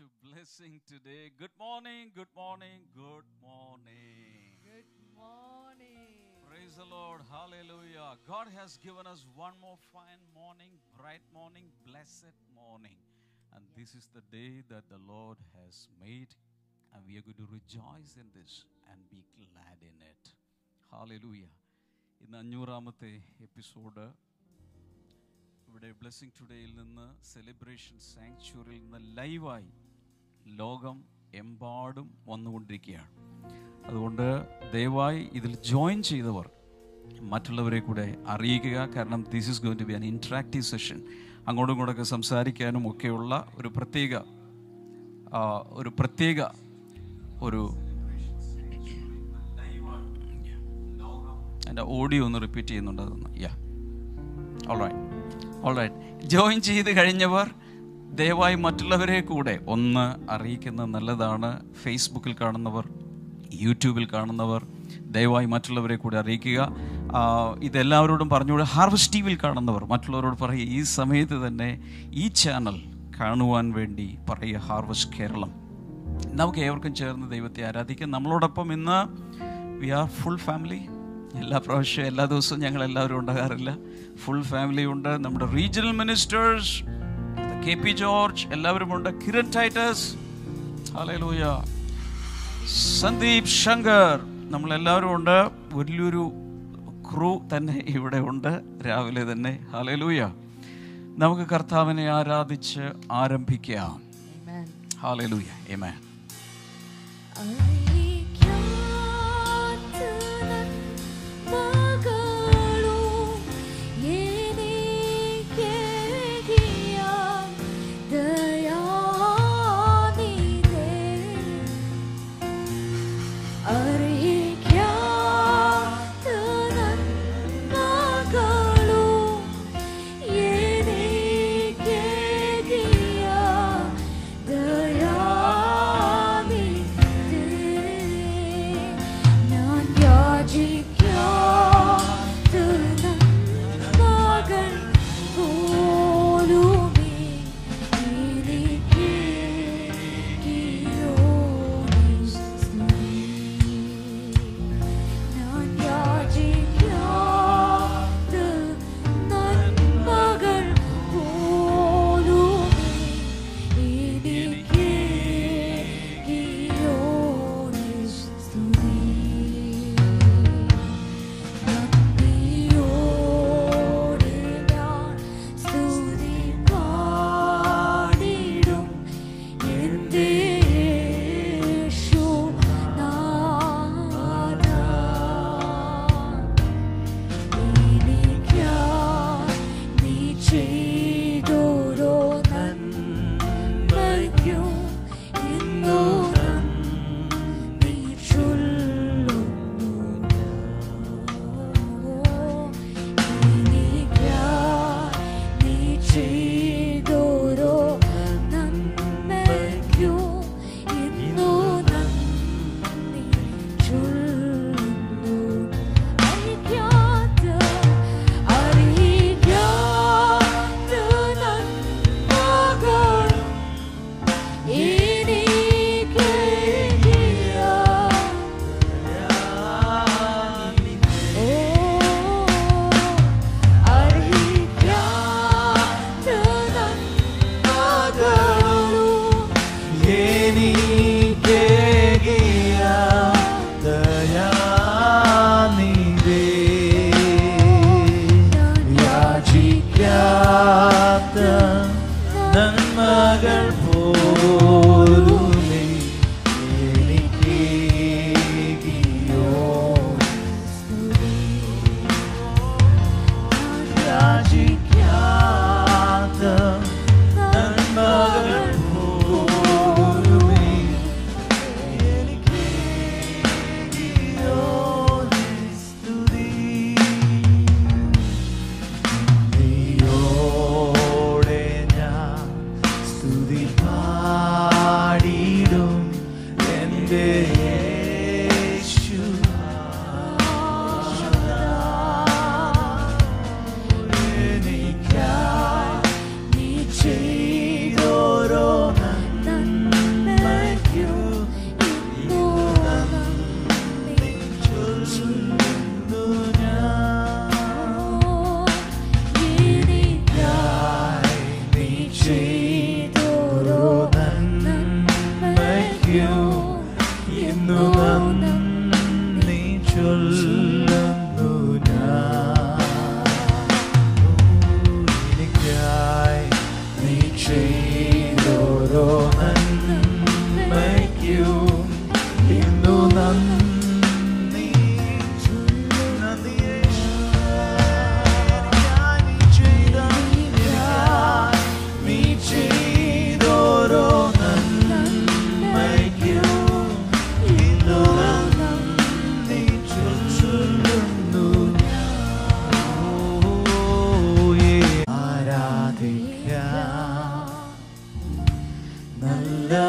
to blessing today. Good morning, good morning, good morning. Good morning. Praise the Lord. Hallelujah. God has given us one more fine morning, bright morning, blessed morning. And this is the day that the Lord has made. And we are going to rejoice in this and be glad in it. Hallelujah. ഇന്ന് അഞ്ഞൂറാമത്തെ episode ഇവിടെ blessing ടുഡേയിൽ നിന്ന് celebration സാങ്ച്വറിയിൽ നിന്ന് ലൈവായി ലോകം എമ്പാടും വന്നുകൊണ്ടിരിക്കുകയാണ്. അതുകൊണ്ട് ദയവായി ഇതിൽ ജോയിൻ ചെയ്തവർ മറ്റുള്ളവരെ കൂടെ അറിയിക്കുക. കാരണം this is going to be an interactive session അങ്ങോട്ടും ഇങ്ങോട്ടൊക്കെ സംസാരിക്കാനും ഒക്കെയുള്ള ഒരു പ്രത്യേക ഒരു പ്രത്യേക ഒരു എന്റെ ഓഡിയോ ഒന്ന് റിപ്പീറ്റ് ചെയ്യുന്നുണ്ട്. അതൊന്ന് യാ ഓൾറൈറ്റ് ഓൾറൈറ്റ് ജോയിൻ ചെയ്ത് കഴിഞ്ഞവർ ദയവായി മറ്റുള്ളവരെ കൂടെ ഒന്ന് അറിയിക്കുന്നത് നല്ലതാണ്. ഫേസ്ബുക്കിൽ കാണുന്നവർ യൂട്യൂബിൽ കാണുന്നവർ ദയവായി മറ്റുള്ളവരെ കൂടെ അറിയിക്കുക. ഇതെല്ലാവരോടും പറഞ്ഞുകൂടെ. ഹാർവസ്റ്റ് ടി വിയിൽ കാണുന്നവർ മറ്റുള്ളവരോട് പറയുക ഈ സമയത്ത് തന്നെ ഈ ചാനൽ കാണുവാൻ വേണ്ടി പറയുക ഹാർവസ്റ്റ് കേരളം നമുക്ക് ഏവർക്കും ചേർന്ന് ദൈവത്തെ ആരാധിക്കാം. നമ്മളോടൊപ്പം ഇന്ന് വി ആർ ഫുൾ ഫാമിലി എല്ലാ പ്രാവശ്യവും എല്ലാ ദിവസവും ഞങ്ങൾ എല്ലാവരും ഉണ്ടാകാറില്ല. ഫുൾ ഫാമിലി ഉണ്ട്. നമ്മുടെ regional ministers K P George എല്ലാവരും ഉണ്ട് കിരൺ ടൈറ്റസ്. സന്ദീപ് ശങ്കർ നമ്മളെല്ലാവരും ഉണ്ട് വലിയൊരു ക്രൂ തന്നെ ഇവിടെ ഉണ്ട്. രാവിലെ തന്നെ. ഹല്ലേലൂയ. നമുക്ക് കർത്താവിനെ ആരാധിച്ച് ആരംഭിക്കാം. Amen. ഹല്ലേലൂയ.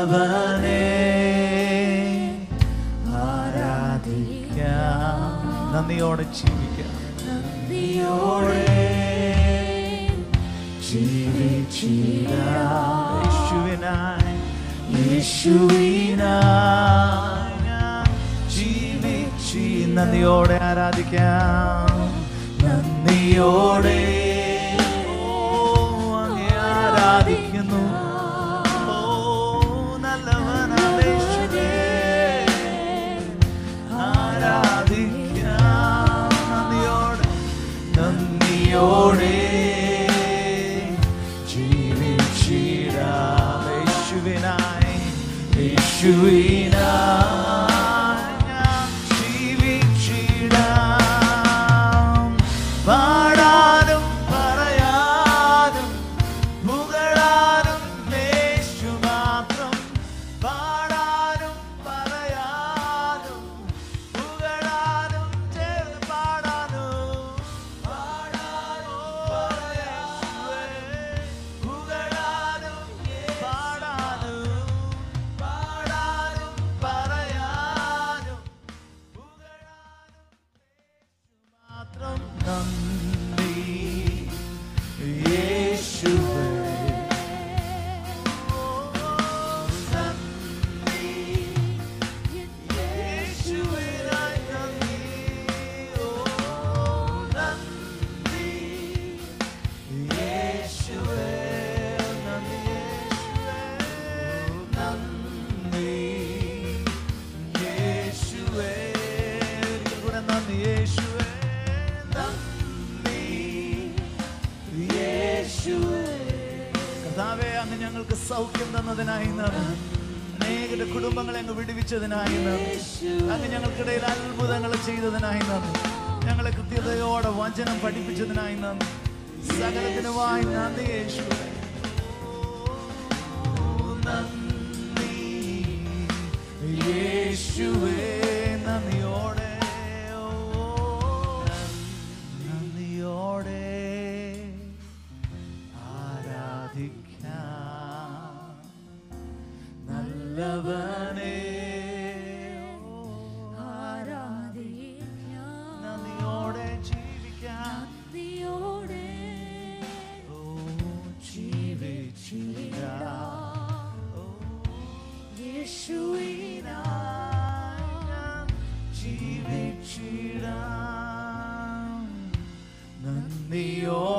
നല്ലവനെ ആരാധിക്കാം. നന്ദിയോടെ ജീവിക്കാം നന്ദിയോടെ ആരാധിക്കാം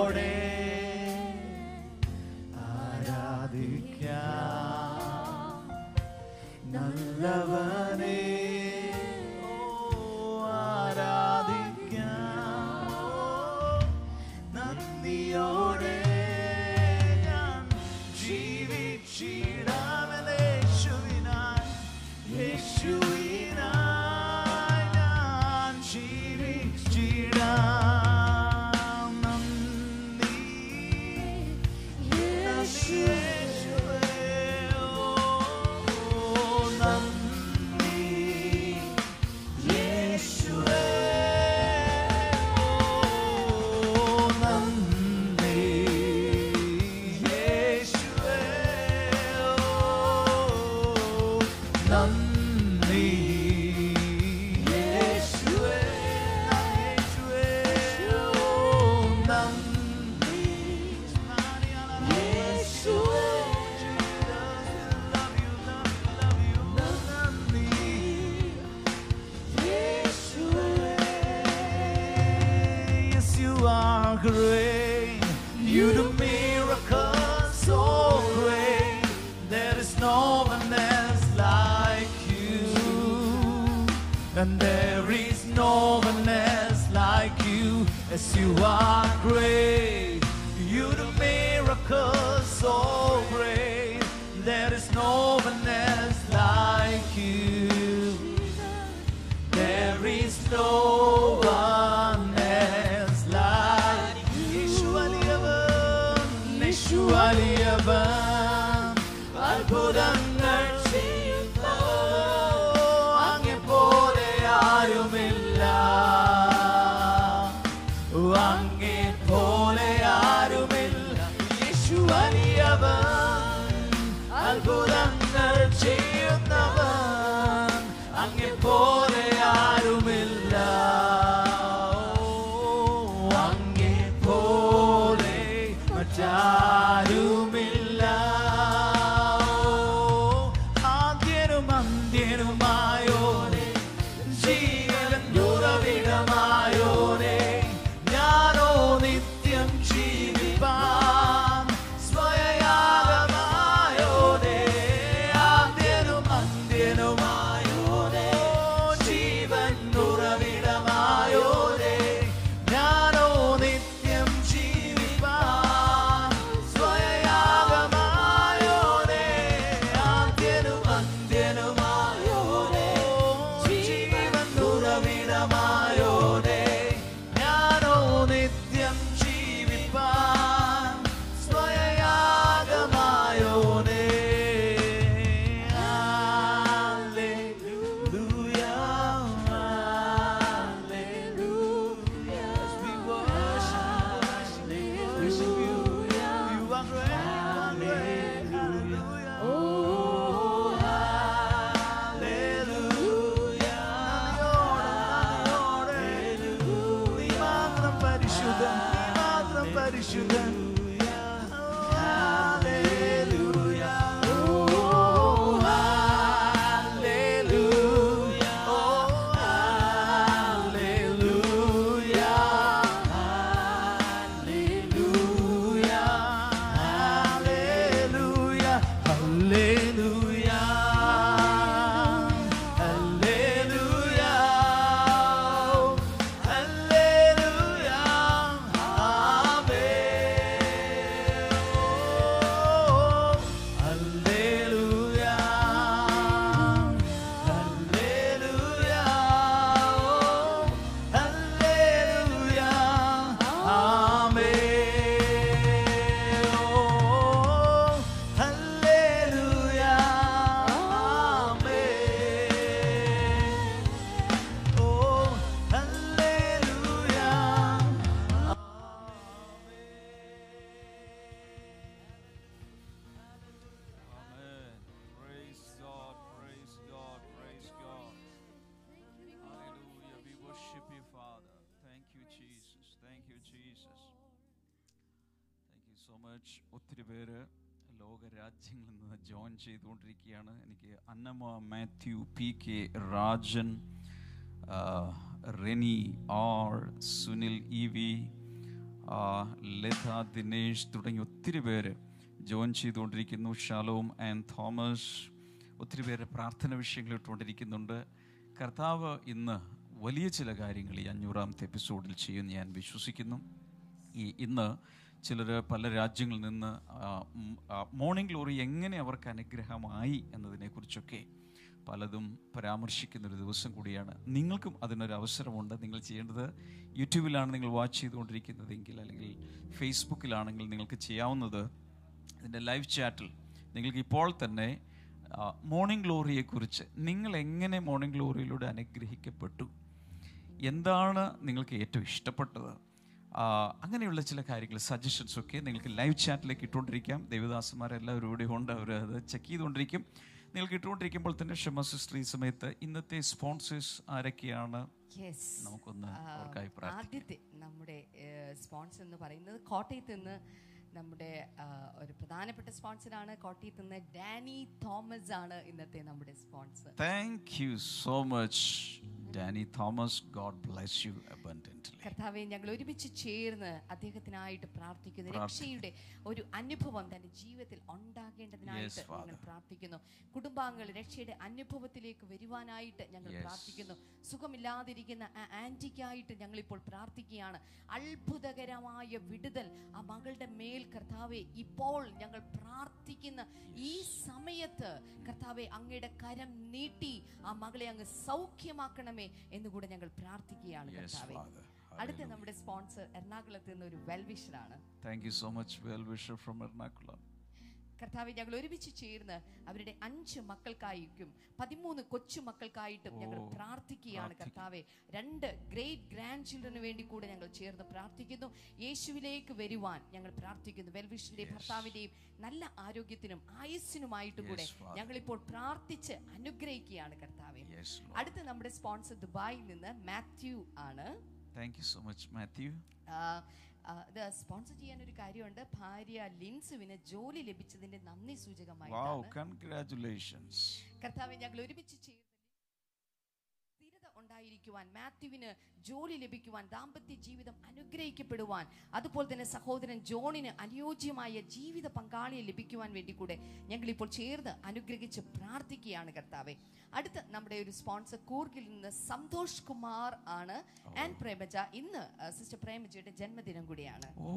Matthew P K Rajan Reni R Sunil E V Latha Dinesh തുടങ്ങി ഒത്തിരി പേര് ജോയിൻ ചെയ്തുകൊണ്ടിരിക്കുന്നു. ഷാലോം ആൻഡ് തോമസ് ഒത്തിരി പേര് പ്രാർത്ഥന വിഷയങ്ങൾ ഇട്ടുകൊണ്ടിരിക്കുന്നുണ്ട്. കർത്താവ് ഇന്ന് വലിയ ചില കാര്യങ്ങൾ ഈ അഞ്ഞൂറാമത്തെ എപ്പിസോഡിൽ ചെയ്യുമെന്ന് ഞാൻ വിശ്വസിക്കുന്നു. ഈ ഇന്ന് ചിലർ പല രാജ്യങ്ങളിൽ നിന്ന് മോർണിംഗ് ഗ്ലോറി എങ്ങനെ അവർക്ക് അനുഗ്രഹമായി എന്നതിനെക്കുറിച്ചൊക്കെ പലതും പരാമർശിക്കുന്ന ഒരു ദിവസം കൂടിയാണ്. നിങ്ങൾക്കും അതിനൊരു അവസരമുണ്ട്. നിങ്ങൾ ചെയ്യേണ്ടത് യൂട്യൂബിലാണ് നിങ്ങൾ വാച്ച് ചെയ്തുകൊണ്ടിരിക്കുന്നതെങ്കിൽ അല്ലെങ്കിൽ ഫേസ്ബുക്കിലാണെങ്കിൽ നിങ്ങൾക്ക് ചെയ്യാവുന്നത് ഇതിന്റെ ലൈവ് ചാറ്റിൽ നിങ്ങൾക്ക് ഇപ്പോൾ തന്നെ മോർണിംഗ് ഗ്ലോറിയെക്കുറിച്ച് നിങ്ങൾ എങ്ങനെ മോർണിംഗ് ഗ്ലോറിയിലൂടെ അനുഗ്രഹിക്കപ്പെട്ടു? എന്താണ് നിങ്ങൾക്ക് ഏറ്റവും ഇഷ്ടപ്പെട്ടത്? അങ്ങനെയുള്ള ചില കാര്യങ്ങൾ സജഷൻസ് ഒക്കെ നിങ്ങൾക്ക് ലൈവ് ചാറ്റിലേക്ക് ഇട്ടുകൊണ്ടിരിക്കാം. ദേവദാസന്മാരെല്ലാവരും ഇവിടെ ഉണ്ട്. അവർ അത് ചെക്ക് ചെയ്തുകൊണ്ടിരിക്കും. നിങ്ങൾക്ക് കേട്ടുകൊണ്ടിരിക്കുമ്പോൾ തന്നെ ക്ഷമ സിസ്റ്റർ ഈ സമയത്ത് ഇന്നത്തെ സ്പോൺസേഴ്സ് ആരൊക്കെയാണ്? നമുക്കൊന്ന് ആദ്യത്തെ നമ്മുടെ സ്പോൺസർ എന്ന് പറയുന്നത് കോട്ടയത്ത് നിന്ന് നമ്മുടെ ഒരു പ്രധാനപ്പെട്ട സ്പോൺസറാണ് കോട്ടയത്ത് നിന്ന് ഡാനി തോമസ് ആണ് ഇന്നത്തെ നമ്മുടെ sponsor thank you so much, Danny Thomas God bless you fervently. കർത്താവെ ഞങ്ങൾ ഒരുമിച്ച് ചേർന്ന് അദ്ദേഹത്തിനായിട്ട് പ്രാർത്ഥിക്കുന്നു. രക്ഷയുടെ ഒരു അനുഭവം തന്റെ ജീവിതത്തിൽ ഉണ്ടാകേണ്ടതിനായിട്ട് ഞങ്ങൾ പ്രാർത്ഥിക്കുന്നു. കുടുംബാംഗങ്ങൾ രക്ഷയുടെ അനുഭവത്തിലേക്ക് വരുവാനായിട്ട് ഞങ്ങൾ പ്രാർത്ഥിക്കുന്നു. സുഖമില്ലാതിരിക്കുന്ന ആ ആന്റിക്കായിട്ട് ഞങ്ങൾ ഇപ്പോൾ പ്രാർത്ഥിക്കുകയാണ്. അത്ഭുതകരമായ വിടുതൽ ആ മകളുടെ മേൽ കർത്താവെ ഇപ്പോൾ ഞങ്ങൾ പ്രാർത്ഥിക്കുന്ന ഈ സമയത്ത് കർത്താവെ അങ്ങയുടെ കരം നീട്ടി ആ മകളെ അങ്ങ് സൗഖ്യമാക്കണമേ എന്നുകൂടെ ഞങ്ങൾ പ്രാർത്ഥിക്കുകയാണ് കർത്താവേ. അടുത്ത നമ്മുടെ സ്പോൺസർ എറണാകുളത്ത് നിന്ന് ഒരു വെൽവിഷറാണ് thank you so much well-wisher from Ernakulam. കർത്താവെ ഞങ്ങൾ ഒരുമിച്ച് ചേർന്ന് അവരുടെ അഞ്ച് മക്കൾക്കായിരിക്കും പതിമൂന്ന് കൊച്ചു മക്കൾക്കായിട്ടും ഞങ്ങൾ പ്രാർത്ഥിക്കുകയാണ് കർത്താവെ. രണ്ട് ഗ്രേറ്റ് ഗ്രാൻഡ് ചിൽഡ്രന് വേണ്ടി കൂടെ ഞങ്ങൾ ചേർന്ന് പ്രാർത്ഥിക്കുന്നു. യേശുവിലേക്ക് വരുവാൻ ഞങ്ങൾ പ്രാർത്ഥിക്കുന്നു. വെൽവിഷിന്റെയും ഭർത്താവിന്റെയും നല്ല ആരോഗ്യത്തിനും ആയുസ്സിനുമായിട്ട് കൂടെ. ഞങ്ങളിപ്പോൾ പ്രാർത്ഥിച്ച് അനുഗ്രഹിക്കുകയാണ് കർത്താവെ. അടുത്ത നമ്മുടെ സ്പോൺസർ ദുബായിൽ നിന്ന് മാത്യു ആണ്. Thank you so much Matthew. ഇത് സ്പോൺസർ ചെയ്യാൻ ഒരു കാര്യമുണ്ട്. ഭാര്യ ലിൻസുവിന് ജോലി ലഭിച്ചതിന്റെ നന്ദി സൂചകമായി. കർത്താവെ ഞങ്ങൾ ഒരുമിച്ച് സ്ഥിരത ഉണ്ടായിരിക്കുവാൻ മാത്യുവിന് ജോലി ലഭിക്കുവാൻ ദാമ്പത്യ ജീവിതം അനുഗ്രഹിക്കപ്പെടുവാൻ അതുപോലെ തന്നെ സഹോദരൻ ജോണിന് അനുയോജ്യമായ ജീവിത പങ്കാളിയെ ലഭിക്കുവാൻ വേണ്ടി കൂടെ ഞങ്ങൾ ഇപ്പോൾ ചേർന്ന് അനുഗ്രഹിച്ച് പ്രാർത്ഥിക്കുകയാണ് കർത്താവെ. അടുത്ത നമ്മുടെ ഒരു സ്പോൺസർ കൂർഗിൽ നിന്ന് സന്തോഷ് കുമാർ ആണ് ആൻഡ് പ്രേമജ. ഇന്ന് സിസ്റ്റർ പ്രേമജയുടെ ജന്മദിനം കൂടിയാണ്. Oh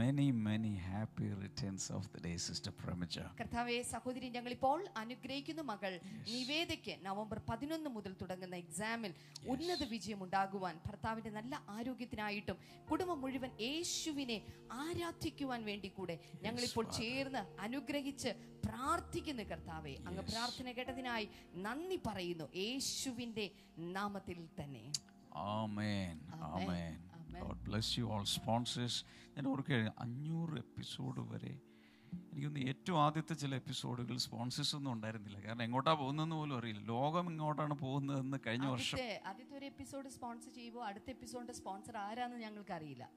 many, many happy returns of the day, sister Premaja. കർത്താവെ സഹോദരി ഞങ്ങൾ ഇപ്പോൾ അനുഗ്രഹിക്കുന്ന മകൾ നിവേദയ്ക്ക് നവംബർ പതിനൊന്ന് മുതൽ തുടങ്ങുന്ന എക്സാമിൽ ഉന്നത വിജയം ഉണ്ടാകുവാൻ ഭർത്താവിന്റെ നല്ല ആരോഗ്യത്തിനായിട്ടും കുടുംബം മുഴുവൻ യേശുവിനെ ആരാധിക്കുവാൻ വേണ്ടി കൂടെ ഞങ്ങളിപ്പോൾ ചേർന്ന് അനുഗ്രഹിച്ച് പ്രാർത്ഥിക്കുന്നു കർത്താവെ. അങ്ങ് പ്രാർത്ഥന കേട്ടതിനായി നന്ദി പറയുന്നു. യേശുവിന്റെ നാമത്തിൽ തന്നെ. Amen. Amen. God Amen. God all sponsors all. Sponsors. ഞാൻ ഓർക്കുകയാണ് അഞ്ഞൂറ് എപ്പിസോഡ് വരെ എനിക്കൊന്ന് ഏറ്റവും ആദ്യത്തെ ചില എപ്പിസോഡുകൾ സ്പോൺസേഴ്സ് ഒന്നും ഉണ്ടായിരുന്നില്ല. കാരണം എങ്ങോട്ടാ പോകുന്നതെന്ന് പോലും അറിയില്ല. ലോകം എങ്ങോട്ടാണ് പോകുന്നതെന്ന് കഴിഞ്ഞ വർഷം. ആദ്യത്തെ ആദ്യത്തെ ഒരു എപ്പിസോഡ് സ്പോൺസർ ചെയ്യുമ്പോൾ അടുത്ത എപ്പിസോഡിന്റെ സ്പോൺസർ ആരാന്ന് ഞങ്ങൾക്ക് അറിയില്ല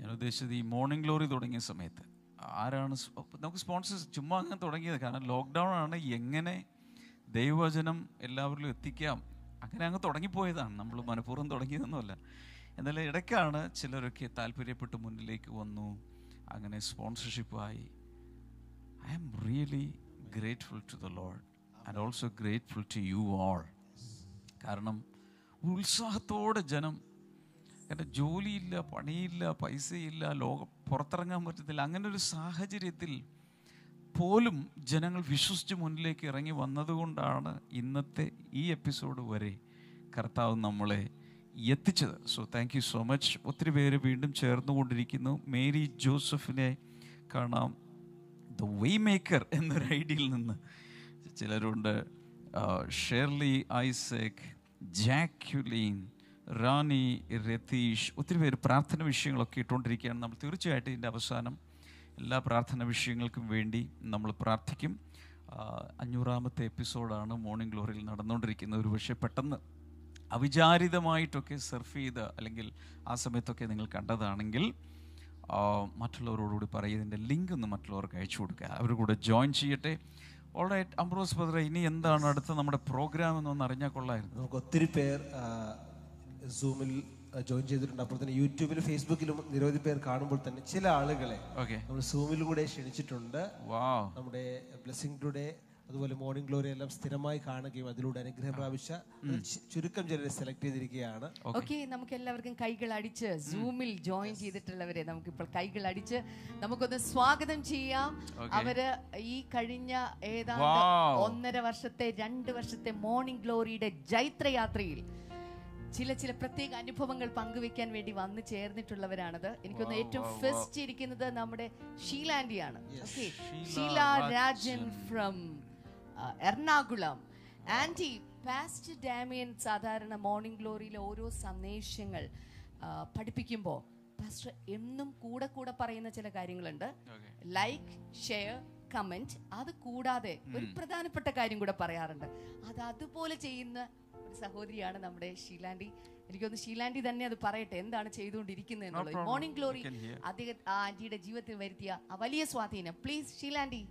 ഞാൻ ഉദ്ദേശിച്ചത് ഈ മോർണിംഗ് ഗ്ലോറി തുടങ്ങിയ സമയത്ത്. ആരാണ് നമുക്ക് സ്പോൺസേഴ്സ് ചുമ്മാ അങ്ങനെ തുടങ്ങിയത്. കാരണം ലോക്ക്ഡൗൺ ആണ് എങ്ങനെ ദൈവവചനം എല്ലാവരിലും എത്തിക്കാം. അങ്ങനെ അങ്ങ് തുടങ്ങിപ്പോയതാണ്. നമ്മൾ മനഃപൂർവം തുടങ്ങിയതൊന്നുമല്ല. എന്നാലും ഇടയ്ക്കാണ് ചിലരൊക്കെ താല്പര്യപ്പെട്ട് മുന്നിലേക്ക് വന്നു. അങ്ങനെ സ്പോൺസർഷിപ്പായി I am really grateful to the Lord and also grateful to you all കാരണം ഉത്സാഹത്തോടെ ജനം കാരണം ജോലിയില്ല പണിയില്ല പൈസയില്ല ലോകം പുറത്തിറങ്ങാൻ പറ്റത്തില്ല അങ്ങനെ ഒരു സാഹചര്യത്തിൽ പോലും ജനങ്ങൾ വിശ്വസിച്ച് മുന്നിലേക്ക് ഇറങ്ങി വന്നതുകൊണ്ടാണ് ഇന്നത്തെ ഈ എപ്പിസോഡ് വരെ കർത്താവ് നമ്മളെ എത്തിച്ചത്. So thank you so much ഒത്തിരി പേര് വീണ്ടും ചേർന്നുകൊണ്ടിരിക്കുന്നു. മേരി ജോസഫിനെ കാണാം. ദ വേ മേക്കർ എന്നൊരു ഐഡിയയിൽ നിന്ന് ചിലരുണ്ട്. Shirley Isaac Jacqueline Rani Ratheesh ഒത്തിരി പേര് പ്രാർത്ഥന വിഷയങ്ങളൊക്കെ ഇട്ടുകൊണ്ടിരിക്കുകയാണ്. നമ്മൾ തീർച്ചയായിട്ടും ഇതിന്റെ അവസാനം എല്ലാ പ്രാർത്ഥന വിഷയങ്ങൾക്കും വേണ്ടി നമ്മൾ പ്രാർത്ഥിക്കും. അഞ്ഞൂറാമത്തെ എപ്പിസോഡാണ് മോർണിംഗ് ഗ്ലോറിയിൽ നടന്നുകൊണ്ടിരിക്കുന്നത്. ഒരു പക്ഷേ പെട്ടെന്ന് അവിചാരിതമായിട്ടൊക്കെ സർഫ് ചെയ്ത് അല്ലെങ്കിൽ ആ സമയത്തൊക്കെ നിങ്ങൾ കണ്ടതാണെങ്കിൽ മറ്റുള്ളവരോടുകൂടി പറയുക ഇതിന്റെ ലിങ്ക് ഒന്ന് മറ്റുള്ളവർക്ക് അയച്ചു കൊടുക്കുക. അവർ കൂടെ ജോയിൻ ചെയ്യട്ടെ. ഓൾറൈറ്റ് അംബ്രോസ് ബദ്ര ഇനി എന്താണ് അടുത്ത നമ്മുടെ പ്രോഗ്രാം എന്നൊന്ന് അറിഞ്ഞാൽ കൊള്ളായിരുന്നു. നമുക്ക് ഒത്തിരി പേർ സൂമിൽ ജോയിൻ ചെയ്തിട്ടുണ്ട്. അപ്പോൾ തന്നെ യൂട്യൂബിലും ഫേസ്ബുക്കിലും നിരവധി പേർ കാണുമ്പോൾ തന്നെ ചില ആളുകളെ ഓക്കെ നമ്മൾ സൂമിലൂടെ ക്ഷണിച്ചിട്ടുണ്ട്. നമ്മുടെ ബ്ലെസ്സിംഗ് ടുഡേ അതുപോലെ മോർണിംഗ് ഗ്ലോറി എല്ലാം സ്ഥിരമായി കാണുകയും അതിലൂടെ അനുഗ്രഹം പ്രാപിച്ച ചുരുക്കം ചിലരെ സെലക്ട് ചെയ്തിരിക്കുകയാണ്. ഓക്കെ നമുക്ക് എല്ലാവർക്കും കൈകൾ അടിച്ച് സൂമിൽ ജോയിൻ ചെയ്തിട്ടുള്ളവരെ നമുക്ക് ഇപ്പോൾ കൈകൾ അടിച്ച് നമുക്കൊന്ന് സ്വാഗതം ചെയ്യാം. അവർ ഈ കഴിഞ്ഞ ഏതാണ്ട് ഒന്നര വർഷത്തെ രണ്ട് വർഷത്തെ മോർണിംഗ് ഗ്ലോറിയുടെ ജൈത്രയാത്രയിൽ ചില ചില പ്രത്യേക അനുഭവങ്ങൾ പങ്കുവെക്കാൻ വേണ്ടി വന്നു ചേർന്നിട്ടുള്ളവരാണത്. എനിക്കൊന്ന് ഏറ്റവും ഫസ്റ്റ് ഇരിക്കുന്നത് നമ്മുടെ ഷീലാൻഡിയാണ് okay Sheela Sheela Rajan from Ernakulam. Aunty pastor Damian സാധാരണ മോർണിംഗ് ഗ്ലോറിയിലെ ഓരോ സന്ദേശങ്ങൾ പഠിപ്പിക്കുമ്പോൾ പാസ്റ്റർ എന്നും കൂടെ കൂടെ പറയുന്ന ചില കാര്യങ്ങളുണ്ട്. ലൈക്ക് ഷെയർ കമന്റ് അത് കൂടാതെ ഒരു പ്രധാനപ്പെട്ട കാര്യം കൂടെ പറയാറുണ്ട്. അത് അതുപോലെ ചെയ്യുന്ന ഒരു സഹോദരിയാണ് നമ്മുടെ ഷീലാൻഡി എനിക്കൊന്ന് ഷീലാൻഡി തന്നെ അത് പറയട്ടെ എന്താണ് ചെയ്തുകൊണ്ടിരിക്കുന്നത് എന്നുള്ളത് മോർണിംഗ് ഗ്ലോറി അദ്ദേഹം ആ ആന്റിയുടെ ജീവിതത്തിൽ വരുത്തിയ ആ വലിയ സ്വാധീനം. പ്ലീസ് ഷീലാൻഡി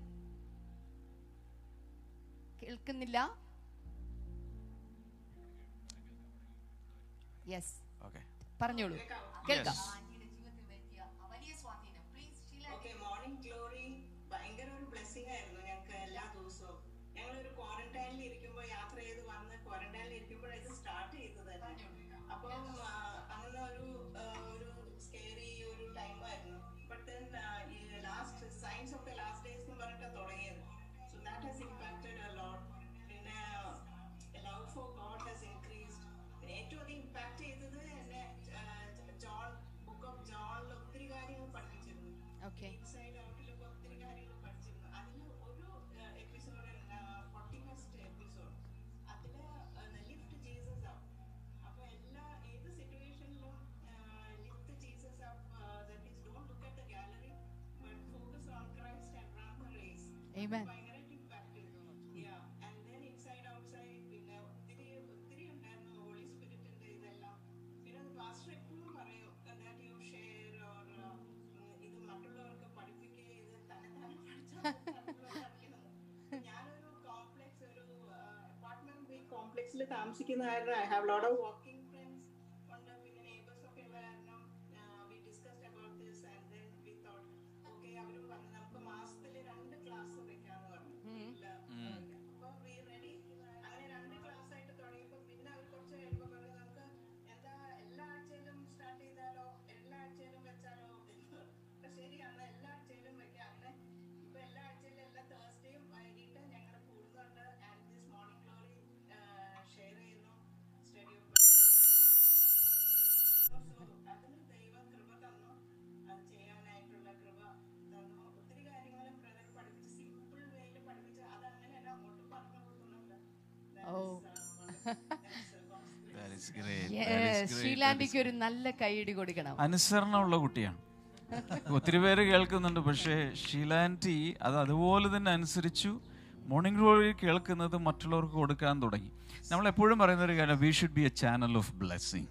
കേൾക്കുന്നില്ല? യെസ് ഓക്കെ പറഞ്ഞോളൂ. കേൾക്കാം. കോംപ്ലക്സിൽ താമസിക്കുന്ന കാരണം ഐ ഹാവ് ലോട്ട് ഓഫ് ഷീലാൻഡിക്ക് ഒരു നല്ല കൈയിടി കൊടുക്കണം. അനുസരണമുള്ള കുട്ടിയാണ്. ഒത്തിരി പേര് കേൾക്കുന്നുണ്ട് പക്ഷേ ഷീലാന്റി അത് അതുപോലെ തന്നെ അനുസരിച്ചു മോർണിംഗ് ഗ്ലോറി കേൾക്കുന്നത് മറ്റുള്ളവർക്ക് കൊടുക്കാൻ തുടങ്ങി. നമ്മൾ എപ്പോഴും പറയുന്ന ഒരു കാര്യം we should be a channel of blessing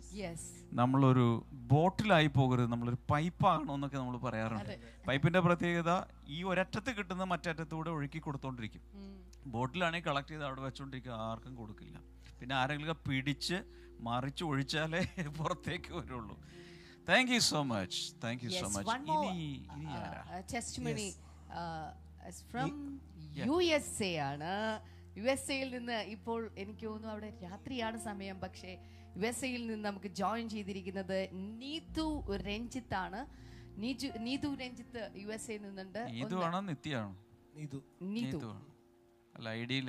നമ്മളൊരു ബോട്ടിലായി പോകരുത് നമ്മളൊരു പൈപ്പാകണമെന്നൊക്കെ നമ്മൾ പറയാറുണ്ട്. പൈപ്പിന്റെ പ്രത്യേകത ഈ ഒരറ്റത്ത് കിട്ടുന്ന മറ്ററ്റത്തൂടെ ഒഴുക്കി കൊടുത്തോണ്ടിരിക്കും. ബോട്ടിലാണെങ്കിൽ കളക്ട് ചെയ്ത് അവിടെ വെച്ചോണ്ടിരിക്കുക ആർക്കും കൊടുക്കില്ല. പിന്നെ ആരെങ്കിലും പിടിച്ച് മറിച്ച് ഒഴിച്ചാലേ പുറത്തേക്ക് വരുള്ളൂ. Thank you so much thank you so much testimony from U S A ആണ്. യു എസ് എയിൽ നിന്ന് ഇപ്പോൾ എനിക്ക് തോന്നുന്നു അവിടെ രാത്രിയാണ് സമയം. പക്ഷേ യു എസ് എയിൽ നിന്ന് നമുക്ക് ജോയിൻ ചെയ്തിരിക്കുന്നത് നീതു രഞ്ജിത്ത് ആണ്. നീജു നീതു രഞ്ജിത്ത് യു എസ് എയിൽ നിന്നുണ്ട്. ഇതുവാണോ നിത്യാണോ? നീതു. നീതു. അല്ല ഐഡിയിൽ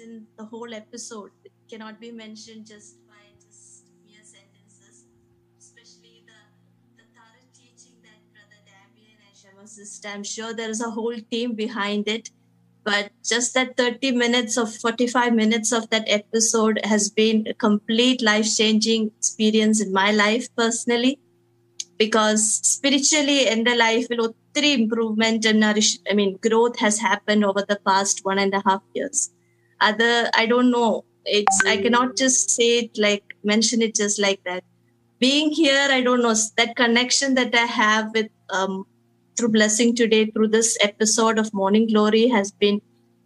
in the whole episode. It cannot be mentioned just by just mere sentences, especially the, the thorough teaching that Brother Damien and Shama sister. I'm sure there is a whole team behind it. But just that 30 minutes of 45 minutes of that episode has been a complete life changing experience in my life personally. Because spiritually, in the life, will improvement and nourish, I mean, growth has happened over the past one and a half years. Other I don't know. It's I cannot just say it like mention it just like that. Being here, I don't know that connection that I have with um through blessing today through this episode of Morning Glory has been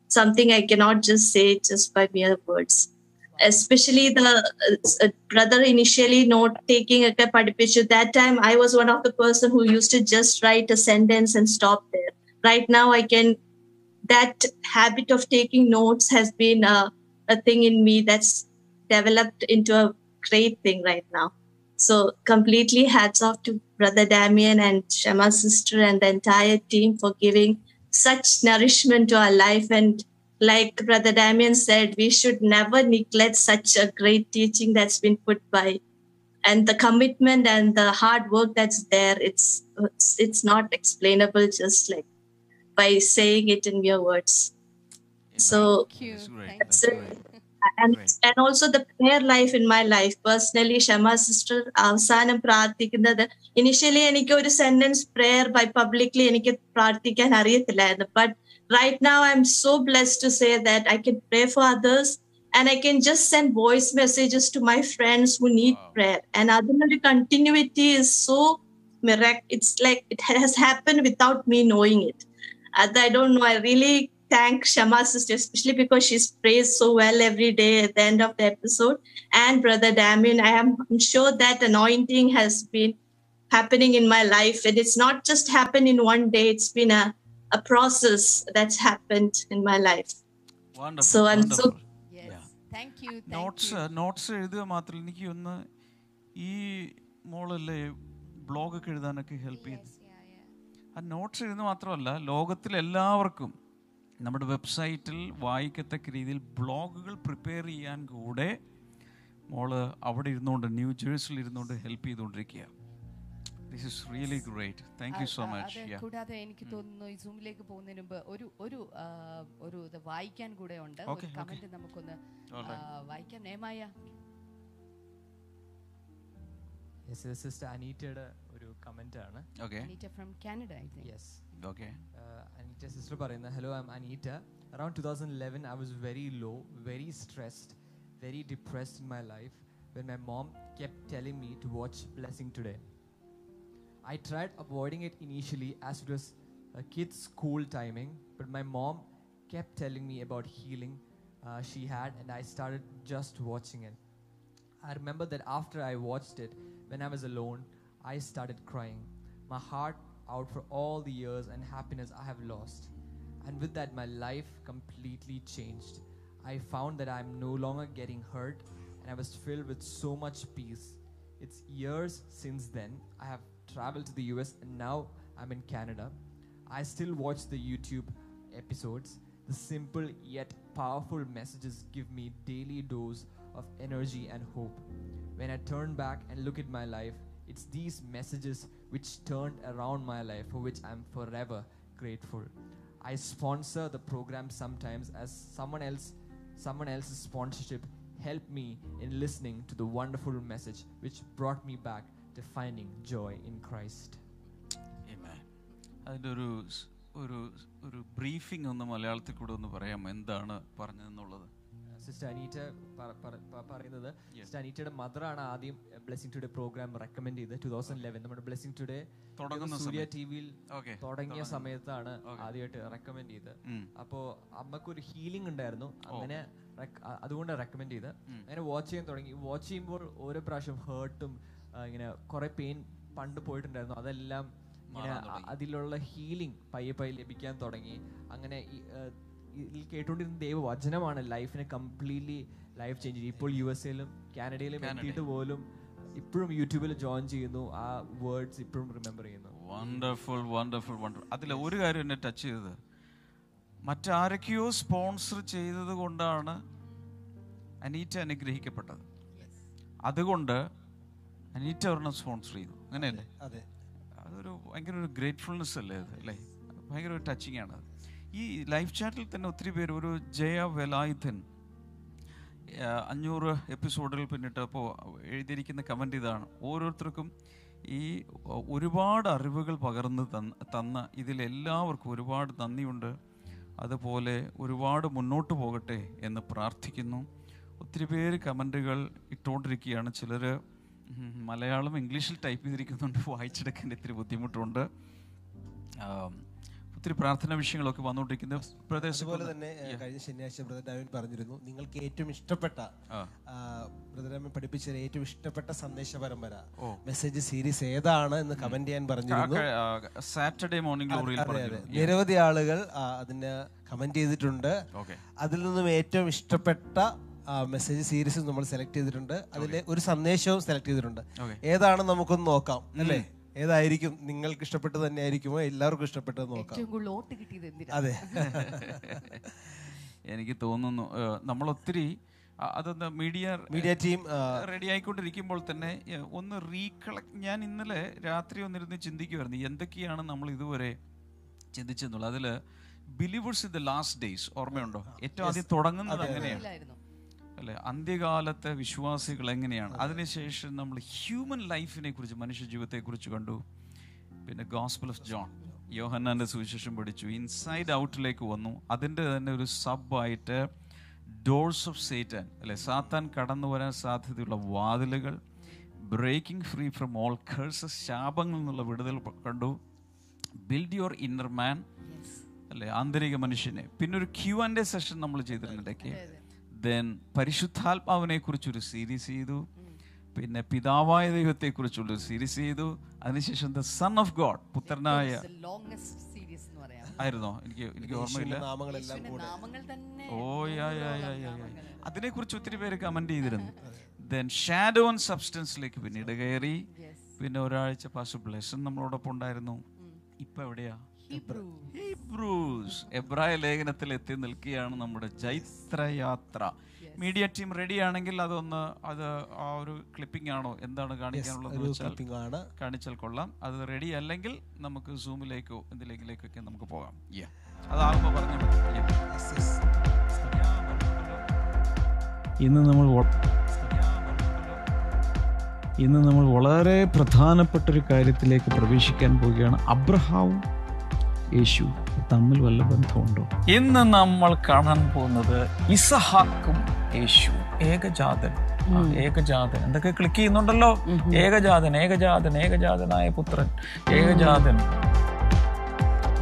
something I cannot just say just by mere words especially the uh, brother initially note taking a picture that time i was one of the person who used to just write a sentence and stop there right now i can that habit of taking notes has been a, a thing in me that's developed into a great thing right now so completely hats off to brother damien and shema's sister and the entire team for giving such nourishment to our life and like Brother Damien said, we should never neglect such a great teaching that's been put by, and the commitment and the hard work that's there. It's it's, it's not explainable just like by saying it in mere words. So Thank you. That's great. Thank That's so great. and Great. and also the prayer life in my life personally Shama sister അവസാനം പ്രാർത്ഥിക്കുന്നത് initially എനിക്ക് ഒരു sentence prayer by publicly എനിക്ക് പ്രാർത്ഥിക്കാൻ അറിയത്തില്ലായിരുന്നു but right now I'm so blessed to say that I can pray for others and I can just send voice messages to my friends who need prayer. And other continuity is so miraculous. It's like it has happened without me knowing it. And I don't know. I really thank Shama sister, especially because she's praised so well every day at the end of the episode. And Brother Damien, I am I'm sure that anointing has been happening in my life. And it's not just happened in one day, it's been a, a process that's happened in my life. Wonderful, So I'm so wonderful. Yes. Yeah. Thank you. Thank notes you. Notes എഴുതുക മാത്രമല്ല എനിക്ക് ഒന്ന് ഈ മോളല്ലേ ബ്ലോഗൊക്കെ എഴുതാനൊക്കെ help ചെയ്തു Yes, yeah, yeah. ആ notes എഴുതുന്ന മാത്രമല്ല ലോകത്തിലെല്ലാവർക്കും നമ്മുടെ വെബ്സൈറ്റിൽ വായിക്കത്തക്ക രീതിയിൽ ബ്ലോഗുകൾ പ്രിപ്പയർ ചെയ്യാൻ കൂടെ മോൾ അവിടെ ഇരുന്നുകൊണ്ട് ന്യൂ ജേഴ്സിൽ ഇരുന്നുകൊണ്ട് ഹെൽപ്പ് ചെയ്തുകൊണ്ടിരിക്കുക this is really great thank you so much അത് കൂടാതെ എനിക്ക് തോന്നുന്നു ഈ സൂമിലേക്ക് പോകുന്നതിന് മുമ്പ് ഒരു ഒരു ഒരു ഇത് വായിക്കാൻ കൂടെ ഉണ്ട്. ഒരു. കമന്റ് നമുക്കൊന്ന് വായിക്കാം. നേമായ. സിസ്റ്റർ അനീറ്റയുടെ ഒരു കമൻ്റ് ആണ് okay Anita from Canada I think yes okay Anita sister പറയുന്നത് hello I am Anita around two thousand eleven I was very low very stressed very depressed in my life when my mom kept telling me to watch blessing today I tried avoiding it initially as it was a kid's school timing, but my mom kept telling me about healing uh, she had, and I started just watching it. I remember that after I watched it, when I was alone, I started crying. My heart out for all the years and happiness I have lost. And with that, my life completely changed. I found that I'm no longer getting hurt, and I was filled with so much peace. It's years since then. I have traveled to the US and now I'm in Canada. I still watch the YouTube episodes. The simple yet powerful messages give me daily dose of energy and hope. When I turn back and look at my life, it's these messages which turned around my life for which I'm forever grateful. I sponsor the program sometimes as someone else someone else's sponsorship helped me in listening to the wonderful message which brought me back to finding joy in Christ. Amen. അതിൻ്റെ ഒരു സ്- ഒരു ഒരു briefing ഒന്ന് മലയാളത്തിൽ കൂടെ ഒന്ന് പറയാമോ എന്താണ് പറഞ്ഞതെന്നുള്ളത് സിസ്റ്റർ അനീറ്റ പറ- പറ- പറയുന്നത്. സിസ്റ്റർ അനീറ്റയുടെ മദറാണ് ആദ്യം ബ്ലെസിംഗ് ടുഡേ പ്രോഗ്രാം റെക്കമെൻഡ് ചെയ്ത് ടൂ തൗസൻഡ് ലെവൻ നമ്മുടെ ബ്ലെസ്സിംഗ് ടുഡേ സൂര്യ. ടി വിയിൽ തുടങ്ങിയ സമയത്താണ്. ആദ്യമായിട്ട് റെക്കമെൻഡ് ചെയ്ത് അപ്പോ അമ്മയ്ക്ക് അമ്മക്കൊരു ഹീലിംഗ് ഉണ്ടായിരുന്നു. അങ്ങനെ അതുകൊണ്ട് റെക്കമെൻഡ് ചെയ്ത് അങ്ങനെ വാച്ച് ചെയ്യാൻ തുടങ്ങി. വാച്ച് ചെയ്യുമ്പോൾ ഓരോ പ്രാവശ്യം ഹേർട്ടും ഇങ്ങനെ കുറെ പെയിൻ പണ്ട് പോയിട്ടുണ്ടായിരുന്നു. അതെല്ലാം. അതിലുള്ള ഹീലിംഗ് പയ്യെ പയ്യെ ലഭിക്കാൻ തുടങ്ങി. അങ്ങനെ ഇതിൽ കേട്ടുകൊണ്ടിരുന്ന ദൈവവചനമാണ് ലൈഫിനെ കംപ്ലീറ്റ്ലി ലൈഫ് ചേഞ്ച് ചെയ്യും. ഇപ്പോൾ യു എസ് എയിലും കാനഡയിലും എത്തിയിട്ട് പോലും ഇപ്പോഴും യൂട്യൂബിൽ ജോയിൻ ചെയ്യുന്നു. ആ വേർഡ്സ് ഇപ്പോഴും റിമെമ്പർ ചെയ്യുന്നു. വണ്ടർഫുൾ വണ്ടർഫുൾ വണ്ടർഫുൾ അതിൽ ഒരു കാര്യം എന്നെ ടച്ച് ചെയ്തത്. മറ്റാരൊക്കെയോ സ്പോൺസർ ചെയ്തത് കൊണ്ടാണ് അനീറ്റ അനുഗ്രഹിക്കപ്പെട്ടത്. അതുകൊണ്ട് അനീറ്റ ഒരെണ്ണം സ്പോൺസർ ചെയ്തു. അങ്ങനെയല്ലേ? അതെ അതൊരു ഭയങ്കര ഒരു ഗ്രേറ്റ്ഫുൾനെസ് അല്ലേ അത് അല്ലേ? ഭയങ്കര ഒരു ടച്ചിങ് ആണ് അത്. ഈ ലൈഫ് ചാറ്റിൽ തന്നെ ഒത്തിരി പേര് ഒരു ജയ വെലായുധൻ അഞ്ഞൂറ് എപ്പിസോഡുകൾ പിന്നിട്ടപ്പോൾ എഴുതിയിരിക്കുന്ന കമന്റ് ഇതാണ്. ഓരോരുത്തർക്കും ഈ ഒരുപാട് അറിവുകൾ പകർന്ന് തന്ന തന്ന ഇതിലെല്ലാവർക്കും ഒരുപാട് നന്ദിയുണ്ട്. അതുപോലെ ഒരുപാട് മുന്നോട്ട് പോകട്ടെ എന്ന് പ്രാർത്ഥിക്കുന്നു. ഒത്തിരി പേര് കമന്റുകൾ ഇട്ടുകൊണ്ടിരിക്കുകയാണ് ചിലർ മലയാളം ഇംഗ്ലീഷിൽ ടൈപ്പ് ചെയ്തിരിക്കുന്നുണ്ട്. വായിച്ചെടുക്കാൻ ഇത്തിരി ബുദ്ധിമുട്ടുണ്ട്. ഒത്തിരി പ്രാർത്ഥന വിഷയങ്ങളൊക്കെ വന്നുകൊണ്ടിരിക്കുന്ന പ്രദേശം അതുപോലെ തന്നെ കഴിഞ്ഞ ശനിയാഴ്ച ബ്രദർ ഡാവിൻ പറഞ്ഞിരുന്നു നിങ്ങൾക്ക് ഏറ്റവും ഇഷ്ടപ്പെട്ട. ബ്രദർ ഡാവിൻ പഠിപ്പിച്ച ഏറ്റവും ഇഷ്ടപ്പെട്ട സന്ദേശ പരമ്പര മെസ്സേജ് സീരീസ് ഏതാണ് എന്ന് കമന്റ് ചെയ്യാൻ പറഞ്ഞിരുന്നു. സാറ്റർഡേ മോർണിംഗ് നിരവധി ആളുകൾ അതിന് കമന്റ് ചെയ്തിട്ടുണ്ട്. അതിൽ നിന്നും ഏറ്റവും ഇഷ്ടപ്പെട്ട മെസ്സേജ് സീരീസ് നമ്മൾ സെലക്ട് ചെയ്തിട്ടുണ്ട്. അതിലെ ഒരു സന്ദേശവും സെലക്ട് ചെയ്തിട്ടുണ്ട്. ഏതാണ് നമുക്കൊന്ന് നോക്കാം അല്ലേ? ഏതായിരിക്കും നിങ്ങൾക്ക് ഇഷ്ടപ്പെട്ടത് തന്നെ ആയിരിക്കുമോ എല്ലാവർക്കും ഇഷ്ടപ്പെട്ടത് നോക്കാം. ഏറ്റവും കൂടുതൽ വോട്ട് കിട്ടിയത് എന്തിനാ? അതെ. എനിക്ക് തോന്നുന്നു നമ്മൾ ഒത്തിരി അതെന്താ മീഡിയ മീഡിയ ടീം റെഡി ആയിക്കൊണ്ടിരിക്കുമ്പോൾ തന്നെ ഒന്ന് റീകളക്ട് ഞാൻ ഇന്നലെ രാത്രി ഒന്നിരുന്ന് ചിന്തിക്കുമായിരുന്നു എന്തൊക്കെയാണ് നമ്മൾ ഇതുവരെ ചിന്തിച്ചെന്നുള്ളത്. അതിൽ believers in the last days ഓർമ്മയുണ്ടോ? ഏറ്റവും ആദ്യം തുടങ്ങുന്നത് അങ്ങനെയാണ്. അല്ലെ? അന്ത്യകാലത്തെ വിശ്വാസികൾ എങ്ങനെയാണ്? അതിനുശേഷം നമ്മൾ ഹ്യൂമൻ ലൈഫിനെ കുറിച്ച് മനുഷ്യ ജീവിതത്തെ കുറിച്ച് കണ്ടു. പിന്നെ ഗോസ്പൽ ഓഫ് ജോൺ യോഹന്നാന്റെ സുവിശേഷം പഠിച്ചു. ഇൻസൈഡ് ഔട്ടിലേക്ക് വന്നു. അതിന്റെ തന്നെ ഒരു സബായിട്ട് ഡോഴ്സ് ഓഫ് സേറ്റൻ അല്ലെ? സാത്താൻ കടന്നു വരാൻ സാധ്യതയുള്ള വാതിലുകൾ breaking free from all curses ശാപങ്ങളിൽ നിന്നുള്ള വിടുതൽ കണ്ടു. ബിൽഡ് യുവർ ഇന്നർ മാൻ അല്ലെ? ആന്തരിക മനുഷ്യനെ. പിന്നെ ഒരു ക്യൂ ആൻഡ് എ സെഷൻ നമ്മൾ ചെയ്തിരുന്നിടയ്ക്ക് ദെൻ പരിശുദ്ധാത്മാവിനെ കുറിച്ചൊരു സീരീസ് ചെയ്തു. പിന്നെ പിതാവായ ദൈവത്തെ കുറിച്ചുള്ള സീരീസ് ചെയ്തു. അതിനുശേഷം ദ സൺ ഓഫ് ഗോഡ് പുത്രനായ ലോങ്സ്റ്റ് സീരീസ് എന്ന് പറയാം. ആയിരുന്നോ? എനിക്ക് എനിക്ക് ഓർമ്മയില്ല. ഓ അതിനെ. അതിനെക്കുറിച്ച് ഒത്തിരി പേര് കമന്റ് ചെയ്തിരുന്നു. ദെൻ ഷാഡോ ആൻഡ് സബ്സ്റ്റൻസിലേക്ക് പിന്നീട് കയറി. പിന്നെ ഒരാഴ്ച പാസ് ബ്ലെസൺ നമ്മളോടൊപ്പം ഉണ്ടായിരുന്നു. ഇപ്പൊ എവിടെയാ? ഹീബ്രൂസ് എബ്രായ ലേഖനത്തിൽ എത്തി നിൽക്കുകയാണ് നമ്മുടെ ജൈത്രയാത്ര. മീഡിയ ടീം റെഡി ആണെങ്കിൽ അതൊന്ന് അത് ആ ഒരു ക്ലിപ്പിംഗ് ആണോ? എന്താണ് കാണിക്കാനുള്ളത് ഒരു ക്ലിപ്പിംഗ് ആണ്. കാണിച്ചാൽ കൊള്ളാം. അത് റെഡി അല്ലെങ്കിൽ നമുക്ക് സൂമിലേക്കോ എന്തിലേക്കിലേക്കൊക്കെ നമുക്ക് പോകാം. അതാകുമ്പോൾ പറഞ്ഞു ഇന്ന് നമ്മൾ ഇന്ന് നമ്മൾ വളരെ പ്രധാനപ്പെട്ട ഒരു കാര്യത്തിലേക്ക് പ്രവേശിക്കാൻ പോവുകയാണ്. അബ്രഹാവും യേശു തമ്മിൽ വല്ല ബന്ധമുണ്ടോ? ഇന്ന് നമ്മൾ കാണാൻ പോകുന്നത് ഇസഹാക്കും യേശു ഏകജാതൻ. ഏകജാതൻ. എന്തൊക്കെ ക്ലിക്ക് ചെയ്യുന്നുണ്ടല്ലോ? ഏകജാതൻ ഏകജാതൻ ഏകജാതനായ പുത്രൻ. ഏകജാതൻ.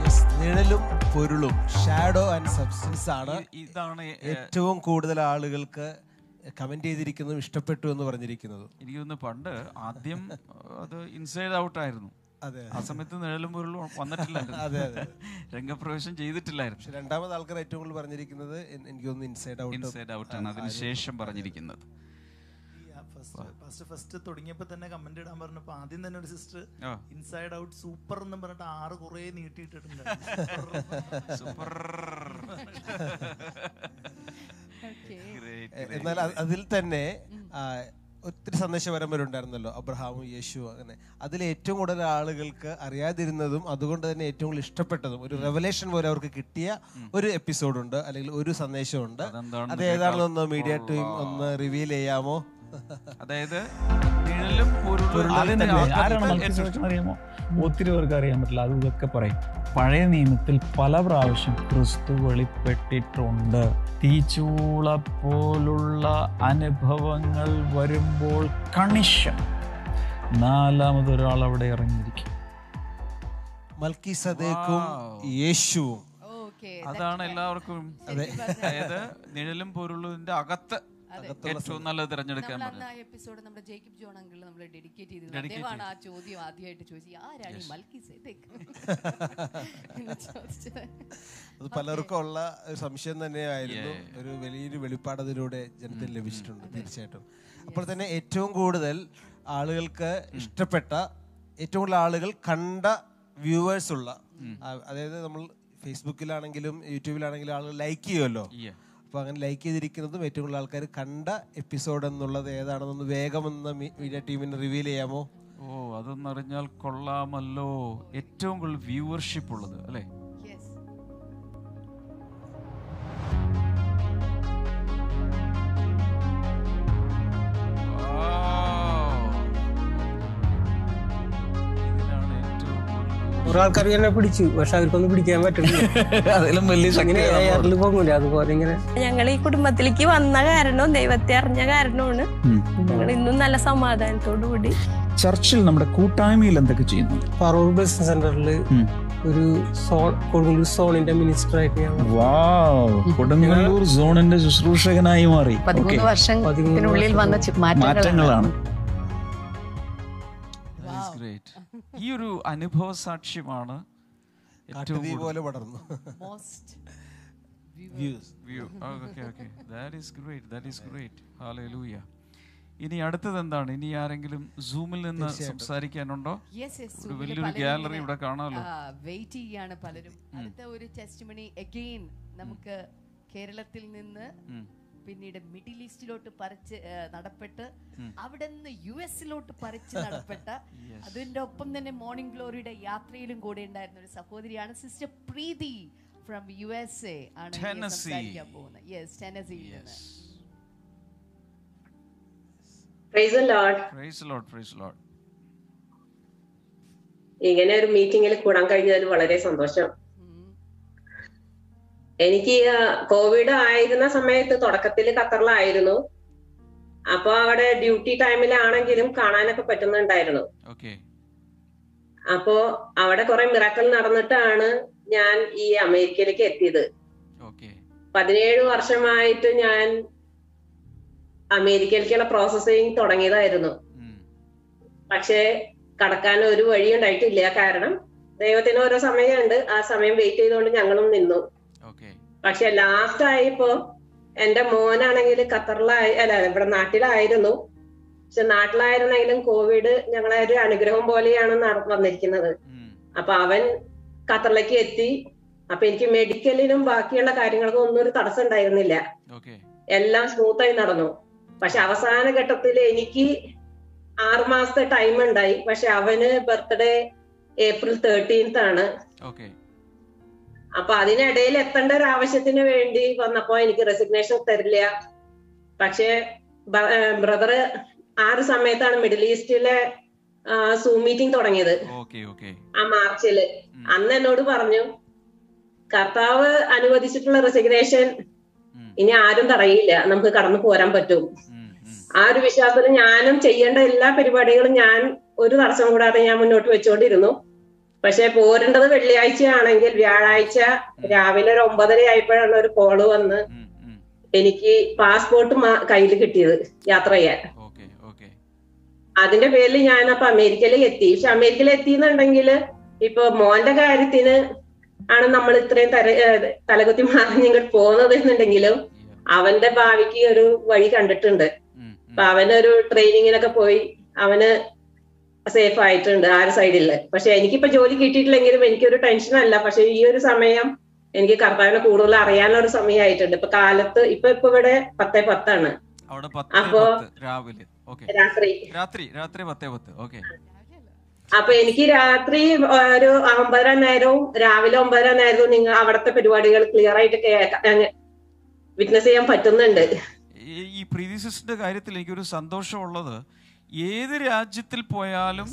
Yes, നിഴലും പൊരുളും ഷാഡോ ആൻഡ് സബ്സ്റ്റൻസ് ആണ്. ഇതാണ് ഏറ്റവും കൂടുതൽ ആളുകൾക്ക് കമന്റ് ചെയ്തിരിക്കുന്നതും ഇഷ്ടപ്പെട്ടു എന്ന് പറഞ്ഞിരിക്കുന്നത്. എനിക്ക് തോന്നുന്നു പണ്ട് ആദ്യം അത് ഇൻസൈഡ് ഔട്ട് ആയിരുന്നു. ആ സമയത്ത് നിഴലും പൊരുളും വന്നിട്ടില്ലായിരുന്നു. അതെ, അതെ. രംഗപ്രവേശം ചെയ്തിട്ടില്ലായിരുന്നു. പക്ഷെ രണ്ടാമത് ആൾക്കാർ ഏറ്റവും കൂടുതൽ പറഞ്ഞിരിക്കുന്നത് എനിക്ക് തോന്നുന്നു ഇൻസൈഡ് ഔട്ട് ഇൻസൈഡ് ഔട്ട് ആണ്. അതിനുശേഷം പറഞ്ഞിരിക്കുന്നത്. ഫസ്റ്റ് ഫസ്റ്റ് തുടങ്ങിയപ്പോ തന്നെ കമന്റ് ഇടാൻ പറഞ്ഞപ്പോ ആദ്യം തന്നെ ഒരു സിസ്റ്റർ ഇൻസൈഡ് ഔട്ട് സൂപ്പർ എന്ന് പറഞ്ഞിട്ട് ആറ് കുറെ നീട്ടിയിട്ടിട്ടുണ്ട്. സൂപ്പർ എന്നാൽ അതിൽ തന്നെ ഒത്തിരി സന്ദേശപരമ്പരുണ്ടായിരുന്നല്ലോ അബ്രഹാമും യേശു അങ്ങനെ. അതിൽ ഏറ്റവും കൂടുതൽ ആളുകൾക്ക് അറിയാതിരുന്നതും അതുകൊണ്ട് തന്നെ ഏറ്റവും കൂടുതൽ ഇഷ്ടപ്പെട്ടതും ഒരു റെവലേഷൻ പോലെ അവർക്ക് കിട്ടിയ ഒരു എപ്പിസോഡുണ്ട് അല്ലെങ്കിൽ ഒരു സന്ദേശമുണ്ട്. അത് ഏതാണെന്നൊന്ന് മീഡിയ ടീം ഒന്ന് റിവീൽ ചെയ്യാമോ? അതായത് നിഴലും അറിയാമോ? ഒത്തിരി പേർക്ക് അറിയാൻ പറ്റില്ല. അത് ഇതൊക്കെ പറയും. പഴയ നിയമത്തിൽ പല പ്രാവശ്യം ക്രിസ്തു വെളിപ്പെട്ടിട്ടുണ്ട് തീച്ചൂള പോലുള്ള അനുഭവങ്ങൾ വരുമ്പോൾ കണിഷ നാലാമതൊരാൾ അവിടെ ഇറങ്ങിയിരിക്കും. മൽക്കി സദേക്കും യേശുവും. അതാണ് എല്ലാവർക്കും അതായത് നിഴലും പോലുള്ളതിന്റെ അകത്ത് ഏറ്റവും നല്ല തിരഞ്ഞെടുക്കാൻ ആ എപ്പിസോഡ് നമ്മുടെ ജേക്കബ് ജോൺ അങ്കിൾ നമ്മൾ ഡെഡിക്കേറ്റ് ചെയ്തത് അദ്ദേഹമാണ് ആ ചോദ്യം ആദ്യമായിട്ട് ചോദിച്ചത്. ആരാണ് ഈ മൽക്കി സേദക്ക് അത് പലർക്കും ഉള്ള സംശയം തന്നെയായിരുന്നു. ഒരു വലിയൊരു വെളിപ്പാട് അതിലൂടെ ജനത്തിന് ലഭിച്ചിട്ടുണ്ട് തീർച്ചയായിട്ടും. അപ്പോൾ തന്നെ ഏറ്റവും കൂടുതൽ ആളുകൾക്ക് ഇഷ്ടപ്പെട്ട ഏറ്റവും കൂടുതൽ ആളുകൾ കണ്ട വ്യൂവേഴ്സ് ഉള്ള അതായത് നമ്മൾ ഫേസ്ബുക്കിലാണെങ്കിലും യൂട്യൂബിലാണെങ്കിലും ആളുകൾ ലൈക്ക് ചെയ്യുമല്ലോ. Yeah. അപ്പൊ അങ്ങനെ ലൈക്ക് ചെയ്തിരിക്കുന്നതും ഏറ്റവും കൂടുതൽ ആൾക്കാർ കണ്ട എപ്പിസോഡ് എന്നുള്ളത് ഏതാണെന്നൊന്ന് വേഗം ഒന്ന് മീഡിയ ടീമിന് റിവീൽ ചെയ്യാമോ ഓ അതൊന്നറിഞ്ഞാൽ കൊള്ളാമല്ലോ ഏറ്റവും കൂടുതൽ വ്യൂവർഷിപ്പ് ഉള്ളത് അല്ലേ കുറെ ആൾക്കാർ എന്നെ പിടിച്ചു. പക്ഷെ അവർക്കൊന്നും പിടിക്കാൻ പറ്റുന്നില്ല. അതിലും വലിയ അങ്ങനെ എയറിൽ പോകൂല അതുപോലെ ഇങ്ങനെ ഞങ്ങൾ ഈ കുടുംബത്തിലേക്ക് വന്ന കാരണവും ദൈവത്തെ അറിഞ്ഞ കാരണമാണ് ഞങ്ങൾ ഇന്നും നല്ല സമാധാനത്തോടു കൂടി. ചർച്ചിൽ നമ്മുടെ കൂട്ടായ്മയിൽ എന്തൊക്കെ ചെയ്യുന്നു? പറവൂർ ബിസിനസ് സെന്ററിൽ ഒരു സോൺ കൊടുങ്ങല്ലൂർ സോണിന്റെ മിനിസ്റ്റർ ആയിട്ട് ഞാൻ. കൊടുങ്ങല്ലൂർ സോണിന്റെ ശുശ്രൂഷകനായി മാറി. പതിമൂന്ന് വർഷത്തിനുള്ളിൽ വന്ന മാറ്റങ്ങളാണ്. ഈ ഒരു അനുഭവ സാക്ഷ്യമാണ് ഏറ്റവും പോലെ പടർന്നു. Most views view okay okay that is great that is great hallelujah ഇനി അടുത്തത് എന്താണ്? ഇനി ആരെങ്കിലും സൂമിൽ നിന്ന് സംസാരിക്കാനുണ്ടോ? യെസ് യെസ് ഒരു വലിയൊരു ഗാലറി ഇവിടെ കാണാമല്ലോ. വെയിറ്റ് ചെയ്യാണ് പലരും. അടുത്ത ഒരു ടെസ്റ്റ് മണി അഗെയിൻ നമുക്ക് കേരളത്തിൽ നിന്ന്. പിന്നീട് മിഡിൽ ഈസ്റ്റിലോട്ട് പറിച്ച് നടപ്പെട്ട് അവിടെ നിന്ന് യു എസിലോട്ട് പറിച്ച് നടപ്പെട്ട അതിന്റെ ഒപ്പം തന്നെ മോർണിംഗ് ഗ്ലോറിയുടെ യാത്രയിലും കൂടെ ഉണ്ടായിരുന്ന ഒരു സഹോദരിയാണ് sister Preethi from U S A ആണ്. സംസാരിക്കാൻ പോകുന്നത്. യെസ് ടെനസിയിൽ നിന്ന്. പ്രൈസ് പ്രൈസ് പ്രൈസ് ഇങ്ങനെ ഒരു മീറ്റിംഗിൽ കൂടാൻ കഴിഞ്ഞതിൽ വളരെ സന്തോഷം. എനിക്ക് കോവിഡ് ആയിരുന്ന സമയത്ത് തുടക്കത്തിൽ ഖത്തറിലായിരുന്നു. അപ്പൊ അവിടെ ഡ്യൂട്ടി ടൈമിലാണെങ്കിലും കാണാനൊക്കെ പറ്റുന്നുണ്ടായിരുന്നു. അപ്പോ അവിടെ കുറെ മിറക്കൽ നടന്നിട്ടാണ് ഞാൻ ഈ അമേരിക്കയിലേക്ക് എത്തിയത്. പതിനേഴ് വർഷമായിട്ട് ഞാൻ അമേരിക്കയിലേക്കുള്ള പ്രോസസ്സിങ് തുടങ്ങിയതായിരുന്നു. പക്ഷേ കടക്കാൻ ഒരു വഴി ഉണ്ടായിട്ടില്ല കാരണം ദൈവത്തിന് ഓരോ സമയമുണ്ട്. ആ സമയം വെയിറ്റ് ചെയ്തുകൊണ്ട് ഞങ്ങളും നിന്നു. പക്ഷെ ലാസ്റ്റ് ആയിപ്പോ എന്റെ മോനാണെങ്കിൽ ഖത്തറിലായി അല്ല ഇവിടെ നാട്ടിലായിരുന്നു. പക്ഷെ നാട്ടിലായിരുന്നെങ്കിലും കോവിഡ് ഞങ്ങളെ ഒരു അനുഗ്രഹം പോലെയാണ് നട- വന്നിരിക്കുന്നത്. അപ്പൊ അവൻ ഖത്തറിലേക്ക് എത്തി. അപ്പൊ എനിക്ക് മെഡിക്കലിനും ബാക്കിയുള്ള കാര്യങ്ങൾക്കും ഒന്നും ഒരു തടസ്സം ഉണ്ടായിരുന്നില്ല. എല്ലാം സ്മൂത്തായി നടന്നു. പക്ഷെ അവസാന ഘട്ടത്തിൽ എനിക്ക് ആറുമാസത്തെ ടൈം ഉണ്ടായി. പക്ഷെ അവന് ബർത്ത്ഡേ ഏപ്രിൽ തേർട്ടീൻത്ത് ആണ്. അപ്പൊ അതിനിടയിൽ എത്തേണ്ട ഒരു ആവശ്യത്തിന് വേണ്ടി വന്നപ്പോ എനിക്ക് റെസിഗ്നേഷൻ തരില്ല. പക്ഷേ ബ്രദർ ആ ഒരു സമയത്താണ് മിഡിൽ ഈസ്റ്റിലെ സൂം മീറ്റിംഗ് തുടങ്ങിയത്. ആ മാർച്ചിൽ അന്ന് എന്നോട് പറഞ്ഞു കർത്താവ് അനുവദിച്ചിട്ടുള്ള റെസിഗ്നേഷൻ ഇനി ആരും തടയില്ല. നമുക്ക് കടന്നു പോരാൻ പറ്റും. ആ ഒരു വിശ്വാസത്തിൽ ഞാനും ചെയ്യേണ്ട എല്ലാ പരിപാടികളും ഞാൻ ഒരു തടസ്സം കൂടാതെ ഞാൻ മുന്നോട്ട് വെച്ചുകൊണ്ടിരുന്നു. പക്ഷെ പോരേണ്ടത് വെള്ളിയാഴ്ച ആണെങ്കിൽ വ്യാഴാഴ്ച രാവിലെ ഒരു ഒമ്പതര ആയപ്പോഴാണ് ഒരു കോൾ വന്ന് എനിക്ക് പാസ്പോർട്ട് കയ്യിൽ കിട്ടിയത് യാത്ര ചെയ്യാൻ. അതിന്റെ പേരിൽ ഞാൻ അപ്പൊ അമേരിക്കയിൽ എത്തി. പക്ഷെ അമേരിക്കയിൽ എത്തിയെന്നുണ്ടെങ്കിൽ ഇപ്പൊ മോന്റെ കാര്യത്തിന് ആണ് നമ്മൾ ഇത്രയും തര ഏഹ് തലകുത്തി മാറി ഇങ്ങോട്ട് പോകുന്നത് എന്നുണ്ടെങ്കിലും അവന്റെ ഭാവിക്ക് ഒരു വഴി കണ്ടിട്ടുണ്ട്. അപ്പൊ അവനൊരു ട്രെയിനിങ്ങിനൊക്കെ പോയി അവന് സേഫ് ആയിട്ടുണ്ട് ആ ഒരു സൈഡിൽ പക്ഷെ എനിക്കിപ്പോ ജോലി കിട്ടിയിട്ടില്ലെങ്കിലും എനിക്കൊരു ടെൻഷൻ അല്ല. പക്ഷെ ഈ ഒരു സമയം എനിക്ക് കർത്താവിനെ കൂടുതൽ അറിയാനുള്ള ഒരു സമയമായിട്ടുണ്ട് ഇപ്പൊ കാലത്ത് ഇപ്പൊ ഇപ്പൊ ഇവിടെ പത്തേ പത്താണ്. അപ്പോ രാവിലെ. രാത്രി. രാത്രി രാത്രി പത്തേ പത്ത്. ഓക്കെ അപ്പൊ എനിക്ക് രാത്രി ഒരു ഒമ്പതര നേരവും രാവിലെ ഒമ്പതര നേരവും നിങ്ങൾ അവിടുത്തെ പരിപാടികൾ ക്ലിയർ ആയിട്ട് വിറ്റ്നസ് ചെയ്യാൻ പറ്റുന്നുണ്ട്. ഈ- ഈ പ്രീതി സിസ്റ്ററിന്റെ കാര്യത്തിൽ എനിക്കൊരു സന്തോഷമുള്ളത് ഏത് രാജ്യത്തിൽ പോയാലും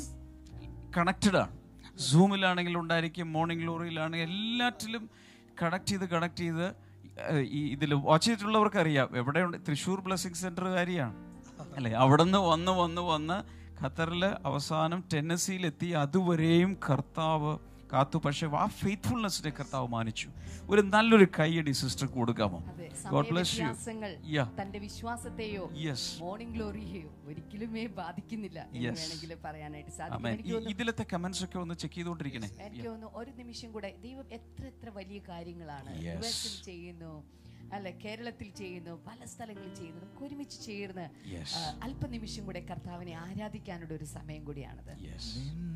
കണക്റ്റഡ് ആണ്. സൂമിലാണെങ്കിലും ഉണ്ടായിരിക്കും മോർണിംഗ് ഗ്ലോറിയിലാണെങ്കിൽ എല്ലാറ്റിലും കണക്ട് ചെയ്ത് കണക്ട് ചെയ്ത് ഈ ഇതിൽ വാച്ച് ചെയ്തിട്ടുള്ളവർക്ക് അറിയാം. എവിടെയുണ്ട്? തൃശ്ശൂർ ബ്ലെസ്സിങ് കാര്യമാണ് അല്ലേ? അവിടെ നിന്ന് വന്ന് വന്ന് വന്ന് ഖത്തറിൽ അവസാനം ടെന്നസിയിലെത്തി അതുവരെയും കർത്താവ് കാത്തു പക്ഷേ ആ ഫെയ്ത്ത്ഫുൾനെസ്സിനെ കർത്താവ് മാനിച്ചു. ഒരു നല്ലൊരു കൈയടി സിസ്റ്റർ കൊടുക്കാമോ? അതെ, ഗോഡ് ബ്ലസ് യു യാ തന്റെ വിശ്വാസത്തെയോ Yes. മോർണിംഗ് ഗ്ലോറിയെയോ ഒരിക്കലുമേ ബാധിക്കുന്നില്ല. വേണമെങ്കിൽ പറയാനായിട്ട് സാധിക്കും. ഇതിലത്തെ കമന്റ്സ് ഒക്കെ ഒന്ന് ചെക്ക് ചെയ്തുകൊണ്ടിരിക്കണേ. എനിക്ക് തോന്നുന്നു ഒരു നിമിഷം കൂടെ ദൈവം എത്ര എത്ര വലിയ കാര്യങ്ങളാണ്. ചെയ്യുന്നു അല്ല കേരളത്തിൽ ചെയ്യുന്നു പല സ്ഥലങ്ങളിൽ ചെയ്യുന്നു നമുക്ക് ഒരുമിച്ച് ചേർന്ന് അല്പനിമിഷം കൂടെ കർത്താവിനെ ആരാധിക്കാനുള്ള ഒരു സമയം കൂടിയാണത്.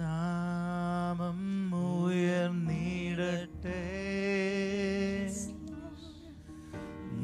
നാമം ഉയർന്നിടട്ടെ.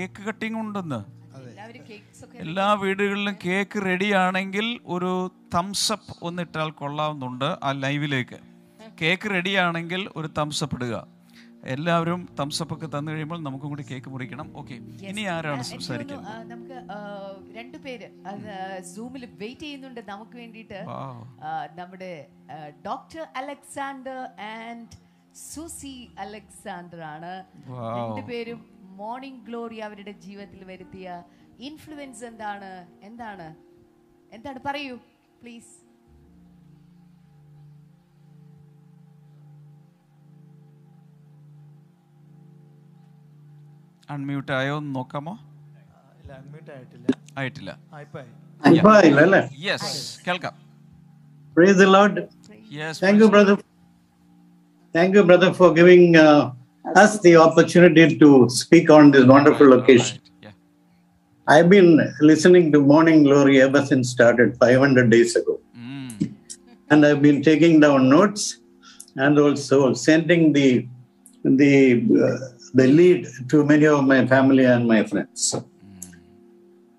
കേക്ക് കട്ടിംഗ് ഉണ്ടെന്ന്. എല്ലാവരും കേക്ക്സ് ഒക്കെ എല്ലാ വീടുകളിലും കേക്ക് റെഡി ആണെങ്കിൽ ഒരു തംസപ്പ് അപ്പ് ഒന്നിട്ടാൽ കൊള്ളാവുന്നുണ്ട് ആ ലൈവിലേക്ക്. കേക്ക് റെഡി ആണെങ്കിൽ ഒരു തംസപ്പ് ഇടുക. എല്ലാവരും തംസപ്പ് ഒക്കെ തന്നു കഴിയുമ്പോൾ നമുക്കും കൂടി കേക്ക് മുറിക്കണം. ഓക്കെ. ഇനി ആരാണ് സംസാരിക്കുന്നത് നമുക്ക് ആ, രണ്ടുപേര് സൂമിൽ വെയിറ്റ് ചെയ്യുന്നുണ്ട് നമുക്ക് വേണ്ടിയിട്ട്. നമ്മുടെ doctor Alexander and Susie Alexander ആണ്. Wow. രണ്ടുപേരും മോർണിംഗ് ഗ്ലോറി അവരുടെ ജീവിതത്തിൽ വരുത്തിയ ഇൻഫ്ലുവൻസ് എന്താണ്? എന്താണ്? എന്താണ്? പറയൂ പ്ലീസ് അൺമ്യൂട്ട് ആയോ? എന്ന് നോക്കാമോ ആയിട്ടില്ല. യെസ് കേൾക്കാം. Praise the Lord. Yes, Thank you, brother. Thank you, brother, for giving uh, us the opportunity to speak on this wonderful occasion. I've been listening to Morning Glory ever since started 500 days ago. And I've been taking down notes and also sending the the uh, the lead to many of my family and my friends.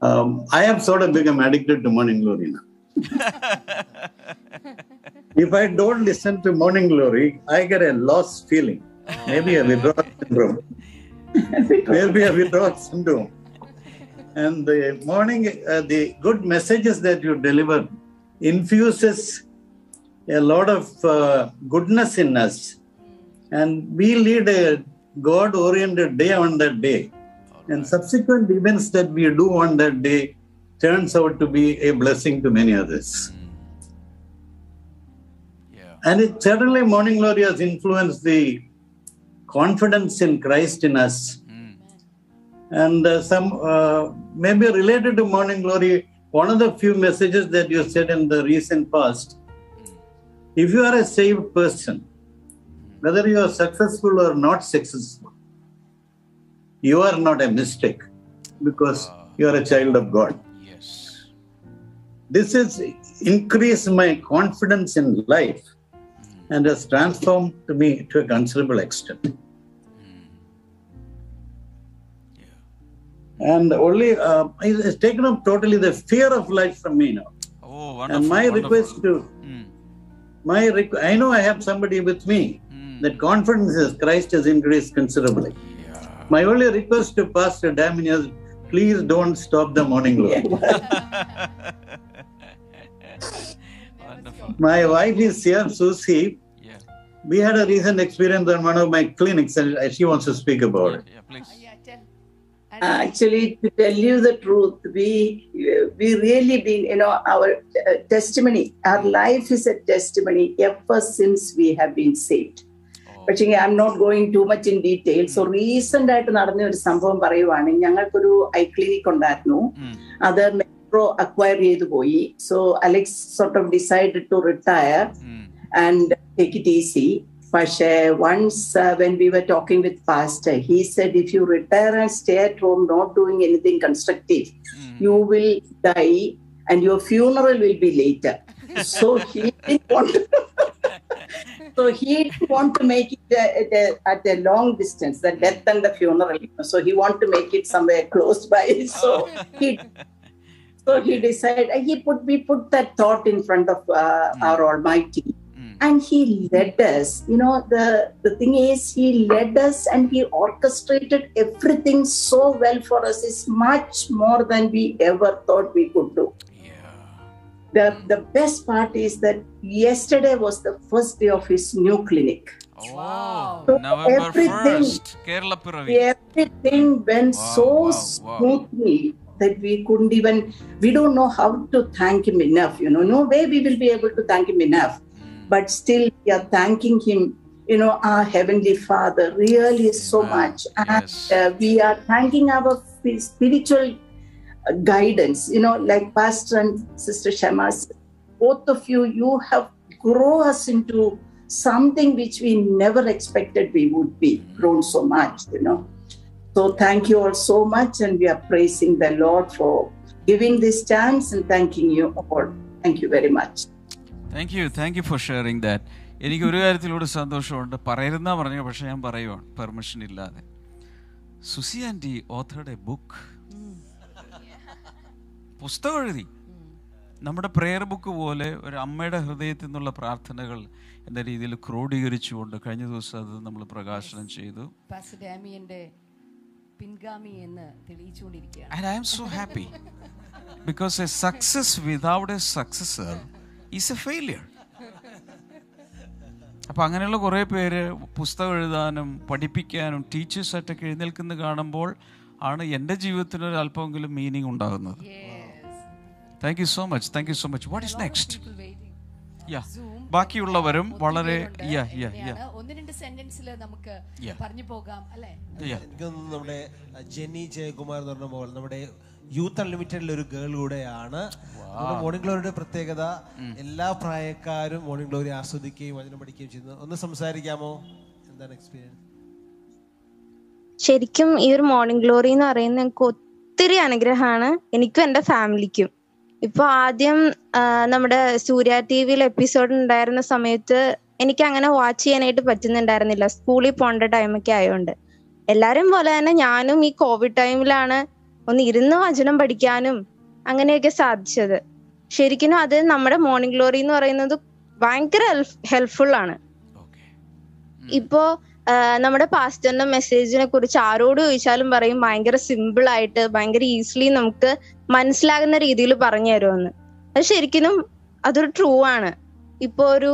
Um, I have sort of become addicted to Morning Glory now. if I don't listen to Morning Glory, I get a lost feeling. Maybe a withdrawal syndrome. Maybe a withdrawal syndrome. And the morning, uh, the good messages that you deliver infuses a lot of uh, goodness in us. And we lead a God oriented day on that day. And subsequent events that we do on that day turns out to be a blessing to many others. And it certainly Morning Glory has influenced the confidence in Christ in us. And uh, some uh, maybe related to Morning Glory, one of the few messages that you said in the recent past if you are a saved person, whether you are successful or not successful, you are not a mistake because you are a child of God. Yes. This has increased my confidence in life and has transformed me to a considerable extent. Hmm. And only uh, it has taken up totally the fear of life from me now. Oh, wonderful! and my wonderful. request to hmm. my requ- I know I have somebody with me. Hmm. That confidence is Christ has increased considerably. My only request to Pastor Damien is please don't stop the morning glory. my wife is here, Susie. We had a recent experience on one of my clinics, and she wants to speak about it. Yeah, yeah, uh, Actually, to tell you the truth, we we really been, you know, our uh, testimony, our life is a testimony ever since we have been saved. പക്ഷേ I'm not going to much in detail so recent ആയിട്ട് നടന്ന ഒരു സംഭവം പറയുവാണ് ഞങ്ങൾക്കൊരു I clinic ഉണ്ടായിരുന്നു അത് metro acquire ചെയ്തു പോയി. So Alex sort of decide to retire and take it easy പക്ഷേ once when we were talking with pastor he said if you retire and stay at home not doing anything constructive you will die and your funeral will be later so he so he didn't want to make it uh, at, a, at a long distance, the death and the funeral. So he wanted to make it somewhere close by. So he so he decided uh, he put we put that thought in front of uh, hmm. our Almighty. Hmm. And he led us. You know, the, the thing is, he led us and he orchestrated everything so well for us. It's much more than we ever thought we could do the, hmm. the best part is that yesterday was the first day of his new clinic. Oh, wow. So November everything- 1st, Kerala Piravi. Everything went Wow, so wow, wow. That we couldn't even, we don't know how to thank him enough. You know, no way we will be able to thank him enough. But still, we are thanking him, you know, our Heavenly Father really so much. And uh, we are thanking our spiritual uh, guidance, you know, like Pastor and Sister Shema both of you, you have grown us into something which we never expected we would be, grown so much, you know. So thank you all so much, and we are praising the Lord for giving this chance and thanking you all. Thank you very much. Thank you. Thank you for sharing that. എനിക്ക് ഒരു കാര്യത്തിലൂടെ സന്തോഷമുണ്ട് പറയരുന്ന പറഞ്ഞു പക്ഷെ ഞാൻ പറയുവാണ് permission ഇല്ലാതെ സുസി anti ഓഥറുടെ book പുസ്തകം എഴുതി നമ്മുടെ പ്രെയർ ബുക്ക് പോലെ ഒരു അമ്മയുടെ ഹൃദയത്തിൽ നിന്നുള്ള പ്രാർത്ഥനകൾ എന്ന രീതിയിൽ ക്രോഡീകരിച്ചുകൊണ്ട് കഴിഞ്ഞ ദിവസം അത് നമ്മൾ പ്രകാശനം ചെയ്തു പിൻഗാമി എന്ന് തെളിയിച്ചുകൊണ്ടിരിക്കുകയാണ്. And I am so happy because a success without a successor is a failure. അപ്പം അങ്ങനെയുള്ള കുറേ പേര് പുസ്തകം എഴുതാനും പഠിപ്പിക്കാനും ടീച്ചേഴ്സായിട്ടൊക്കെ എഴുന്നേൽക്കുന്നത് കാണുമ്പോൾ ആണ് എന്റെ ജീവിതത്തിന് ഒരു അല്പമെങ്കിലും മീനിങ് ഉണ്ടാകുന്നത്. Thank you so much thank you so much what is next yeah ബാക്കിയുള്ളവരും വളരെ യാ യാ യാ ആണ്. ഒന്ന് രണ്ട് സെന്റൻസിൽ നമുക്ക് പറഞ്ഞു പോകാം അല്ലെ? എനിക്ക് നമ്മുടെ ജെനി ജെന്നി ജയകുമാർ എന്ന് പറഞ്ഞ പോലെ നമ്മുടെ യൂത്ത് അൺലിമിറ്റഡിലെ ഒരു ഗേൾ കൂടെയാണ്. മോർണിംഗ് ഗ്ലോറിയുടെ പ്രത്യേകത എല്ലാ പ്രായക്കാരും മോർണിംഗ് ഗ്ലോറി ആസ്വദിക്കുകയും വചനം പഠിക്കുകയും ചെയ്യുന്നു. ഒന്ന് സംസാരിക്കാമോ? എന്താണ് എക്സ്പീരിയൻസ് ശരിക്കും ഈ ഒരു മോർണിംഗ് ഗ്ലോറി എന്ന് പറയുന്നത് എനിക്ക് ഒത്തിരി അനുഗ്രഹമാണ്. എനിക്കും എന്റെ ഫാമിലിക്കും. ഇപ്പൊ ആദ്യം നമ്മുടെ സൂര്യ ടി വിയിൽ എപ്പിസോഡ് ഉണ്ടായിരുന്ന സമയത്ത് എനിക്ക് അങ്ങനെ വാച്ച് ചെയ്യാനായിട്ട് പറ്റുന്നുണ്ടായിരുന്നില്ല. സ്കൂളിൽ പോകേണ്ട ടൈമൊക്കെ ആയതുകൊണ്ട് എല്ലാരും പോലെ തന്നെ ഞാനും ഈ കോവിഡ് ടൈമിലാണ് ഒന്ന് ഇരുന്ന് വചനം പഠിക്കാനും അങ്ങനെയൊക്കെ സാധിച്ചത്. ശരിക്കും അത് നമ്മുടെ മോർണിംഗ് ഗ്ലോറി എന്ന് പറയുന്നത് ഭയങ്കര ഹെൽപ്ഫുൾ ആണ്. ഇപ്പോ നമ്മുടെ പാസ്റ്ററിന്റെ മെസ്സേജിനെ കുറിച്ച് ആരോട് ചോദിച്ചാലും പറയും ഭയങ്കര സിമ്പിൾ ആയിട്ട് ഭയങ്കര ഈസിലി നമുക്ക് മനസ്സിലാകുന്ന രീതിയിൽ പറഞ്ഞു തരുമെന്ന്. അത് ശരിക്കും അതൊരു ട്രൂ ആണ്. ഇപ്പൊ ഒരു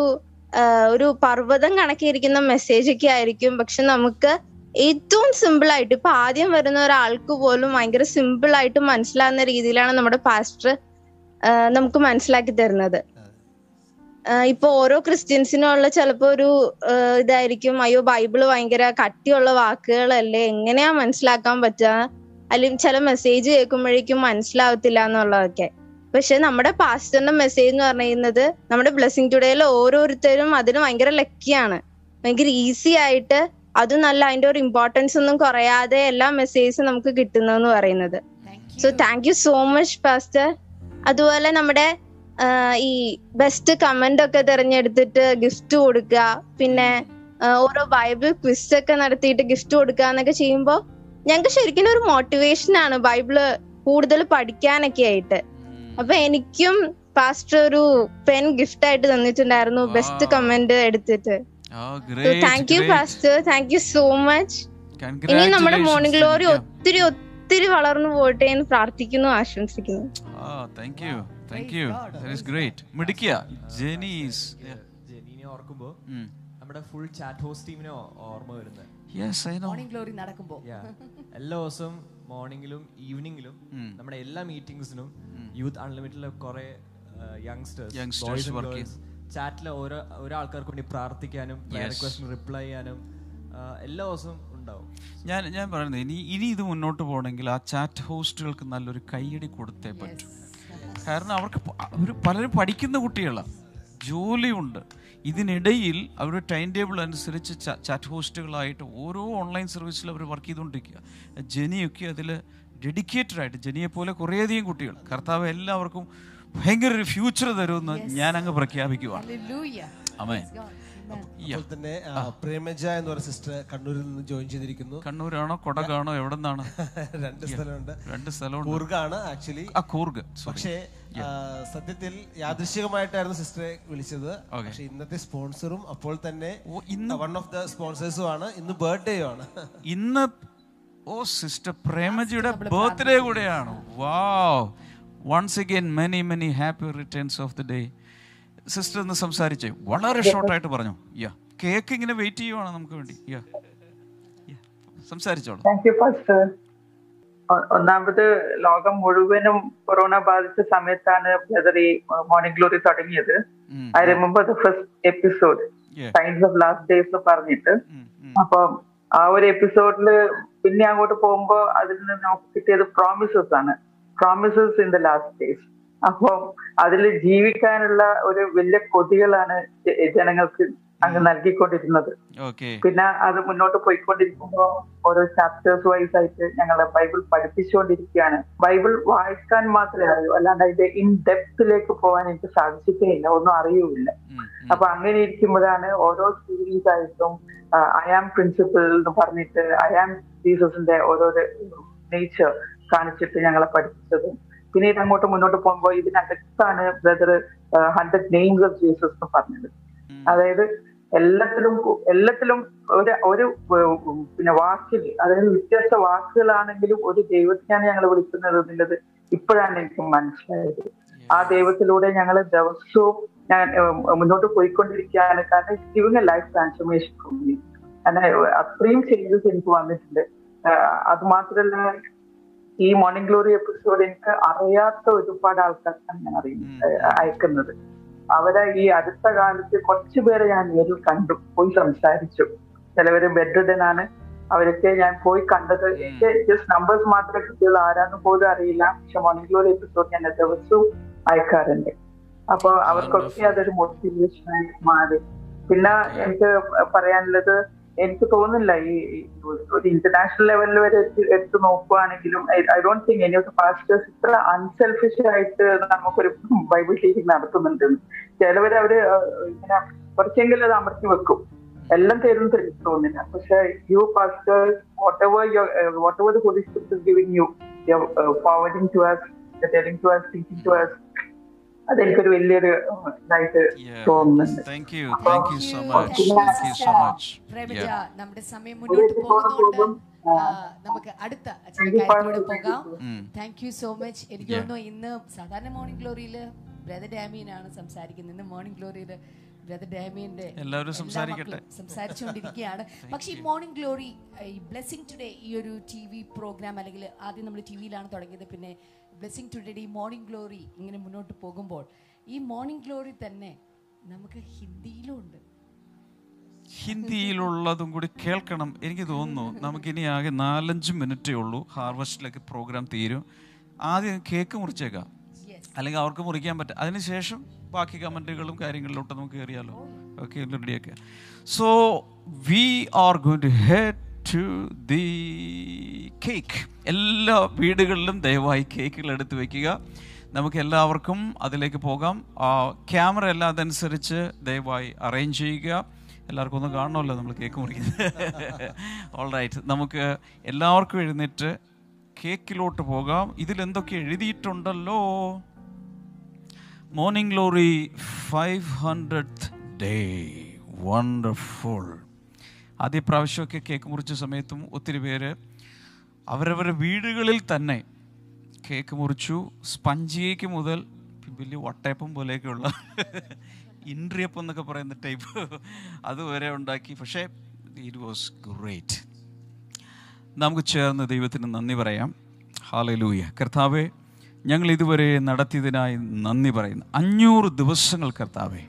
ഒരു പർവതം കണക്കിയിരിക്കുന്ന മെസ്സേജ് ഒക്കെ ആയിരിക്കും. പക്ഷെ നമുക്ക് ഏറ്റവും സിമ്പിൾ ആയിട്ട് ഇപ്പൊ ആദ്യം വരുന്ന ഒരാൾക്ക് പോലും ഭയങ്കര സിമ്പിൾ ആയിട്ട് മനസ്സിലാകുന്ന രീതിയിലാണ് നമ്മുടെ പാസ്റ്റർ നമുക്ക് മനസ്സിലാക്കി തരുന്നത്. ഇപ്പൊ ഓരോ ക്രിസ്ത്യൻസിനുള്ള ചിലപ്പോ ഒരു ഇതായിരിക്കും അയ്യോ ബൈബിൾ ഭയങ്കര കട്ടിയുള്ള വാക്കുകളല്ലേ? എങ്ങനെയാ മനസ്സിലാക്കാൻ പറ്റുക അല്ലെങ്കിൽ ചില മെസ്സേജ് കേൾക്കുമ്പോഴേക്കും മനസ്സിലാവത്തില്ല എന്നുള്ളതൊക്കെ. പക്ഷെ നമ്മുടെ പാസ്റ്ററിന്റെ മെസ്സേജ് എന്ന് പറയുന്നത് നമ്മുടെ ബ്ലെസ്സിങ് ടുഡേയിൽ ഓരോരുത്തരും അതിന് ഭയങ്കര ലക്കിയാണ് ഭയങ്കര ഈസി ആയിട്ട് അത് നല്ല അതിന്റെ ഒരു ഇമ്പോർട്ടൻസ് ഒന്നും കുറയാതെ എല്ലാ മെസ്സേജും നമുക്ക് കിട്ടുന്നെന്ന് പറയുന്നത്. So thank you so much pastor അതുപോലെ നമ്മുടെ ഈ ബെസ്റ്റ് കമന്റ് ഒക്കെ തിരഞ്ഞെടുത്തിട്ട് ഗിഫ്റ്റ് കൊടുക്കുക. പിന്നെ ഓരോ ബൈബിൾ ക്വിസ് ഒക്കെ നടത്തിയിട്ട് ഗിഫ്റ്റ് കൊടുക്കുക എന്നൊക്കെ ചെയ്യുമ്പോൾ ഞങ്ങൾക്ക് ശരിക്കും ഒരു മോട്ടിവേഷൻ ആണ് ബൈബിൾ കൂടുതൽ പഠിക്കാനൊക്കെ ആയിട്ട്. അപ്പൊ എനിക്കും പാസ്റ്റർ ഒരു പെൻ ഗിഫ്റ്റ് ആയിട്ട് തന്നിട്ടുണ്ടായിരുന്നു. ബെസ്റ്റ് കമന്റ് എടുത്തിട്ട്. Thank you pastor thank you so much ഇനി നമ്മുടെ മോർണിംഗ് ഗ്ലോറി ഒത്തിരി ഒത്തിരി വളർന്നു പോട്ടെ എന്ന് പ്രാർത്ഥിക്കുന്നു ആശംസിക്കുന്നു. ആ thank you thank you that is great മിടുക്കിയ? ജെനീസ്. ജെനീനെ ഓർക്കുമ്പോൾ നമ്മുടെ ഫുൾ ചാറ്റ് ഹോസ്റ്റ് ടീമിനോ ഓർമ്മ വരുന്നത്. Yes I know Morning Glory നടക്കുമ്പോ. എല്ലാ ദിവസവും മോർണിംഗിലും ഈവനിങ്ങിലും നമ്മുടെ എല്ലാ മീറ്റിംഗ്സിനും യൂത്ത് അൺലിമിറ്റഡിലെ കുറെ Youngsters യങ്സ്റ്റേഴ്സ് ചാറ്റിലെ ചെയ്യും. ചാറ്റിൽ ഓരോ ഓരോ ആൾക്കാർക്ക് വേണ്ടി പ്രാർത്ഥിക്കാനും. റിക്വസ്റ്റിന് റിപ്ലൈ ചെയ്യാനും എല്ലാ ദിവസവും ഉണ്ടാവും. ഞാൻ ഞാൻ പറയുന്നത് ഇനി ഇനി ഇത് മുന്നോട്ട് പോകണമെങ്കിൽ ആ ചാറ്റ് ഹോസ്റ്റുകൾക്ക് നല്ലൊരു കൈയടി കൊടുത്തേ പറ്റും. കാരണം അവർക്ക് ഒരു അവർ പലരും പഠിക്കുന്ന കുട്ടികളാണ് ജോലിയുണ്ട്. ഇതിനിടയിൽ അവരുടെ ടൈം ടേബിൾ അനുസരിച്ച് ചാറ്റ് ഹോസ്റ്റുകളായിട്ട് ഓരോ ഓൺലൈൻ സർവീസിൽ അവർ വർക്ക് ചെയ്തുകൊണ്ടിരിക്കുക. ജനിയൊക്കെ അതിൽ ഡെഡിക്കേറ്റഡ് ആയിട്ട് ജനിയെ പോലെ കുറേയധികം കുട്ടികൾ കർത്താവ് എല്ലാവർക്കും ഭയങ്കര ഒരു ഫ്യൂച്ചർ തരുമെന്ന് ഞാൻ അങ്ങ് പ്രഖ്യാപിക്കുവാണ്. Hallelujah. അപ്പോൾ തന്നെ പ്രേമജ എന്ന് പറയുന്ന സിസ്റ്റർ കണ്ണൂരിൽ നിന്ന് ജോയിൻ ചെയ്തിരിക്കുന്നു. കണ്ണൂരാണോ? കൊടകാണോ? എവിടെ നിന്നാണ് രണ്ട് സ്ഥലമുണ്ട്. രണ്ട് സ്ഥലമുണ്ട്. കൂർഗാണ് ആക്ച്വലി ആ കൂർഗ്. പക്ഷേ സത്യത്തിൽ യാദൃശികമായിട്ടായിരുന്നു സിസ്റ്ററെ വിളിച്ചത്. പക്ഷെ ഇന്നത്തെ സ്പോൺസറും അപ്പോൾ തന്നെ വൺ ഓഫ് ദ സ്പോൺസേഴ്സും ആണ്. ഇന്ന് ബർത്ത്ഡേ ആണ്. ഇന്ന് ഓ സിസ്റ്റർ പ്രേമജിയുടെ ബർത്ത്ഡേ കൂടെയാണ്. Wow once again many many happy returns of the day sister ഒന്ന് സംസാരിച്ചേ. വളരെ ഷോർട്ടായിട്ട് പറഞ്ഞു. യാ കേക്ക് ഇങ്ങനെ വെയിറ്റ് ചെയ്യുവാണ് നമുക്ക് വേണ്ടി. യാ സംസാരിച്ചോളൂ. ഒന്നാമത് ലോകം മുഴുവനും കൊറോണ ബാധിച്ച സമയത്താണ് ബ്രദർ ഈ മോർണിംഗ് ഗ്ലോറി തുടങ്ങിയത്. I remember the first episode. Science of last days എന്ന് പറഞ്ഞിട്ട്. അപ്പൊ ആ ഒരു എപ്പിസോഡിൽ പിന്നെ അങ്ങോട്ട് പോകുമ്പോ അതിൽ നിന്ന് നമുക്ക് കിട്ടിയത് പ്രോമിസസ് ആണ്. Promises in the last days അപ്പൊ അതിൽ ജീവിക്കാനുള്ള ഒരു വലിയ കൊതികളാണ് ജനങ്ങൾക്ക് അങ്ങ് നൽകിക്കൊണ്ടിരുന്നത്. പിന്നെ അത് മുന്നോട്ട് പോയിക്കൊണ്ടിരിക്കുമ്പോൾ ഓരോ ചാപ്റ്റേഴ്സ് വൈസ് ആയിട്ട് ഞങ്ങൾ ബൈബിൾ പഠിപ്പിച്ചുകൊണ്ടിരിക്കുകയാണ് ബൈബിൾ വായിക്കാൻ മാത്രമേ അറിയൂ. അല്ലാണ്ട് അതിന്റെ ഇൻ ഡെപ്തിലേക്ക് പോകാൻ എനിക്ക് സാധിച്ചിട്ടേയില്ല. ഒന്നും അറിയൂല അപ്പൊ അങ്ങനെ ഇരിക്കുമ്പോഴാണ് ഓരോ സീരീസ് ആയിട്ടും ഐ ആം പ്രിൻസിപ്പൽ എന്ന് പറഞ്ഞിട്ട് ഐ ആം ജീസസിന്റെ ഓരോരോ നേച്ചർ കാണിച്ചിട്ട് ഞങ്ങളെ പഠിപ്പിച്ചത്. പിന്നീട് അങ്ങോട്ട് മുന്നോട്ട് പോകുമ്പോൾ ഇതിനകത്താണ് brother hundred names of Jesus എന്ന് പറഞ്ഞത്. അതായത് എല്ലാത്തിലും എല്ലാത്തിലും ഒരു ഒരു പിന്നെ വാക്കിൽ അതായത് വ്യത്യസ്ത വാക്കുകളാണെങ്കിലും ഒരു ദൈവത്തിനാണ് ഞങ്ങൾ വിളിക്കുന്നത് എന്നുള്ളത് ഇപ്പോഴാണ് എനിക്ക് മനസ്സിലായത്. ആ ദൈവത്തിലൂടെ ഞങ്ങൾ ദിവസവും ഞാൻ മുന്നോട്ട് പോയിക്കൊണ്ടിരിക്കുകയാണ്. കാരണം ഇവിടെ എ ലൈഫ് ട്രാൻസ്ഫോർമേഷൻ അങ്ങനെ അത്രയും ചേഞ്ചസ് എനിക്ക് വന്നിട്ടുണ്ട്. അത് മാത്രല്ല ഈ മോർണിംഗ് ഗ്ലോറി എപ്പിസോഡ് എനിക്ക് അറിയാത്ത ഒരുപാട് ആൾക്കാർക്കാണ് ഞാൻ അറിയുന്നത് അയക്കുന്നത്. അവരെ ഈ അടുത്ത കാലത്ത് കുറച്ചു പേരെ ഞാൻ നേരിൽ കണ്ടു പോയി സംസാരിച്ചു. ചിലവര് ബെഡ്രിഡനാണ് അവരൊക്കെ ഞാൻ പോയി കണ്ടത്. എനിക്ക് ജസ്റ്റ് നമ്പേഴ്സ് മാത്രമേ കിട്ടിയുള്ളൂ ആരാന്ന് പോലും അറിയില്ല. പക്ഷെ മോർണിംഗ് ഗ്ലോറി എപ്പിസോഡ് ഞാൻ ദിവസവും അയക്കാറുണ്ട്. അപ്പൊ അവർക്കൊക്കെ അതൊരു മോട്ടിവേഷനായി മാറി. പിന്നെ എനിക്ക് പറയാനുള്ളത് എനിക്ക് തോന്നുന്നില്ല. ഈ ഒരു ഇന്റർനാഷണൽ ലെവലിൽ വരെ എടുത്തു നോക്കുവാണെങ്കിലും I don't think any of pastors ഇത്ര അൺസെൽഫിഷ് ആയിട്ട് നമുക്കൊരു ബൈബിൾ ടീച്ചിങ് നടത്തുന്നുണ്ട്. ചിലവര് അവർ ഇങ്ങനെ കുറച്ചെങ്കിലും അത് അമർത്തി വെക്കും. എല്ലാം തരുന്നു എനിക്ക് തോന്നുന്നില്ല. പക്ഷെ you pastors whatever whatever the Holy Spirit giving you forwarding to us telling to us teaching to us അതെനിക്കൊരു വലിയൊരു ഇതായിട്ട് തോന്നുന്നുണ്ട് Thank you. Thank you so much. Thank you so much. Premaja Yeah. നമ്മുടെ സമയം മുന്നോട്ട് പോകുന്നതുകൊണ്ട് നമുക്ക് അടുത്ത കാര്യത്തിലൂടെ പോകാം. താങ്ക് യു സോ മച്ച് എനിക്ക്. തോന്നുന്നു ഇന്ന് സാധാരണ മോർണിംഗ് ഗ്ലോറിയിൽ ബ്രദർ ആണ് സംസാരിക്കുന്നത് ഇന്ന് മോർണിംഗ് ഗ്ലോറിയിൽ ബ്രദർ ഡാമിയന്റെ എല്ലാവരും സംസാരിക്കട്ടെ. സംസാരിച്ചുകൊണ്ടിരിക്കുകയാണ് പക്ഷേ ഈ മോർണിംഗ് ഗ്ലോറി ഈ ബ്ലെസ്സിങ് ടുഡേ ഈ ഒരു ടി വി പ്രോഗ്രാം അല്ലെങ്കിൽ ആദ്യം നമ്മൾ ടി വിയിലാണ് തുടങ്ങിയത് പിന്നെ ബ്ലെസ്സിങ് ടുഡേ ഈ മോർണിംഗ് ഗ്ലോറി ഇങ്ങനെ മുന്നോട്ട് പോകുമ്പോൾ ഈ മോർണിംഗ് ഗ്ലോറി തന്നെ നമുക്ക് ഹിന്ദിയിലും ഉണ്ട്. ഹിന്ദിയിലുള്ളതും കൂടി കേൾക്കണം എനിക്ക് തോന്നുന്നു. നമുക്കിനി ആകെ നാലഞ്ച് മിനിറ്റേ ഉള്ളൂ. ഹാർവസ്റ്റിലേക്ക് പ്രോഗ്രാം തീരും. ആദ്യം കേക്ക് മുറിച്ചേക്കാം. അല്ലെങ്കിൽ അവർക്ക് മുറിക്കാൻ പറ്റും അതിനുശേഷം ബാക്കി കമന്റുകളും കാര്യങ്ങളിലോട്ട് നമുക്ക് കയറിയാലോ. Okay റെഡിയൊക്കെ so we are going to head to the cake എല്ലാ വീടുകളിലും ദയവായി കേക്കുകൾ എടുത്ത് വയ്ക്കുക നമുക്ക് എല്ലാവർക്കും അതിലേക്ക് പോകാം. ആ ക്യാമറ എല്ലാം അതനുസരിച്ച് ദയവായി അറേഞ്ച് ചെയ്യുക. എല്ലാവർക്കും ഒന്ന് കാണണമല്ലോ നമ്മൾ കേക്ക് മുറിക്കുന്നത്. ഓൾ റൈറ്റ് നമുക്ക് എല്ലാവർക്കും എഴുന്നേറ്റ് കേക്കിലോട്ട് പോകാം. ഇതിലെന്തൊക്കെ എഴുതിയിട്ടുണ്ടല്ലോ? Morning Glory five hundred day wonderful ആദ്യ പ്രാവശ്യമൊക്കെ കേക്ക് മുറിച്ച സമയത്തും ഒത്തിരി പേര് അവരവരുടെ വീടുകളിൽ തന്നെ കേക്ക് മുറിച്ചു. സ്പഞ്ച് കേക്ക് മുതൽ വലിയ വട്ടയപ്പം പോലെയൊക്കെയുള്ള ഇൻട്രിയപ്പം എന്നൊക്കെ പറയുന്ന ടൈപ്പ് അതുവരെ ഉണ്ടാക്കി. പക്ഷേ ഇറ്റ് വാസ് ഗ്രേറ്റ് നമുക്ക് ചേർന്ന് ദൈവത്തിന് നന്ദി പറയാം. ഹാലലൂയ കർത്താവെ ഞങ്ങൾ ഇതുവരെ നടത്തിയതിനായി നന്ദി പറയുന്നു. അഞ്ഞൂറ് ദിവസങ്ങൾ കർത്താവെ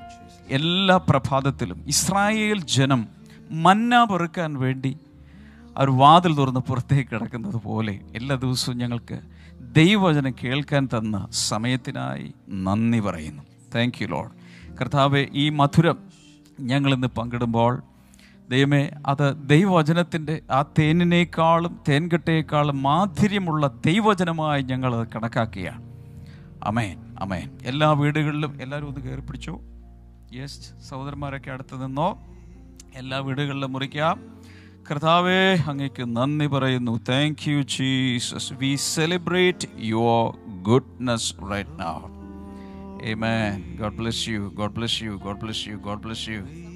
എല്ലാ പ്രഭാതത്തിലും ഇസ്രായേൽ ജനം മന്ന പെറുക്കാൻ വേണ്ടി അവർ വാതിൽ തുറന്ന് പുറത്തേക്ക് കിടക്കുന്നത് പോലെ എല്ലാ ദിവസവും ഞങ്ങൾക്ക് ദൈവവചനം കേൾക്കാൻ തന്ന സമയത്തിനായി നന്ദി പറയുന്നു. താങ്ക് യു ലോഡ് കർത്താവെ ഈ മധുരം ഞങ്ങളിന്ന് പങ്കിടുമ്പോൾ ദൈവമേ അത് ദൈവവചനത്തിന്റെ ആ തേനിനേക്കാളും തേൻകട്ടയേക്കാളും മാധുര്യമുള്ള ദൈവവചനമായി ഞങ്ങൾ അത് കണക്കാക്കുകയാണ്. അമേൻ അമേൻ എല്ലാ വീടുകളിലും എല്ലാവരും ഒന്ന് കയറി പിടിച്ചോ? യെസ് സഹോദരന്മാരൊക്കെ അടുത്ത് നിന്നോ? എല്ലാ വീടുകളിലും മുറിക്കാം. കർത്താവേ അങ്ങേക്ക് നന്ദി പറയുന്നു. Thank you Jesus we celebrate your goodness right now Amen. God bless you God bless you God bless you God bless you.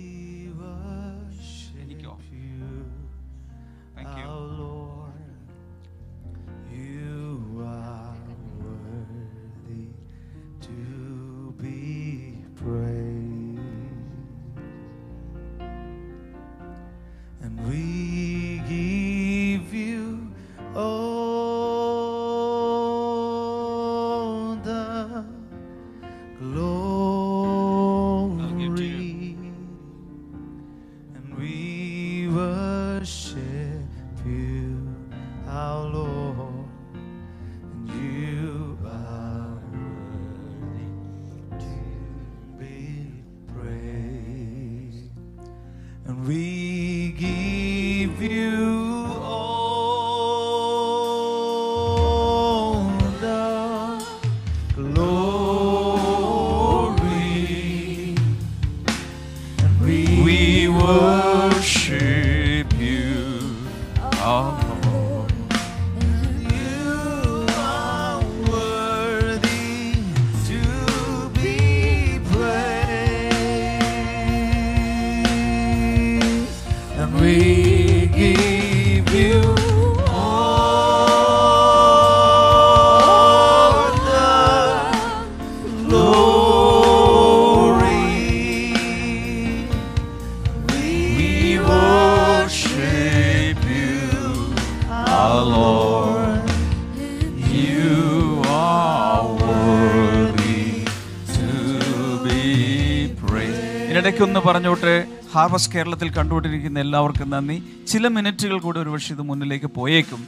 Harvest കേരളത്തിൽ കണ്ടുകൊണ്ടിരിക്കുന്ന എല്ലാവർക്കും നന്ദി. ചില മിനിറ്റുകൾ കൂടെ ഒരുപക്ഷെ ഇത് മുന്നിലേക്ക് പോയേക്കും.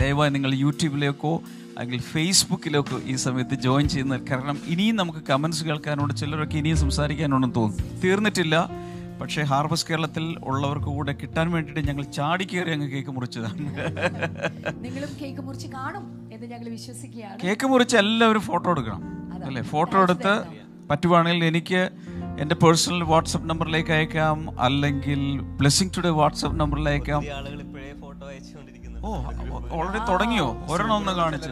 ദയവായി നിങ്ങൾ യൂട്യൂബിലേക്കോ അല്ലെങ്കിൽ ഫേസ്ബുക്കിലേക്കോ ഈ സമയത്ത് ജോയിൻ ചെയ്യുന്നത് കാരണം ഇനിയും നമുക്ക് കമൻസ് കേൾക്കാനുണ്ട് ചിലരൊക്കെ ഇനിയും സംസാരിക്കാനുണ്ടെന്ന് തോന്നുന്നു. തീർന്നിട്ടില്ല. പക്ഷേ ഹാർവസ്റ്റ് കേരളത്തിൽ ഉള്ളവർക്ക് കൂടെ കിട്ടാൻ വേണ്ടിയിട്ട് ഞങ്ങൾ ചാടിക്കേറി അങ്ങ് കേക്ക് മുറിച്ചതാണ്. നിങ്ങളും കേക്ക് മുറിച്ച് കാണും എന്ന് ഞങ്ങൾ വിശ്വസിക്കുകയാണ്. കേക്ക് മുറിച്ച് എല്ലാവരും ഫോട്ടോ എടുക്കണം. അല്ലേ? ഫോട്ടോ എടുത്ത് പറ്റുവാണെങ്കിൽ എനിക്ക് എന്റെ പേഴ്സണൽ വാട്സപ്പ് നമ്പറിലേക്ക് അയക്കാം അല്ലെങ്കിൽ ബ്ലെസ്സിംഗ് ടുഡേ വാട്സപ്പ് നമ്പറിലേക്ക് അയക്കാം. ഓ ഓൾറെഡി തുടങ്ങിയോ? ഒരെണ്ണം ഒന്ന് കാണിച്ചു.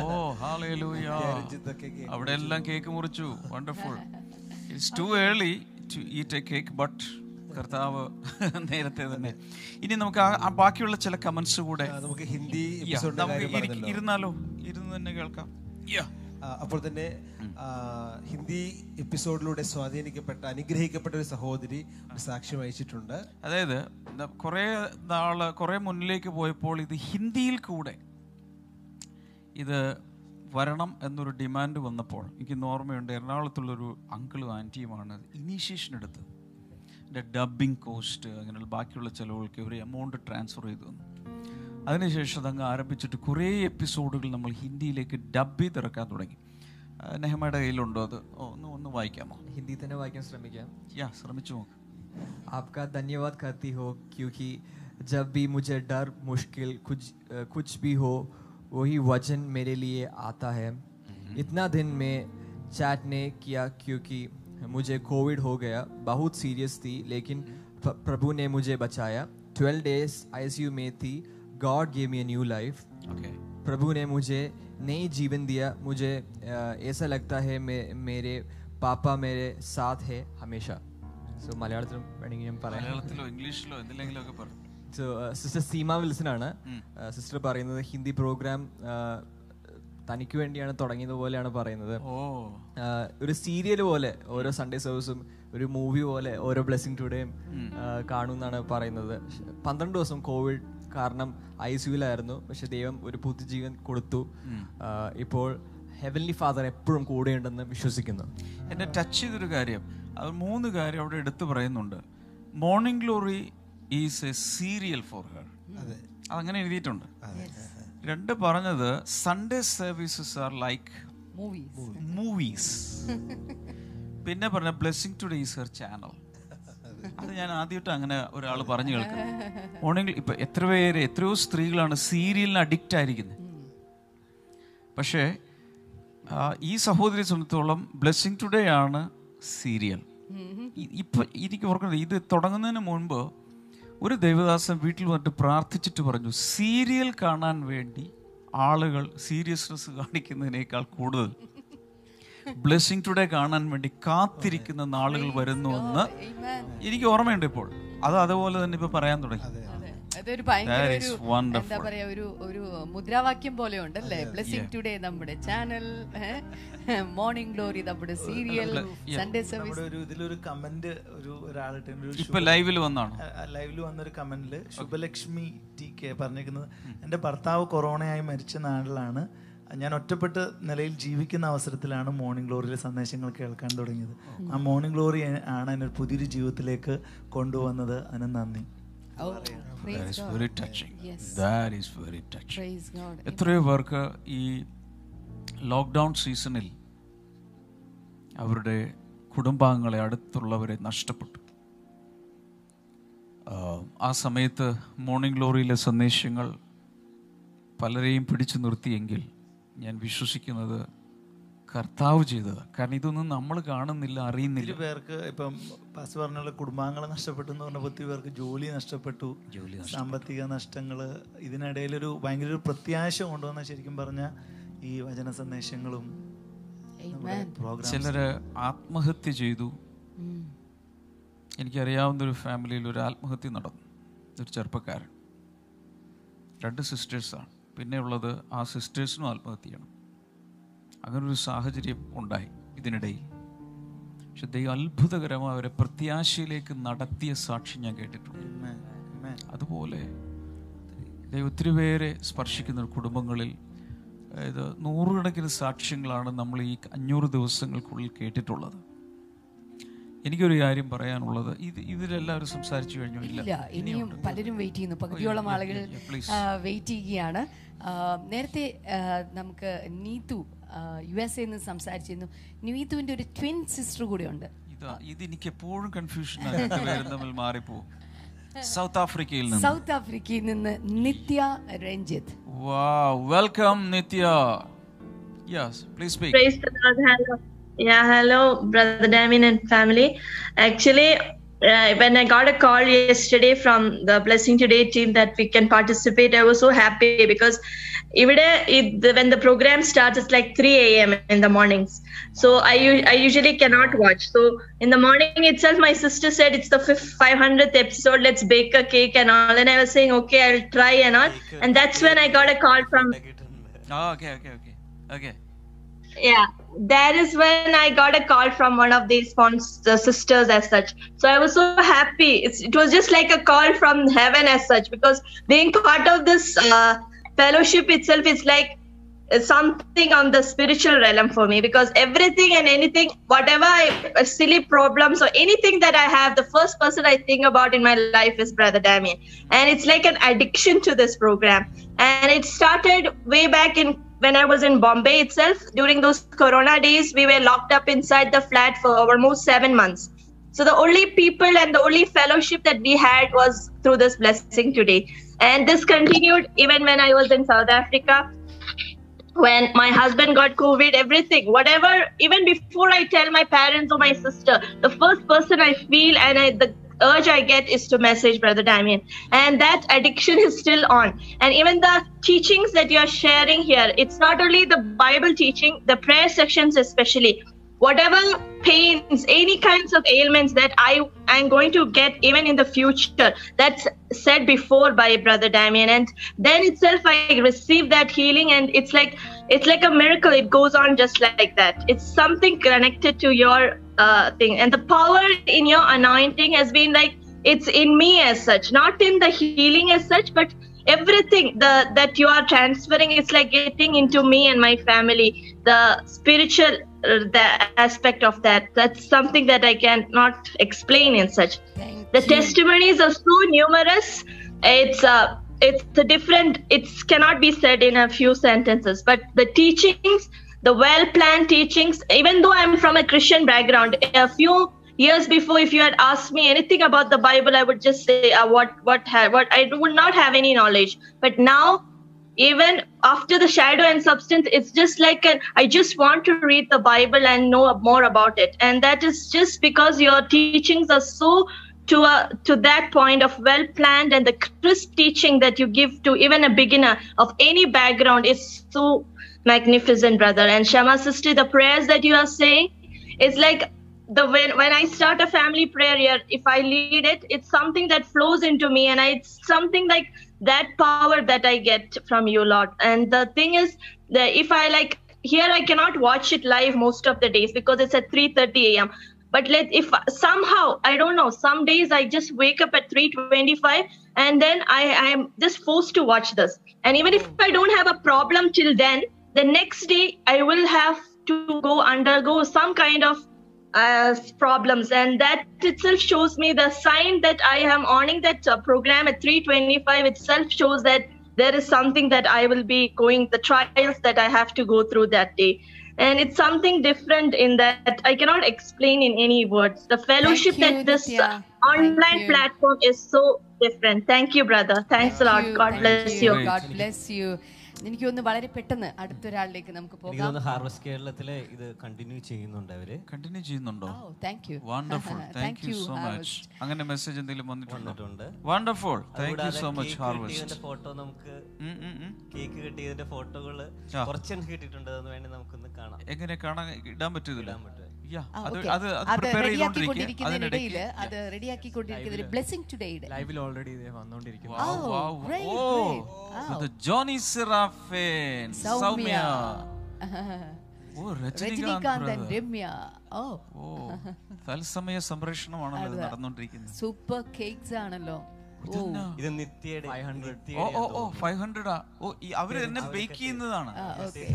ഓ ഹാലൂയ അവിടെ എല്ലാം കേക്ക് മുറിച്ചു. Wonderful it's too early to eat a cake but കർത്താവ് നേരത്തെ തന്നെ. ഇനി നമുക്ക് ആ- ബാക്കിയുള്ള ചില കമന്റ്സ് കൂടെ നമുക്ക് ഹിന്ദി. ഇരുന്നാലോ? ഇരുന്ന് തന്നെ കേൾക്കാം. Yeah. അപ്പോൾ തന്നെ ഹിന്ദി എപ്പിസോഡിലൂടെ സ്വാധീനിക്കപ്പെട്ട അനുഗ്രഹിക്കപ്പെട്ട ഒരു സഹോദരി സാക്ഷ്യം അയച്ചിട്ടുണ്ട് അതായത് കുറെ നാൾ കുറേ മുന്നിലേക്ക് പോയപ്പോൾ ഇത് ഹിന്ദിയിൽ കൂടെ ഇത് വരണം എന്നൊരു ഡിമാൻഡ് വന്നപ്പോൾ എനിക്ക് ഓർമ്മയുണ്ട് എറണാകുളത്തുള്ളൊരു അങ്കിളും ആന്റിയുമാണ് ഇനീഷ്യേഷൻ എടുത്തത് എന്റെ ഡബ്ബിംഗ് കോസ്റ്റ് അങ്ങനെയുള്ള ബാക്കിയുള്ള ചിലവുകൾക്ക് ഒരു എമൗണ്ട് ട്രാൻസ്ഫർ ചെയ്തു തന്നു. അതിനുശേഷം അതങ്ങ് ആരംഭിച്ചിട്ട് കുറേ എപ്പിസോഡുകൾ നമ്മൾ ഹിന്ദിയിലേക്ക് ഡബ് ചെയ്തിറക്കാൻ തുടങ്ങി ആ, നെഹമയുടെ കയ്യിലുണ്ടോ അത് ഓ, ഒന്ന് ഒന്ന് വായിക്കാമോ ഹിന്ദി തന്നെ വായിക്കാൻ ശ്രമിക്കാം യാ ശ്രമിച്ചു നോക്ക് आपका धन्यवाद करती हो क्योंकि जब भी मुझे डर मुश्किल कुछ अ, कुछ भी हो वही वचन मेरे लिए आता है इतना दिन में चैट ने किया क्योंकि मुझे कोविड हो गया बहुत सीरियस थी लेकिन प- प्रभु ने मुझे बचाया ट्वेल्व डेज आईसीयू में थी God gave me new life Okay. प्रभु ने मुझे नई जीवन दिया मुझे अ, ऐसा लगता है मे, मेरे पापा मेरे साथ है हमेशा സോ മലയാളത്തിലും വേണമെങ്കിൽ ഞാൻ പറയാം മലയാളത്തിലോ ഇംഗ്ലീഷിലോ എന്തിലെങ്കിലും ഒക്കെ പറഞ്ഞു സോ സിസ്റ്റർ സീമ വിൽസൺ ആണ് സിസ്റ്റർ പറയുന്നത് ഹിന്ദി പ്രോഗ്രാം തനിക്ക് വേണ്ടിയാണ് തുടങ്ങിയത് പോലെയാണ് പറയുന്നത് ഓ. ആ, ഒരു സീരിയൽ പോലെ ഓരോ സൺഡേ സർവീസും ഒരു മൂവി പോലെ ഓരോ ബ്ലെസ്സിങ് ടുഡേയും കാണുമെന്നാണ് പറയുന്നത് പന്ത്രണ്ട് ദിവസം കോവിഡ് കാരണം ഐ സിയുലായിരുന്നു പക്ഷെ ദൈവം ഒരു പുതുജീവൻ കൊടുത്തു. ഇപ്പോൾ ഹെവൻലി ഫാദർ എപ്പോഴും കൂടെയുണ്ടെന്ന് വിശ്വസിക്കുന്നു. എന്നെ ടച്ച് ചെയ്തൊരു കാര്യം. അത് മൂന്ന് കാര്യം അവിടെ എടുത്തു പറയുന്നുണ്ട്. Morning Glory is a serial for her അതെ. അതങ്ങനെ എഴുതിയിട്ടുണ്ട്. രണ്ട് പറഞ്ഞത് Sunday services are like movies movies പിന്നെ പറഞ്ഞ Blessing Today is her channel അത് ഞാൻ ആദ്യമായിട്ട് അങ്ങനെ ഒരാൾ പറഞ്ഞു കേൾക്കുന്നത്. മോർണിംഗ് ഇപ്പൊ എത്ര പേര് എത്രയോ സ്ത്രീകളാണ് സീരിയലിന് അഡിക്റ്റ് ആയിരിക്കുന്നത്. പക്ഷേ ഈ സഹോദരി സംബന്ധിച്ചോളം ബ്ലെസ്സിങ് ടുഡേ ആണ് സീരിയൽ. ഇപ്പൊ എനിക്ക് ഓർക്കുന്നത് ഇത് തുടങ്ങുന്നതിന് മുൻപ് ഒരു ദേവദാസൻ വീട്ടിൽ വന്നിട്ട് പ്രാർത്ഥിച്ചിട്ട് പറഞ്ഞു സീരിയൽ കാണാൻ വേണ്ടി ആളുകൾ സീരിയസ്നെസ് കാണിക്കുന്നതിനേക്കാൾ കൂടുതൽ. ബ്ലെസ്സിങ് ടുഡേ കാണാൻ വേണ്ടി കാത്തിരിക്കുന്ന നാളുകൾ വരുന്നു എന്ന് എനിക്ക് ഓർമ്മയുണ്ട് ഇപ്പോൾ. അത് അതുപോലെ തന്നെ ഇപ്പൊ പറയാൻ തുടങ്ങി. അതൊരു ഭയങ്കര That ഒരു എന്താ പറയാ ഒരു ഒരു മുദ്രാവാക്യം പോലെ ഉണ്ടല്ലേ ബ്ലെസ്സിംഗ്. ടുഡേ നമ്മുടെ ചാനൽ മോർണിംഗ് ഗ്ലോറി നമ്മുടെ സീരിയൽ സൺഡേ സർവീസ് ഒരു ഇതിലൊരു കമന്റ് ഒരു ഒരാളിട്ട് ഒരു ഇപ്പൊ ലൈവിൽ വന്നാണോ? ആ, വന്ന ഒരു കമന്റിൽ ശുഭലക്ഷ്മി ടി കെ പറഞ്ഞിരിക്കുന്നത് എന്റെ ഭർത്താവ് കൊറോണയായി മരിച്ച നാളിലാണ് ഞാൻ ഒറ്റപ്പെട്ട് നിലയിൽ ജീവിക്കുന്ന അവസരത്തിലാണ് മോർണിംഗ് ഗ്ലോറിയിലെ സന്ദേശങ്ങൾ കേൾക്കാൻ തുടങ്ങിയത് ആ മോർണിംഗ് ഗ്ലോറി ആണ് എന്നെ പുതിയൊരു ജീവിതത്തിലേക്ക് കൊണ്ടുവന്നത് അതിന് നന്ദി Oh, That praise is God. very touching. Yes. That is very touching. Praise God. എത്രയോ പേർക്ക് ഈ ലോക്ക്ഡൗൺ സീസണിൽ അവരുടെ കുടുംബാംഗങ്ങളെ അടുത്തുള്ളവരെ നഷ്ടപ്പെട്ടു ആ, ആ സമയത്ത് മോർണിംഗ് ഗ്ലോറിയിലെ സന്ദേശങ്ങൾ പലരെയും പിടിച്ചു നിർത്തിയെങ്കിൽ ഞാൻ വിശ്വസിക്കുന്നത് കർത്താവ് ചെയ്തത്. കാരണം ഇതൊന്നും നമ്മൾ കാണുന്നില്ല അറിയുന്നില്ല. പേർക്ക് ഇപ്പം പാസ് പറഞ്ഞ കുടുംബാംഗങ്ങൾ നഷ്ടപ്പെട്ടു എന്ന് പറഞ്ഞ ഒത്തിരി പേർക്ക് ജോലി നഷ്ടപ്പെട്ടു ജോലി സാമ്പത്തിക നഷ്ടങ്ങൾ ഇതിനിടയിലൊരു ഭയങ്കര ഒരു പ്രത്യാശ കൊണ്ടുവന്ന ശരിക്കും പറഞ്ഞ ഈ വചന സന്ദേശങ്ങളും ചിലര് ആത്മഹത്യ ചെയ്തു. എനിക്കറിയാവുന്ന ഒരു ഫാമിലിയിൽ ഒരു ആത്മഹത്യ നടന്നു. ഒരു ചെറുപ്പക്കാരൻ. രണ്ട് സിസ്റ്റേഴ്സാണ് പിന്നെ ഉള്ളത് ആ സിസ്റ്റേഴ്സിനും ആത്മഹത്യ ചെയ്യണം അങ്ങനൊരു സാഹചര്യം ഉണ്ടായി ഇതിനിടയിൽ. പക്ഷെ ദൈവം അത്ഭുതകരമായ അവരെ പ്രത്യാശയിലേക്ക് നടത്തിയ സാക്ഷി ഞാൻ കേട്ടിട്ടുണ്ട്. അതുപോലെ ദൈവം ഒത്തിരി പേരെ സ്പർശിക്കുന്ന കുടുംബങ്ങളിൽ അതായത് നൂറുകണക്കിന് സാക്ഷ്യങ്ങളാണ് നമ്മൾ ഈ അഞ്ഞൂറ് ദിവസങ്ങൾക്കുള്ളിൽ കേട്ടിട്ടുള്ളത്. എനിക്കൊരു കാര്യം പറയാനുള്ളത്. ഇത് ഇതിലെല്ലാവരും സംസാരിച്ചു കഴിഞ്ഞു. ഇല്ല ഇനിയും പലരും വെയിറ്റ് ചെയ്യുന്നു. പകുതിയോളം ആളുകൾ വെയിറ്റ് ചെയ്യുകയാണ്. നേരത്തെ നമുക്ക് നീതു യു എസ് എന്ന് സംസാരിച്ചിരുന്നു. നീതുവിന്റെ ഒരു ട്വിൻ സിസ്റ്റർ കൂടെ ഉണ്ട് ഇതാ ഇത് എനിക്ക് എപ്പോഴും കൺഫ്യൂഷൻ തമ്മിൽ മാറിപ്പോവും. സൗത്ത് ആഫ്രിക്കയിൽ നിന്ന്. സൗത്ത് ആഫ്രിക്കയിൽ നിന്ന് നിത്യ രഞ്ജിത്ത്. വാ welcome Nithya. Yes please speak. Praise the Lord. Hello. Yeah, hello, Brother Damien and family. Actually, uh, when I got a call yesterday from the Blessing Today team that we can participate, I was so happy because even when the program starts, it's like 3 a.m. in the mornings. So I, I usually cannot watch. So in the morning itself, my sister said it's the fifth, 500th episode. Let's bake a cake and all. And I was saying, okay, I'll try and all. And that's when I got a call from Oh, okay, okay, okay. Okay. yeah that is when i got a call from one of these the sisters as such. So i was so happy. It's, it was just like a call from heaven as such because being part of this uh, fellowship itself is like something on the spiritual realm for me because everything and anything whatever I, uh, silly problems or anything that i have the first person i think about in my life is brother damien. And it's like an addiction to this program. And it started way back in when I was in Bombay itself, during those Corona days, we were locked up inside the flat for almost seven months. So the only people and the only fellowship that we had was through this blessing today. And this continued even when I was in South Africa, when my husband got COVID, everything, whatever, even before I tell my parents or my sister, the first person I feel and I, the urge I get is to message Brother Damien. And that addiction is still on. And even the teachings that you're sharing here, it's not only the Bible teaching, the prayer sections especially. Whatever pains, any kinds of ailments that I am going to get even in the future, that's said before by Brother Damien. And then itself I receive that healing and it's like it's like a miracle. It goes on just like that. It's something connected to your uh, thing. And the power in your anointing has been like it's in me as such, not in the healing as such, but everything the that you are transferring is like getting into me and my family. The spiritual uh, the aspect of that that's something that i cannot explain in such. The testimonies are so numerous. It's uh it's a different it cannot be said in a few sentences but the teachings the well planned teachings even though i'm from a christian background a few years before if you had asked me anything about the bible i would just say uh, what what ha- what i would not have any knowledge. But now even after the shadow and substance it's just like i just want to read the bible and know more about it. And that is just because your teachings are so to a to that point of well planned and the crisp teaching that you give to even a beginner of any background is so magnificent brother and shama sister the prayers that you are saying it's like the when when I start a family prayer here, if I lead it, it's something that flows into me, and I, it's something like that power that I get from you, Lord. And the thing is that if I like here, I cannot watch it live most of the days because it's at 3:30 a.m. But let if somehow I don't know, some days I just wake up at 3:25, and then I I am just forced to watch this. And even if I don't have a problem till then, the next day i will have to go undergo some kind of uh, problems. And that itself shows me the sign that i am owning that uh, program at 325 itself shows that there is something that i will be going the trials that i have to go through that day. And it's something different in that i cannot explain in any words. The fellowship that this online platform is so different. Thank you brother. Thanks thank a lot. You. god thank bless you. you. God bless you. എനിക്ക് ഒന്ന് വളരെ പെട്ടെന്ന് അടുത്തൊരാളിലേക്ക് നമുക്ക് പോകാം. Harvest കേരളത്തിലെ ഇത് continue ചെയ്യുന്നുണ്ട് അവർ. കണ്ടിന്യൂ ചെയ്യുന്നുണ്ടോ? Thank you wonderful Thank thank you so much അങ്ങനെ മെസ്സേജ് എന്തെങ്കിലും വന്നിട്ടുണ്ട്. Wonderful thank you so much harvest photo നമുക്ക് കേക്ക് കിട്ടിയതിന്റെ ഫോട്ടോകൾ കുറച്ചെണ്ണം കിട്ടിയിട്ടുണ്ട്. അതൊന്ന് വേണ്ടി നമുക്കൊന്ന് കാണാം. എങ്ങനെ കാണാൻ ഇടാൻ പറ്റില്ല അത് റെഡിയാക്കിക്കൊണ്ടിരിക്കുന്നതിനിടയിൽ അത് റെഡിയാക്കിക്കൊണ്ടിരിക്കുന്നതിൽ ബ്ലെസ്സിംഗ് ടുഡേയുടെ ലൈവിൽ ഓൾറെഡി വന്നുകൊണ്ടിരിക്കുന്നു Seraphin, സൗമ്യ ഓ രമ്യ തത്സമയ സംപ്രേഷണമാണല്ലോ നടന്നുകൊണ്ടിരിക്കുന്നത് സൂപ്പർ കേക്ക്സ് ആണല്ലോ? ഇത് നിത്യയുടെ ഓ ഓ ഓ ഫൈവ് ഹൺഡ്രഡാ ഓ അവർ തന്നെ ബേക്ക് ചെയ്യുന്നതാണ്. ആ, okay.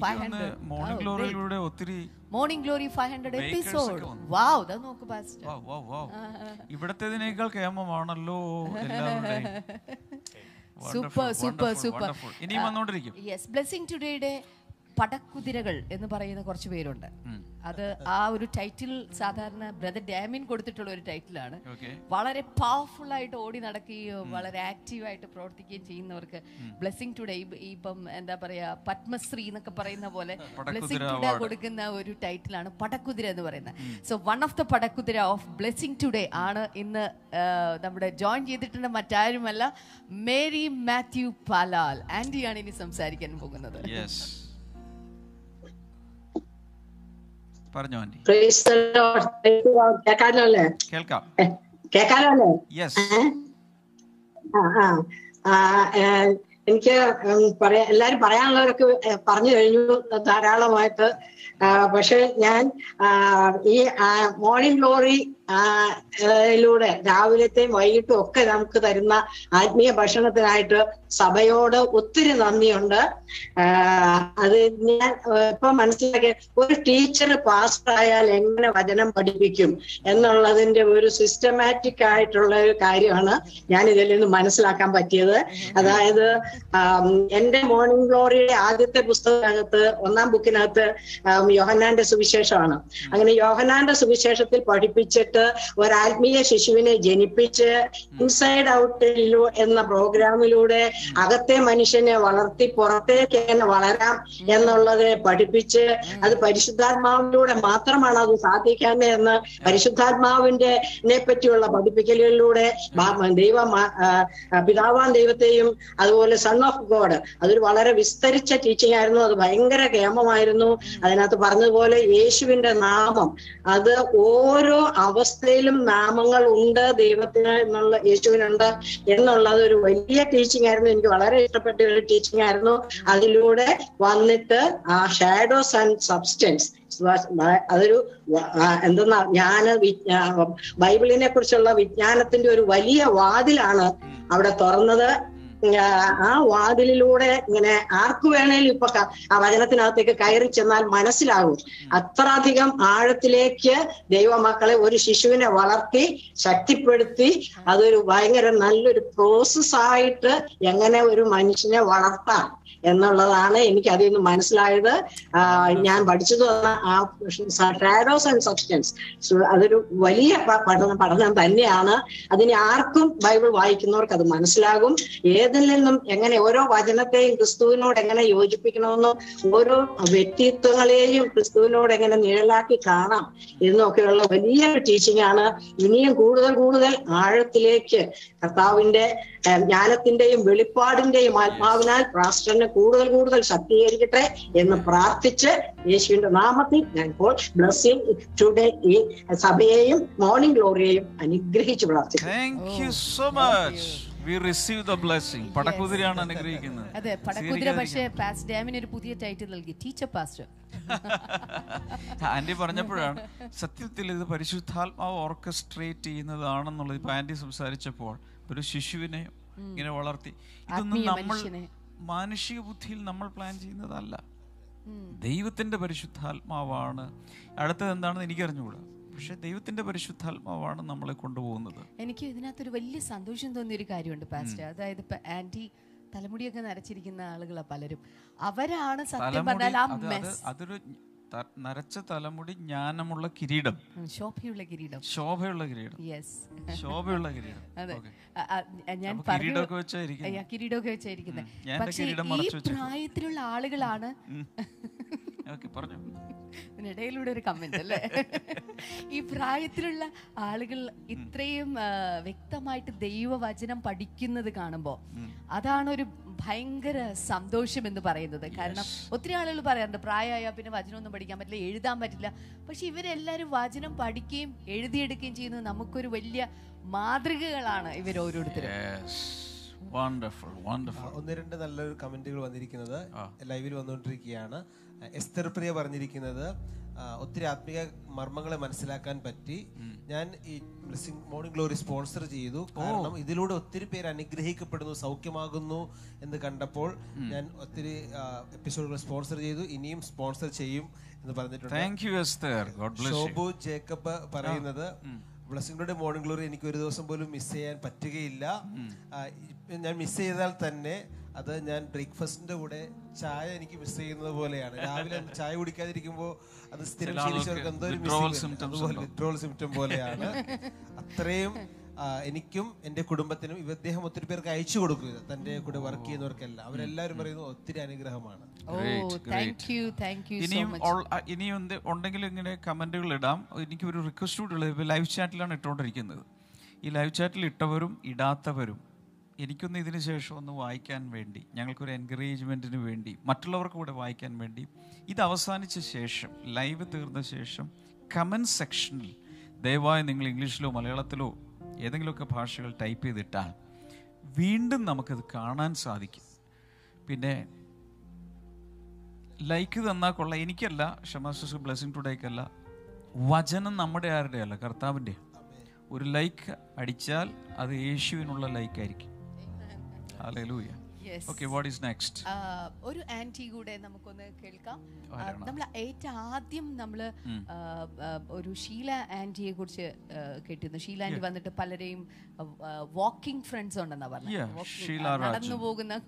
500. തോന്നുന്നു മോർണിംഗ് Oh, ഗ്ലോറിയിലൂടെ ഒത്തിരി Morning Glory five hundred episode. Wow അത് നോക്ക് പാസ്റ്റർ വാവ്, വാവ്, വാവ്. ഇവിടത്തേതിനേക്കാൾ കേമമാണല്ലോ എല്ലാവരുടെയും. Super super super. ഇനിയും വന്നോണ്ടിരിക്കും യെസ് ബ്ലെസ്സിംഗ് ടുഡേയുടെ പടക്കുതിരകൾ എന്ന് പറയുന്ന കുറച്ച് പേരുണ്ട്. അത് ആ ഒരു ടൈറ്റിൽ സാധാരണ ബ്രദർ ഡാമിൻ കൊടുത്തിട്ടുള്ള ഒരു ടൈറ്റിലാണ് വളരെ പവർഫുൾ ആയിട്ട് ഓടി നടക്കുകയും വളരെ ആക്റ്റീവായിട്ട് പ്രവർത്തിക്കുകയും ചെയ്യുന്നവർക്ക് ബ്ലെസ്സിംഗ് ടുഡേ ഇപ്പം എന്താ പറയാ പത്മശ്രീ എന്നൊക്കെ പറയുന്ന പോലെ ബ്ലെസ്സിങ് ബ്ലെസ്സിംഗ് ടുഡേ കൊടുക്കുന്ന ഒരു ടൈറ്റിലാണ് പടക്കുതിര എന്ന് പറയുന്നത്. സോ വൺ ഓഫ് ദ പടക്കുതിര ഓഫ് ബ്ലെസ്സിംഗ് ടുഡേ ആണ് ഇന്ന് നമ്മുടെ ജോയിൻ ചെയ്തിട്ടുണ്ട് മറ്റാരുമല്ല മേരി മാത്യു പാലാൽ. ആന്റിയാണ് ഇനി സംസാരിക്കാൻ പോകുന്നത്. യെസ് പറഞ്ഞോ ആന്റി. കേൾക്കാലോ അല്ലേ? കേൾക്കാം. കേൾക്കാലോ അല്ലേ? യെസ് എനിക്ക് പറയാ എല്ലാരും പറയാനുള്ളവരൊക്കെ പറഞ്ഞു കഴിഞ്ഞു ധാരാളമായിട്ട്. പക്ഷെ ഞാൻ ഈ മോർണിംഗ് ഗ്ലോറി യിലൂടെ രാവിലത്തെയും വൈകിട്ടും ഒക്കെ നമുക്ക് തരുന്ന ആത്മീയ ഭക്ഷണത്തിനായിട്ട് സഭയോട് ഒത്തിരി നന്ദിയുണ്ട്. അത് ഞാൻ ഇപ്പൊ മനസ്സിലാക്കിയ ഒരു ടീച്ചർ പാസ്റ്റർ ആയാൽ എങ്ങനെ വചനം പഠിപ്പിക്കും എന്നുള്ളതിന്റെ ഒരു സിസ്റ്റമാറ്റിക് ആയിട്ടുള്ള ഒരു കാര്യമാണ് ഞാൻ ഇതിൽ നിന്ന് മനസ്സിലാക്കാൻ പറ്റിയത്. അതായത് എന്റെ മോർണിംഗ് ഗ്ലോറിയുടെ ആദ്യത്തെ പുസ്തകത്തിനകത്ത് ഒന്നാം ബുക്കിനകത്ത് യോഹനാന്റെ സുവിശേഷമാണ്. അങ്ങനെ യോഹന്നാന്റെ സുവിശേഷത്തിൽ പഠിപ്പിച്ചിട്ട് ഒരാത്മീയ ശിശുവിനെ ജനിപ്പിച്ച് ഇൻസൈഡ് ഔട്ട് എന്ന പ്രോഗ്രാമിലൂടെ അകത്തെ മനുഷ്യനെ വളർത്തി പുറത്തേക്ക് എങ്ങനെ വളരാം എന്നുള്ളത് പഠിപ്പിച്ച് അത് പരിശുദ്ധാത്മാവിലൂടെ മാത്രമാണ് അത് സാധിക്കാവുന്നത് എന്ന് പരിശുദ്ധാത്മാവിന്റെ പറ്റിയുള്ള പഠിപ്പിക്കലുകളിലൂടെ ദൈവ പിതാവാൻ ദൈവത്തെയും അതുപോലെ സൺ ഓഫ് ഗോഡ് അതൊരു വളരെ വിസ്തരിച്ച ടീച്ചിങ് ആയിരുന്നു. അത് ഭയങ്കര കേമമായിരുന്നു അതിനകത്ത് പറഞ്ഞതുപോലെ യേശുവിന്റെ നാമം അത് ഓരോ അവസ്ഥയിലും നാമങ്ങൾ ഉണ്ട് ദൈവത്തിന് എന്നുള്ള യേശുവിനുണ്ട് എന്നുള്ളത് ഒരു വലിയ ടീച്ചിങ് ആയിരുന്നു. എനിക്ക് വളരെ ഇഷ്ടപ്പെട്ട ഒരു ടീച്ചിങ് ആയിരുന്നു. അതിലൂടെ വന്നിട്ട് ആ ഷാഡോസ് ആൻഡ് സബ്സ്റ്റൻസ് അതൊരു എന്തെന്നാ ജ്ഞാന വിജ്ഞാ ബൈബിളിനെ കുറിച്ചുള്ള വിജ്ഞാനത്തിന്റെ ഒരു വലിയ വാതിലാണ് അവിടെ തുറന്നത്. ആ, വാതിലിലൂടെ ഇങ്ങനെ ആർക്കു വേണേലും ഇപ്പൊ ആ വചനത്തിനകത്തേക്ക് കയറി ചെന്നാൽ മനസ്സിലാകും. അത്രയധികം ആഴത്തിലേക്ക് ദൈവമക്കളെ ഒരു ശിശുവിനെ വളർത്തി ശക്തിപ്പെടുത്തി അതൊരു ഭയങ്കര നല്ലൊരു പ്രോസസ്സായിട്ട് എങ്ങനെ ഒരു മനുഷ്യനെ വളർത്താം. എന്നുള്ളതാണ് എനിക്ക് അതിൽ നിന്ന് മനസ്സിലായത് ഞാൻ പഠിച്ചത് ആ ആൻഡ് സബ്സ്റ്റൻസ് അതൊരു വലിയ പഠനം പഠനം തന്നെയാണ്. അതിന് ആർക്കും ബൈബിൾ വായിക്കുന്നവർക്ക് അത് മനസ്സിലാകും. ഏതിൽ നിന്നും എങ്ങനെ ഓരോ വചനത്തെയും ക്രിസ്തുവിനോട് എങ്ങനെ യോജിപ്പിക്കണമെന്നും ഓരോ വ്യക്തിത്വങ്ങളെയും ക്രിസ്തുവിനോട് എങ്ങനെ നിഴലാക്കി കാണാം എന്നൊക്കെയുള്ള വലിയൊരു ടീച്ചിങ് ആണ്. ഇനിയും കൂടുതൽ കൂടുതൽ ആഴത്തിലേക്ക് കർത്താവിന്റെ ജ്ഞാനത്തിന്റെയും വെളിപ്പാടിന്റെയും ആത്മാവിനാൽ പ്രാസ്റ്ററിനെ കൂടുതൽ കൂടുതൽ ശക്തീകരിക്കട്ടെ എന്ന് പ്രാർത്ഥിച്ച് യേശുവിന്റെ നാമത്തിൽ ഞാൻ ഇപ്പോൾ ബ്ലസ്സിംഗ് ടുഡേ ഈ സഭയെയും മോർണിംഗ് ഗ്ലോറിയെയും അനുഗ്രഹിച്ച് പ്രാർത്ഥിക്കുന്നു. Thank so much we receive the blessing പടക്കുതിരയാണ് അനുഗ്രഹിക്കുന്നത്. അതെ പടക്കുതിര പക്ഷേ പാസ്റ്റ് ഡാമിന് ഒരു പുതിയ ടൈറ്റിൽ നൽകി. ടീച്ചർ പാസ്റ്റർ ആന്റി പറഞ്ഞപ്പോഴാണ് സത്യത്തിൽ ഇത് പരിശുദ്ധാത്മാവ് ഓർക്കസ്ട്രേറ്റ് ചെയ്യുന്നതാണെന്നുള്ളത് ഇപ്പൊ ആന്റി സംസാരിച്ചപ്പോൾ ഒരു ശിശുവിനെ ഇങ്ങനെ വളർത്തി. ഇതൊന്നും നമ്മൾ മാനുഷിക ബുദ്ധിയിൽ നമ്മൾ പ്ലാൻ ചെയ്യുന്നതല്ല. ദൈവത്തിന്റെ പരിശുദ്ധാത്മാവാണ്. അടുത്തത് എന്താണെന്ന് എനിക്കറിഞ്ഞുകൂടാ. പക്ഷെ ദൈവത്തിന്റെ പരിശുദ്ധാത്മാവാണ് നമ്മളെ കൊണ്ടുപോകുന്നത്. എനിക്ക് ഇതിനകത്തൊരു വലിയ സന്തോഷം തോന്നിയ ഒരു കാര്യമുണ്ട് പാസ്റ്റർ അതായത് ഇപ്പൊ ആന്റി തലമുടിയൊക്കെ നരച്ചിരിക്കുന്ന ആളുകളാ പലരും. അവരാണ് സത്യം പറഞ്ഞാൽ ആ അതൊരു നരച്ച തലമുടി ജ്ഞാനമുള്ള കിരീടം. ശോഭയുള്ള കിരീടം. ശോഭയുള്ള കിരീടം. യെസ് ശോഭയുള്ള കിരീടം. അതെ. ഞാൻ കിരീടമൊക്കെ വെച്ചായിരിക്കും കിരീടമൊക്കെ വെച്ചായിരിക്കുന്നത് പക്ഷേ ഈ പ്രായത്തിലുള്ള ആളുകളാണ് പറഞ്ഞു. ഇതിനിടയിലൂടെ ഒരു കമന്റ് അല്ലേ? ഈ പ്രായത്തിലുള്ള ആളുകൾ ഇത്രയും വ്യക്തമായിട്ട് ദൈവവചനം പഠിക്കുന്നത് കാണുമ്പോൾ അതാണ് ഒരു ഭയങ്കര സന്തോഷം എന്ന് പറയുന്നത്. കാരണം ഒത്തിരി ആളുകൾ പറയാറുണ്ട് പ്രായമായ പിന്നെ വചനമൊന്നും പഠിക്കാൻ പറ്റില്ല എഴുതാൻ പറ്റില്ല. പക്ഷെ ഇവരെല്ലാവരും വചനം പഠിക്കുകയും എഴുതിയെടുക്കുകയും ചെയ്യുന്നത് നമുക്കൊരു വലിയ മാതൃകകളാണ് ഇവർ ഓരോരുത്തരും. ഒന്ന് രണ്ട് നല്ലൊരു കമന്റുകൾ വന്നിരിക്കുന്നത് ലൈവിൽ വന്നുകൊണ്ടിരിക്കുകയാണ്. എസ്തർ പ്രിയ പറഞ്ഞിരിക്കുന്നത് ഒത്തിരി ആത്മീയ മർമ്മങ്ങളെ മനസ്സിലാക്കാൻ പറ്റി. ഞാൻ ഈ ബ്ലെസ്സിംഗ് മോർണിംഗ് ഗ്ലോറി സ്പോൺസർ ചെയ്തു. കാരണം ഇതിലൂടെ ഒത്തിരി പേര് അനുഗ്രഹിക്കപ്പെടുന്നു സൗഖ്യമാകുന്നു എന്ന് കണ്ടപ്പോൾ ഞാൻ ഒത്തിരി എപ്പിസോഡുകൾ സ്പോൺസർ ചെയ്തു. ഇനിയും സ്പോൺസർ ചെയ്യും എന്ന് പറഞ്ഞിട്ടുണ്ട്. ഷോബു ജേക്കബ് പറയുന്നത് ബ്ലസ്സിംഗുടെ മോർണിംഗ് ഗ്ലോറി എനിക്ക് ഒരു ദിവസം പോലും മിസ് ചെയ്യാൻ പറ്റുകയില്ല. ഞാൻ മിസ് ചെയ്താൽ തന്നെ അത് ഞാൻ ബ്രേക്ക്ഫാസ്റ്റിന്റെ കൂടെ ചായ എനിക്ക് മിസ് ചെയ്യുന്നത് പോലെയാണ്. രാവിലെ ചായ കുടിക്കാതിരിക്കുമ്പോൾ അത് സ്ഥിരം ശീലിച്ചവർക്ക് എന്തോ ഒരു അതുപോലെ ഉണ്ടാവും. സിംറ്റം പോലെയാണ്. അത്രയും എനിക്കും എന്റെ കുടുംബത്തിനും ഇവ അദ്ദേഹം ഒത്തിരി പേർക്ക് അയച്ചു കൊടുക്കുക തന്റെ കൂടെ വർക്ക് ചെയ്യുന്നവർക്കെല്ലാം. അവരെല്ലാവരും പറയുന്നത് ഒത്തിരി അനുഗ്രഹമാണ്. ഇനിയും ഉണ്ടെങ്കിൽ ഇങ്ങനെ കമന്റുകൾ ഇടാം. എനിക്ക് ഒരു റിക്വസ്റ്റ് കൂടി ഉള്ളത് ലൈവ് ചാറ്റിലാണ് ഇട്ടുകൊണ്ടിരിക്കുന്നത് ഈ ലൈവ് ചാറ്റിൽ ഇട്ടവരും ഇടാത്തവരും എനിക്കൊന്ന് ഇതിന് ശേഷം ഒന്ന് വായിക്കാൻ വേണ്ടി ഞങ്ങൾക്കൊരു എൻകറേജ്മെന്റിന് വേണ്ടി മറ്റുള്ളവർക്ക് കൂടെ വായിക്കാൻ വേണ്ടി ഇത് അവസാനിച്ച ശേഷം ലൈവ് തീർന്ന ശേഷം കമന്റ് സെക്ഷനിൽ ദയവായി നിങ്ങൾ ഇംഗ്ലീഷിലോ മലയാളത്തിലോ ഏതെങ്കിലുമൊക്കെ ഭാഷകൾ ടൈപ്പ് ചെയ്തിട്ടാൽ വീണ്ടും നമുക്കത് കാണാൻ സാധിക്കും. പിന്നെ ലൈക്ക് തന്നാൽ കൊള്ളാം. എനിക്കല്ല ഷമാസ് ബ്ലെസ്സിങ് ടുഡേക്കല്ല വചനം നമ്മുടെ ആരുടെ അല്ല കർത്താവിന്റെ ഒരു ലൈക്ക് അടിച്ചാൽ അത് യേശുവിനുള്ള ലൈക്ക് ആയിരിക്കും hallelujah. Okay what is next ഒരു ആന്റി കൂടെ നമുക്കൊന്ന് കേൾക്കാം. നമ്മൾ ഏറ്റവും ആദ്യം നമ്മൾ ഒരു ഷീല ആന്റിയെ കുറിച്ച് കേട്ടിരുന്നു. ഷീല ആന്റി വന്നിട്ട് പലരെയും വാക്കിംഗ് ഫ്രണ്ട്സ് ഉണ്ടെന്നാ പറഞ്ഞത്. നടന്നു. പോകുന്ന.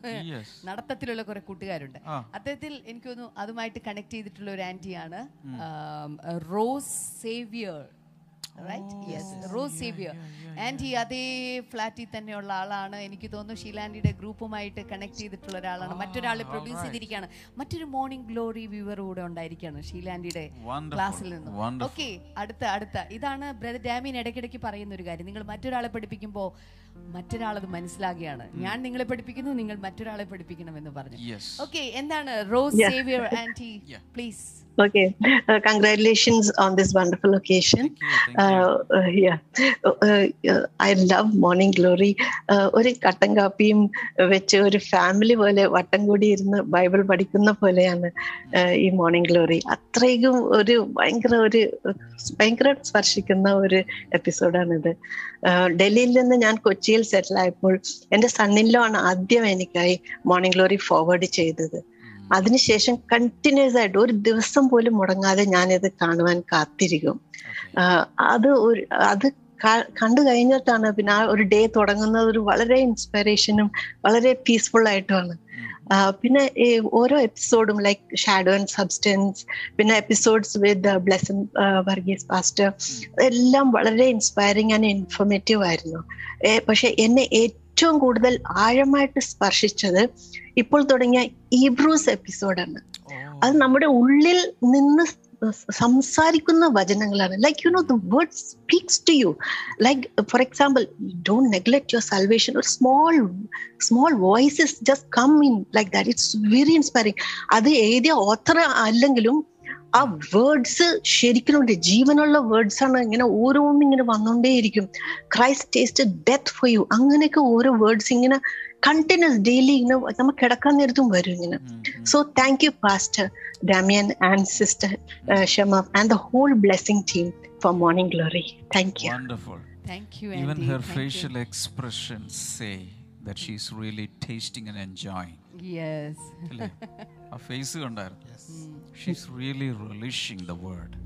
നടത്തത്തിലുള്ള കുറെ കൂട്ടുകാരുണ്ട്. അദ്ദേഹത്തിൽ എനിക്ക് തോന്നുന്നു അതുമായിട്ട് കണക്ട് ചെയ്തിട്ടുള്ള ഒരു ആന്റിയാണ്. Rose Xavier. Right yes Rose Xavier. Aunty അതേ ഫ്ലാറ്റിൽ തന്നെയുള്ള ആളാണ്. എനിക്ക് തോന്നുന്നു ഷീലാൻഡിയുടെ ഗ്രൂപ്പുമായിട്ട് കണക്ട് ചെയ്തിട്ടുള്ള ഒരാളാണ്. മറ്റൊരാൾ പ്രൊഡ്യൂസ് ചെയ്തിരിക്കുകയാണ്. മറ്റൊരു മോർണിംഗ് ഗ്ലോറി വ്യൂവർ കൂടെ ഉണ്ടായിരിക്കുകയാണ് ഷീലാൻഡിയുടെ ക്ലാസ്സിൽ നിന്ന്. ഓക്കെ അടുത്ത അടുത്ത. ഇതാണ് ബ്രദർ ഡാമിൻ ഇടയ്ക്കിടയ്ക്ക് പറയുന്ന ഒരു കാര്യം. നിങ്ങൾ മറ്റൊരാളെ പഠിപ്പിക്കുമ്പോൾ മറ്റൊരാളത് മനസ്സിലാകുകയാണ്. ഞാൻ നിങ്ങളെ പഠിപ്പിക്കുന്നു നിങ്ങൾ മറ്റൊരാളെ പഠിപ്പിക്കണമെന്ന് പറഞ്ഞു. ഓക്കെ എന്താണ്? Rose Xavier aunty please Okay, uh, congratulations on this wonderful occasion. Thank Uh, uh, yeah, uh, uh, love love Morning Glory ഒരു കട്ടൻ കാപ്പിയും വെച്ച് ഒരു ഫാമിലി പോലെ വട്ടം കൂടി ഇരുന്ന് ബൈബിൾ പഠിക്കുന്ന പോലെയാണ് uh, ഈ മോർണിംഗ് ഗ്ലോറി അത്രയ്ക്കും ഒരു ഭയങ്കര ഒരു ഭയങ്കര സ്പർശിക്കുന്ന ഒരു എപ്പിസോഡാണിത് ഡൽഹിയിൽ നിന്ന് ഞാൻ കൊച്ചിയിൽ സെറ്റിൽ ആയപ്പോൾ എന്റെ സണ്ണിലോ ആണ് ആദ്യം എനിക്കായി മോർണിംഗ് ഗ്ലോറി ഫോർവേഡ് ചെയ്തത്. അതിനുശേഷം കണ്ടിന്യൂസ് ആയിട്ട് ഒരു ദിവസം പോലും മുടങ്ങാതെ ഞാനിത് കാണുവാൻ കാത്തിരിക്കും. അത് ഒരു അത് കണ്ടു കഴിഞ്ഞിട്ടാണ് പിന്നെ ആ ഒരു ഡേ തുടങ്ങുന്നത് ഒരു വളരെ ഇൻസ്പിറേഷനും വളരെ പീസ്ഫുൾ ആയിട്ടുമാണ് പിന്നെ ഈ ഓരോ എപ്പിസോഡും ലൈക്ക് ഷാഡോ ആൻഡ് സബ്സ്റ്റൻസ് പിന്നെ episodes with Blessan Varghese pastor എല്ലാം വളരെ ഇൻസ്പയറിംഗ് ആൻഡ് ഇൻഫോർമേറ്റീവ് ആയിരുന്നു. പക്ഷെ എന്നെ ഏറ്റവും കൂടുതൽ ആഴമായിട്ട് സ്പർശിച്ചത് ഇപ്പോൾ തുടങ്ങിയ ഈബ്രൂസ് എപ്പിസോഡാണ് അത് നമ്മുടെ ഉള്ളിൽ നിന്ന് സംസാരിക്കുന്ന വചനങ്ങളാണ്. Like you know the word speaks to you like for example don't neglect your salvation ഒരു small small voices just come in like that it's very inspiring അത് എഴുതിയ ഓത്തർ അല്ലെങ്കിലും ആ വേർഡ്സ് ശരിക്കും ഉണ്ട് ജീവനുള്ള വേർഡ്സ് ആണ്. ഇങ്ങനെ ഓരോന്നും ഇങ്ങനെ വന്നുകൊണ്ടേയിരിക്കും Christ taste death for you അങ്ങനെയൊക്കെ ഓരോ വേർഡ്സ് ഇങ്ങനെ കണ്ടിന്യൂസ് ഡെയിലി ഇങ്ങനെ നമ്മൾ കിടക്കാൻ നേരത്തും വരും ഇങ്ങനെ. So thank you pastor Damian and sister Shama and the whole blessing team for Morning Glory thank you Wonderful. Thank you, Even her Thank facial expressions say that she's really tasting and enjoying. face ആ face കണ്ടായിരുന്നു. She's really relishing the word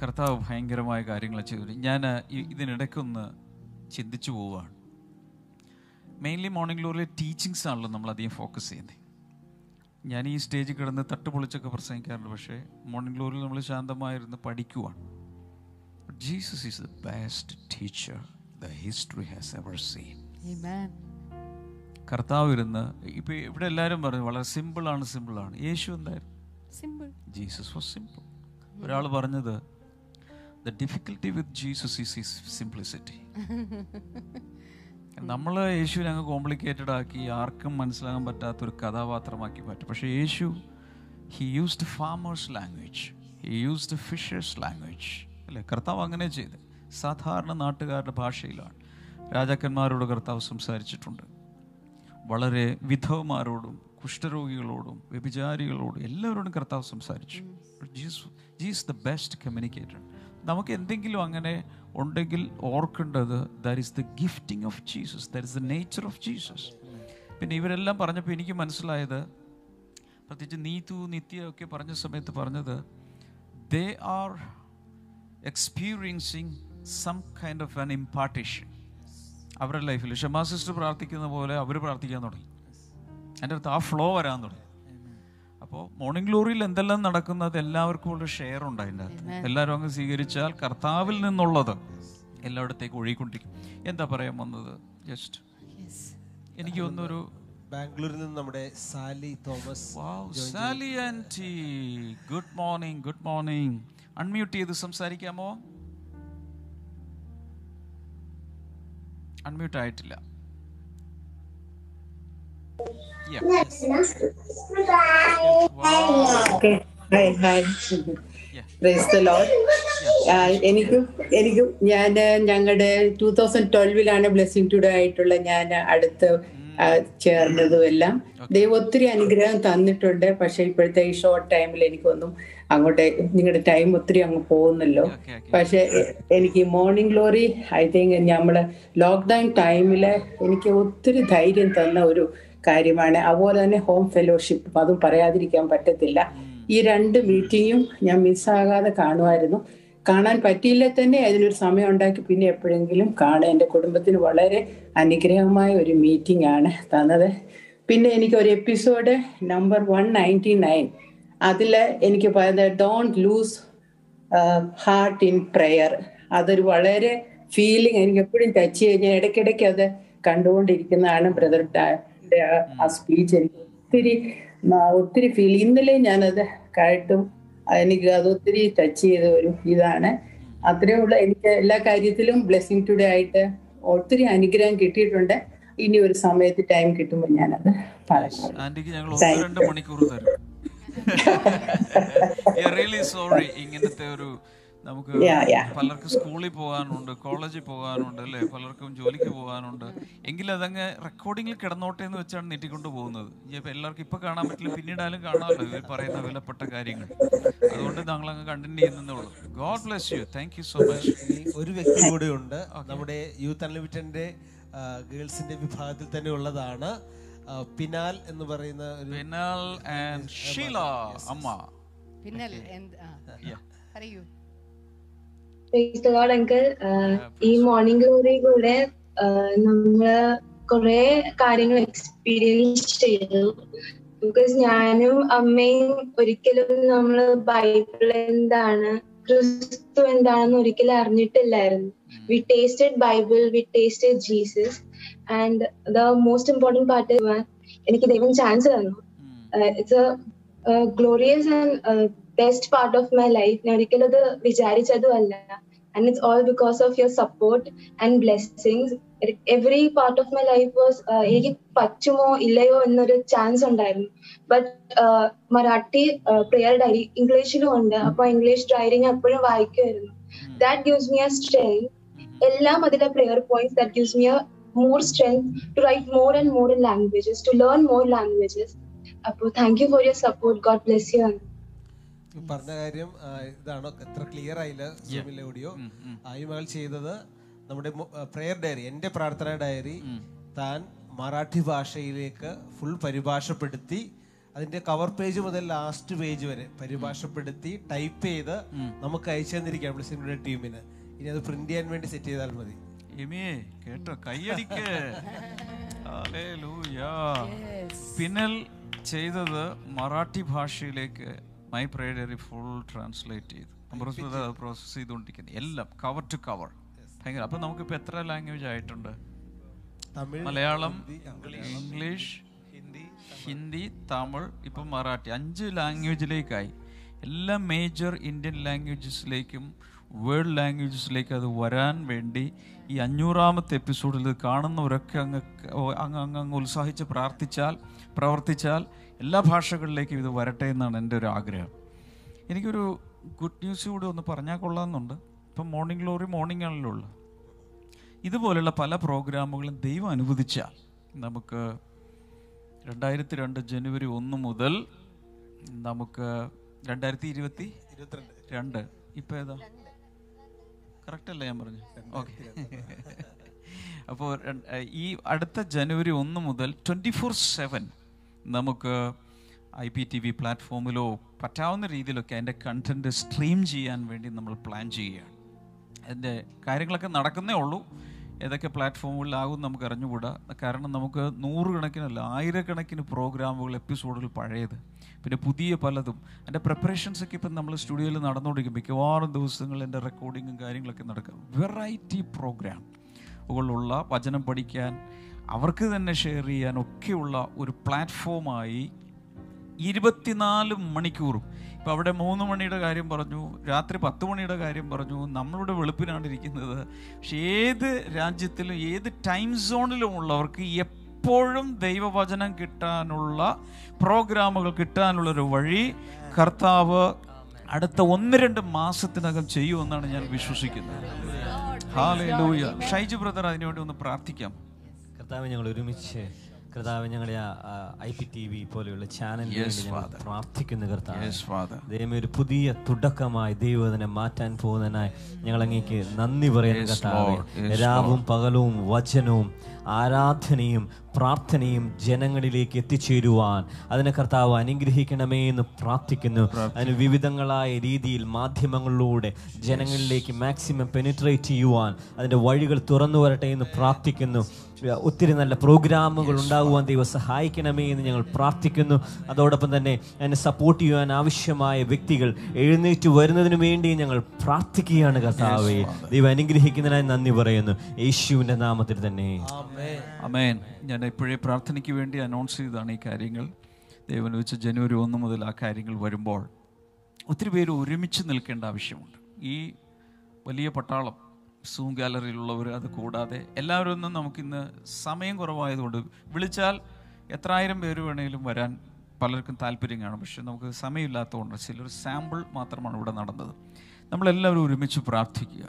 കർത്താവ് ഭയങ്കരമായ കാര്യങ്ങൾ ചെയ്തു. ഞാൻ ഇതിനിടയ്ക്കൊന്ന് ചിന്തിച്ചു പോവുകയാണ് mainly morning ഗ്ലോറിയിലെ teachings ആണല്ലോ നമ്മൾ അധികം ഫോക്കസ് ചെയ്യുന്നത് ഞാൻ ഈ സ്റ്റേജിൽ കിടന്ന് തട്ടുപൊളിച്ചൊക്കെ പ്രസംഗിക്കാറുണ്ട് പക്ഷേ മോർണിംഗ് ഗ്ലോറിയിൽ നമ്മൾ ശാന്തമായിരുന്ന് പഠിക്കുവാണ്. Jesus is the best teacher the history has ever seen Amen. കർത്താവ് ഇരുന്ന് ഇപ്പൊ ഇവിടെ എല്ലാവരും പറഞ്ഞു വളരെ സിമ്പിൾ ആണ് സിമ്പിൾ ആണ്. യേശു എന്തായിരുന്നു? സിമ്പിൾ ജീസസ് വാസ് സിമ്പിൾ ഒരാൾ പറഞ്ഞത് the difficulty with Jesus is is simplicity നമ്മൾ യേശുവിനെ അങ്ങ് കോംപ്ലിക്കേറ്റഡ് ആക്കി ആർക്കും മനസ്സിലാകാൻ പറ്റാത്ത ഒരു കഥാപാത്രമാക്കി മാറ്റും. പക്ഷേ യേശു he used farmers language he used fishers language അല്ലേ? കർത്താവ് അങ്ങനെ ചെയ്ത്. സാധാരണ നാട്ടുകാരുടെ ഭാഷയിലാണ്. രാജാക്കന്മാരോട് കർത്താവ് സംസാരിച്ചിട്ടുണ്ട്. വളരെ വിധവമാരോടും കുഷ്ഠരോഗികളോടും വ്യഭിചാരികളോടും എല്ലാവരോടും കർത്താവ് സംസാരിച്ചു. Jees Jees the best communicator നമുക്ക് എന്തെങ്കിലും അങ്ങനെ ഉണ്ടെങ്കിൽ ഓർക്കേണ്ടത് that is the gifting of Jesus that is the nature of Jesus പിന്നെ ഇവരെല്ലാം പറഞ്ഞപ്പോൾ എനിക്ക് മനസ്സിലായത് പ്രത്യേകിച്ച് നീതു നിത്യ ഒക്കെ പറഞ്ഞ സമയത്ത് പറഞ്ഞത് they are experiencing some kind of an impartation അവരുടെ ലൈഫിൽ ഷമാ സിസ്റ്റർ പ്രാർത്ഥിക്കുന്ന പോലെ അവർ പ്രാർത്ഥിക്കാൻ തുടങ്ങി. എന്റെ അടുത്ത് ആ ഫ്ലോ വരാൻ തുടങ്ങി. അപ്പോൾ മോർണിംഗ് ഗ്ലോറിയിൽ എന്തെല്ലാം നടക്കുന്നത് എല്ലാവർക്കും ഉള്ള ഷെയർ ഉണ്ട് അതിന്റെ അകത്ത്. എല്ലാവരും അങ്ങ് സ്വീകരിച്ചാൽ കർത്താവിൽ നിന്നുള്ളത് എല്ലായിടത്തേക്ക് ഒഴുകിക്കൊണ്ടിരിക്കും. എന്താ പറയാൻ വന്നത്? ജസ്റ്റ് എനിക്ക് ഒന്നൊരു ബാംഗ്ലൂരിൽ നിന്ന് നമ്മുടെ Sally Thomas Sally aunty. Good morning good morning unmute ചെയ്ത് സംസാരിക്കാമോ? അൺമ്യൂട്ട് ആയിട്ടില്ല. Yeah. Okay. Hi, hi. Praise the Lord. ആ, എനിക്കും എനിക്കും ഞാൻ ഞങ്ങളുടെ ടൂ തൗസൻഡ് ട്വൽവിലാണ് ബ്ലെസ്സിങ് ടുഡേ ആയിട്ടുള്ള ഞാൻ അടുത്ത് ചേർന്നതും എല്ലാം ദൈവം ഒത്തിരി അനുഗ്രഹം തന്നിട്ടുണ്ട് പക്ഷെ ഇപ്പോഴത്തെ ഈ ഷോർട്ട് ടൈമിൽ എനിക്കൊന്നും അങ്ങോട്ട് നിങ്ങളുടെ ടൈം ഒത്തിരി അങ്ങ് പോകുന്നല്ലോ പക്ഷെ എനിക്ക് മോർണിംഗ് ഗ്ലോറി ഐ തിങ്ക് നമ്മൾ ലോക്ക്ഡൌൺ ടൈമിൽ എനിക്ക് ഒത്തിരി ധൈര്യം തന്ന ഒരു കാര്യമാണ്. അതുപോലെ തന്നെ ഹോം ഫെലോഷിപ്പ് അതും പറയാതിരിക്കാൻ പറ്റത്തില്ല. ഈ രണ്ട് മീറ്റിങ്ങും ഞാൻ മിസ്സാകാതെ കാണുമായിരുന്നു. കാണാൻ പറ്റിയില്ല തന്നെ അതിനൊരു സമയം ഉണ്ടാക്കി പിന്നെ എപ്പോഴെങ്കിലും കാണാൻ എന്റെ കുടുംബത്തിന് വളരെ അനുഗ്രഹമായ ഒരു മീറ്റിംഗ് ആണ് തന്നത്. പിന്നെ എനിക്ക് ഒരു episode number one ninety nine അതിൽ എനിക്ക് പറയുന്നത് don't lose heart in prayer അതൊരു വളരെ ഫീലിംഗ് എനിക്ക് എപ്പോഴും ടച്ച് ചെയ്ത് ഞാൻ ഇടയ്ക്കിടയ്ക്ക് അത് കണ്ടുകൊണ്ടിരിക്കുന്നതാണ് ബ്രദർ ആ സ്പീച്ച് എനിക്ക് ഒത്തിരി ഒത്തിരി ഫീൽ ഇന്നലെ ഞാനത് കേട്ടും എനിക്ക് അത് ഒത്തിരി ടച്ച് ചെയ്ത ഒരു ഇതാണ്. അത്രയുള്ള എനിക്ക് എല്ലാ കാര്യത്തിലും ബ്ലെസ്സിങ് ടുഡേ ആയിട്ട് ഒത്തിരി അനുഗ്രഹം കിട്ടിയിട്ടുണ്ട്. ഇനി ഒരു സമയത്ത് ടൈം കിട്ടുമ്പോൾ ഞാനത് പറയാം മണിക്കൂർ തരും. റിയലി സോറി ഇങ്ങനത്തെ ഒരു നമുക്ക്. പലർക്കും സ്കൂളിൽ പോകാനുണ്ട് കോളേജിൽ പോകാനുണ്ട് അല്ലേ? പലർക്കും ജോലിക്ക് പോകാനുണ്ട്. എങ്കിൽ അതങ്ങ് റെക്കോർഡിംഗിൽ കിടന്നോട്ടെ എന്ന് വെച്ചാണ് നീട്ടിക്കൊണ്ട് പോകുന്നത്. എല്ലാവർക്കും ഇപ്പൊ കാണാൻ പറ്റില്ല പിന്നീടാലും കാണാമല്ലോ ഇവർ പറയുന്ന വിലപ്പെട്ട കാര്യങ്ങൾ. അതുകൊണ്ട് ഞങ്ങൾ അങ്ങ് കണ്ടിന്യൂ ചെയ്യുന്നേ ഉള്ളൂ God bless you thank you so much ഒരു വ്യക്തി കൂടെ ഉണ്ട്. നമ്മുടെ യൂത്ത് അൺലിമിറ്റഡിന്റെ ഗേൾസിന്റെ വിഭാഗത്തിൽ തന്നെ ഉള്ളതാണ്. പിനാൽ എന്ന് പറയുന്ന ഒരു പിനാൽ ആൻഡ് ഷീല അമ്മ. പിന്നൽ പറയൂ. Uncle. ആഹ് ഈ മോർണിംഗ് ഗ്ലോറി കൂടെ നമ്മൾ കുറെ കാര്യങ്ങൾ എക്സ്പീരിയൻസ് ചെയ്തു. ബിക്കോസ് ഞാനും അമ്മയും ഒരിക്കലും നമ്മൾ ബൈബിൾ എന്താണ് ക്രിസ്തു എന്താണെന്ന് ഒരിക്കലും അറിഞ്ഞിട്ടില്ലായിരുന്നു. We tasted Bible we tasted Jesus and the most important part എനിക്ക് ദൈവം ചാൻസ് തന്നു. It's a glorious and best part of my life ഞാൻ ഒരിക്കലും അത് വിചാരിച്ചതും അല്ല and it's all because of your support and blessings. Every part of my life was എനിക്ക് പറ്റുമോ ഇല്ലയോ എന്നൊരു ചാൻസ് ഉണ്ടായിരുന്നു. ബട്ട് മറാഠി പ്രെയർ ഡയറി ഇംഗ്ലീഷിലും ഉണ്ട്. അപ്പൊ ഇംഗ്ലീഷ് ഡയറി ഞാൻ എപ്പോഴും വായിക്കുമായിരുന്നു. That gives me a strength എല്ലാം അതിലെ prayer points that gives me a more strength to write more and more in languages to learn more languages അപ്പോൾ thank you for your support God bless you ഈ പറഞ്ഞ കാര്യം ഇതാണോ? എത്ര clear ആയില്ല സൂമിലെ audio ഈ മകൾ ചെയ്തത് നമ്മുടെ പ്രെയർ ഡയറി എന്റെ പ്രാർത്ഥന ഡയറി താൻ മറാഠി ഭാഷയിലേക്ക് ഫുൾ പരിഭാഷപ്പെടുത്തി അതിന്റെ കവർ പേജ് മുതൽ ലാസ്റ്റ് പേജ് വരെ പരിഭാഷപ്പെടുത്തി ടൈപ്പ് ചെയ്ത് നമുക്ക് അയച്ചു തന്നിരിക്കാം ബ്ലിസിംഗ് ടീമിന്. ഇനി അത് പ്രിന്റ് ചെയ്യാൻ വേണ്ടി സെറ്റ് ചെയ്താൽ മതി. കേട്ടോ കൈയടിക്ക്. പിന്നൽ ചെയ്തത് മറാഠി ഭാഷയിലേക്ക് my prayer diary full translate ചെയ്തു. പ്രോസസ് ചെയ്തുകൊണ്ടിരിക്കുന്നത് എല്ലാം കവർ ടു കവർ ഭയങ്കര. അപ്പൊ നമുക്കിപ്പോ എത്ര ലാംഗ്വേജ് ആയിട്ടുണ്ട്? മലയാളം ഇംഗ്ലീഷ് ഹിന്ദി തമിഴ് ഇപ്പൊ മറാഠി. അഞ്ച് ലാംഗ്വേജിലേക്കായി എല്ലാ മേജർ ഇന്ത്യൻ ലാംഗ്വേജസിലേക്കും വേൾഡ് ലാംഗ്വേജസിലേക്ക് അത് വരാൻ വേണ്ടി ഈ അഞ്ഞൂറാമത്തെ എപ്പിസോഡിൽ കാണുന്നവരൊക്കെ അങ്ങ് അങ്ങ് അങ്ങ് ഉത്സാഹിച്ച് പ്രാർത്ഥിച്ചാൽ പ്രവർത്തിച്ചാൽ എല്ലാ ഭാഷകളിലേക്കും ഇത് വരട്ടെ എന്നാണ് എന്റെ ഒരു ആഗ്രഹം. എനിക്കൊരു ഗുഡ് ന്യൂസ് കൂടി ഒന്ന് പറഞ്ഞാൽ കൊള്ളാമെന്നുണ്ട്. ഇപ്പം മോർണിംഗ് ഗ്ലോറി മോർണിംഗ് ആണല്ലോ ഉള്ളത്. ഇതുപോലുള്ള പല പ്രോഗ്രാമുകളും ദൈവം അനുവദിച്ചാൽ നമുക്ക് രണ്ടായിരത്തി രണ്ട് ജനുവരി ഒന്ന് മുതൽ നമുക്ക് രണ്ടായിരത്തി ഇരുപത്തി രണ്ട്. ഇപ്പം ഏതാ? കറക്റ്റ് അല്ലേ ഞാൻ പറഞ്ഞു ഓക്കെ അപ്പോൾ ഈ അടുത്ത ജനുവരി ഒന്ന് മുതൽ ട്വന്റി ഫോർ സെവൻ നമുക്ക് ഐ പി ടി വി പ്ലാറ്റ്ഫോമിലോ പറ്റാവുന്ന രീതിയിലൊക്കെ അതിന്റെ കണ്ടന്റ് സ്ട്രീം ചെയ്യാൻ വേണ്ടി നമ്മൾ പ്ലാൻ ചെയ്യുകയാണ്. അതിന്റെ കാര്യങ്ങളൊക്കെ നടക്കുന്നേ ഉള്ളൂ. ഏതൊക്കെ പ്ലാറ്റ്ഫോമുകളിലാകും നമുക്ക് അറിഞ്ഞുകൂടാ. കാരണം നമുക്ക് നൂറുകണക്കിനല്ല ആയിരക്കണക്കിന് പ്രോഗ്രാമുകൾ എപ്പിസോഡുകൾ പഴയത്. പിന്നെ പുതിയ പലതും. എന്റെ പ്രിപ്പറേഷൻസ് ഒക്കെ ഇപ്പം നമ്മൾ സ്റ്റുഡിയോയിൽ നടന്നുകൊണ്ടിരിക്കും. മിക്കവാറും ദിവസങ്ങൾ എന്റെ റെക്കോർഡിങ്ങും കാര്യങ്ങളൊക്കെ നടക്കുക വെറൈറ്റി പ്രോഗ്രാം ഉള്ള വചനം പഠിക്കാൻ അവർക്ക് തന്നെ ഷെയർ ചെയ്യാൻ ഒക്കെയുള്ള ഒരു പ്ലാറ്റ്ഫോമായി ഇരുപത്തിനാല് മണിക്കൂറും. ഇപ്പം അവിടെ മൂന്ന് മണിയുടെ കാര്യം പറഞ്ഞു രാത്രി പത്ത് മണിയുടെ കാര്യം പറഞ്ഞു നമ്മളുടെ വെളുപ്പിനാണ് ഇരിക്കുന്നത്. പക്ഷെ ഏത് രാജ്യത്തിലും ഏത് ടൈം സോണിലും ഉള്ളവർക്ക് എപ്പോഴും ദൈവവചനം കിട്ടാനുള്ള പ്രോഗ്രാമുകൾ കിട്ടാനുള്ളൊരു വഴി കർത്താവ് അടുത്ത ഒന്ന് രണ്ട് മാസത്തിനകം ചെയ്യുമെന്നാണ് ഞാൻ വിശ്വസിക്കുന്നത്. ഹാലൂയ ഷൈജു ബ്രദർ അതിനുവേണ്ടി ഒന്ന് പ്രാർത്ഥിക്കാം. കർത്താവ് ഞങ്ങൾ ഒരുമിച്ച് കർത്താവ് ഞങ്ങളുടെ ഐ പി ടി വി പോലെയുള്ള ചാനലിന് പ്രാർത്ഥിക്കുന്ന കർത്താവ്. ദൈവമേ ഒരു പുതിയ തുടക്കമായി ദൈവത്തിനെ മാറ്റാൻ പോകുന്നതിനായി ഞങ്ങൾ അങ്ങേക്ക് നന്ദി പറയുന്നു കർത്താവ്. കർത്താവേ രാവും പകലും വചനവും ആരാധനയും പ്രാർത്ഥനയും ജനങ്ങളിലേക്ക് എത്തിച്ചേരുവാൻ അതിനെ കർത്താവ് അനുഗ്രഹിക്കണമേ എന്ന് പ്രാർത്ഥിക്കുന്നു. അതിന് വിവിധങ്ങളായ രീതിയിൽ മാധ്യമങ്ങളിലൂടെ ജനങ്ങളിലേക്ക് മാക്സിമം പെനിട്രേറ്റ് ചെയ്യുവാൻ അതിന്റെ വഴികൾ തുറന്നു വരട്ടെ എന്ന് പ്രാർത്ഥിക്കുന്നു. ഒത്തിരി നല്ല പ്രോഗ്രാമുകൾ ഉണ്ടാകുവാൻ ദൈവം സഹായിക്കണമേ എന്ന് ഞങ്ങൾ പ്രാർത്ഥിക്കുന്നു. അതോടൊപ്പം തന്നെ എന്നെ സപ്പോർട്ട് ചെയ്യുവാൻ ആവശ്യമായ വ്യക്തികൾ എഴുന്നേറ്റ് വരുന്നതിന് വേണ്ടി ഞങ്ങൾ പ്രാർത്ഥിക്കുകയാണ് കർത്താവേ. ദൈവം അനുഗ്രഹിക്കുന്നതിനായി നന്ദി പറയുന്നു. യേശുവിന്റെ നാമത്തിൽ തന്നെ. അമേൻ ഞാൻ ഇപ്പോഴേ പ്രാർത്ഥനയ്ക്ക് വേണ്ടി അനൗൺസ് ചെയ്തതാണ് ഈ കാര്യങ്ങൾ. ദൈവം വെച്ച് ജനുവരി ഒന്ന് മുതൽ ആ കാര്യങ്ങൾ വരുമ്പോൾ ഒത്തിരി പേര് ഒരുമിച്ച് നിൽക്കേണ്ട ആവശ്യമുണ്ട്. ഈ വലിയ പട്ടാളം സൂം ഗാലറിയിലുള്ളവർ അത് കൂടാതെ എല്ലാവരും ഒന്നും നമുക്കിന്ന് സമയം കുറവായതുകൊണ്ട് വിളിച്ചാൽ എത്രായിരം പേര് വേണമെങ്കിലും വരാൻ പലർക്കും താല്പര്യം കാണും. പക്ഷെ നമുക്ക് സമയമില്ലാത്തതുകൊണ്ട് ചിലർ സാമ്പിൾ മാത്രമാണ് ഇവിടെ നടന്നത്. നമ്മളെല്ലാവരും ഒരുമിച്ച് പ്രാർത്ഥിക്കുക.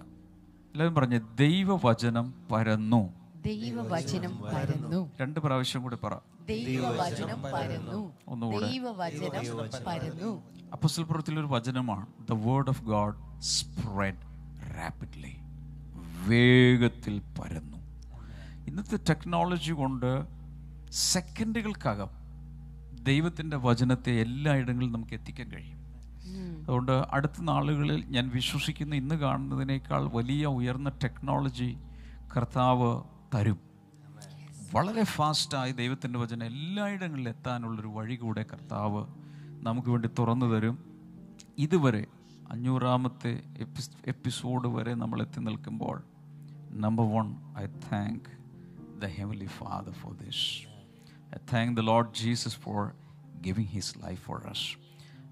എല്ലാവരും പറഞ്ഞ് ദൈവവചനം പരന്നു. ദൈവവചനം പരന്നു. രണ്ട് പ്രാവശ്യം കൂടി പറ. ദൈവവചനം പരന്നു. ഒന്നുകൂടെ. ദൈവവചനം പരന്നു. വചനമാണ്. The word of God spread rapidly വേഗത്തിൽ പരന്നു. ഇന്നത്തെ ടെക്നോളജി കൊണ്ട് സെക്കൻഡുകൾക്കകം ദൈവത്തിന്റെ വചനത്തെ എല്ലായിടങ്ങളിലും നമുക്ക് എത്തിക്കാൻ കഴിയും. അതുകൊണ്ട് അടുത്ത നാളുകളിൽ ഞാൻ വിശ്വസിക്കുന്ന ഇന്ന് കാണുന്നതിനേക്കാൾ വലിയ ഉയർന്ന ടെക്നോളജി കർത്താവ് തരും. വളരെ ഫാസ്റ്റായി ദൈവത്തിന്റെ വചനം എല്ലായിടങ്ങളിലും എത്താനുള്ളൊരു വഴി കൂടെ കർത്താവ് നമുക്ക് വേണ്ടി തുറന്നു തരും. ഇതുവരെ അഞ്ഞൂറാമത്തെ എപ്പിസ് എപ്പിസോഡ് വരെ നമ്മൾ എത്തി നിൽക്കുമ്പോൾ number one I thank the heavenly father for this I thank the lord Jesus for giving his life for us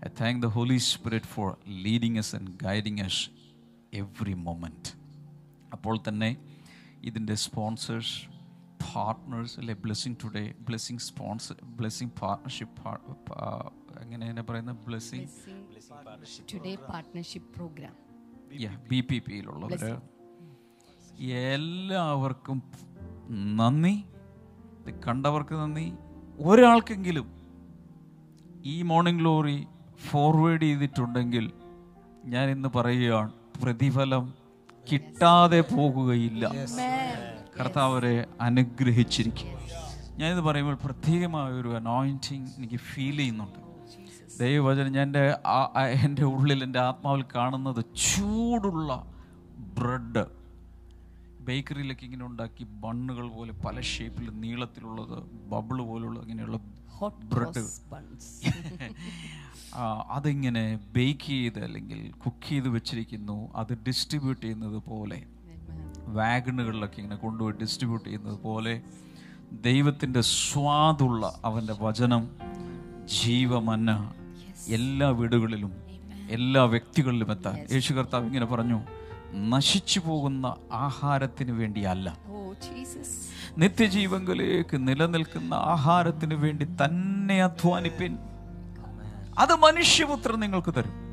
I thank the holy spirit for leading us and guiding us every moment അപ്പോൾ തന്നെ ഇതിൻ്റെ sponsors partners അല്ലെ blessing today blessing sponsor blessing partnership എങ്ങനെ എന്നെ പറയുന്നത് blessing today partnership program B P പിയിലുള്ളവർ എല്ലാവർക്കും നന്ദി. ഇത് കണ്ടവർക്ക് നന്ദി. ഒരാൾക്കെങ്കിലും ഈ മോർണിംഗ് ഗ്ലോറി ഫോർവേഡ് ചെയ്തിട്ടുണ്ടെങ്കിൽ ഞാൻ ഇന്ന് പറയുകയാണ് പ്രതിഫലം കിട്ടാതെ പോകുകയില്ല. കർത്താവരെ അനുഗ്രഹിച്ചിരിക്കും. ഞാനിത് പറയുമ്പോൾ പ്രത്യേകമായ ഒരു അനോയിന്റിങ് എനിക്ക് ഫീൽ ചെയ്യുന്നുണ്ട്. ദൈവവചനം ഞാൻ എന്റെ എന്റെ ഉള്ളിൽ എന്റെ ആത്മാവിൽ കാണുന്നത് ചൂടുള്ള ബ്രെഡ്. ബേക്കറിയിലൊക്കെ ഇങ്ങനെ ഉണ്ടാക്കി ബണ്ണുകൾ പോലെ പല ഷേപ്പിൽ നീളത്തിലുള്ളത് ബബിൾ പോലുള്ള ഇങ്ങനെയുള്ള ബ്രെഡ്. അതിങ്ങനെ ബേക്ക് ചെയ്ത് അല്ലെങ്കിൽ കുക്ക് ചെയ്ത് വെച്ചിരിക്കുന്നു. അത് ഡിസ്ട്രിബ്യൂട്ട് ചെയ്യുന്നത് പോലെ. വാഗണുകളിലൊക്കെ ഇങ്ങനെ കൊണ്ടുപോയി ഡിസ്ട്രിബ്യൂട്ട് ചെയ്യുന്നത് പോലെ. ദൈവത്തിന്റെ സ്വാദുള്ള അവന്റെ വചനം ജീവമന്ന എല്ലാ വീടുകളിലും എല്ലാ വ്യക്തികളിലും എത്താൻ. യേശു കർത്താവ് ഇങ്ങനെ പറഞ്ഞു. നശിച്ചു പോകുന്ന ആഹാരത്തിന് വേണ്ടിയല്ല. ഓ ജീസസ് നിത്യജീവങ്കിലേക്ക് നിലനിൽക്കുന്ന ആഹാരത്തിന് വേണ്ടി തന്നെ അധ്വാനിപ്പിൻ. അത് മനുഷ്യപുത്രൻ നിങ്ങൾക്ക് തരും.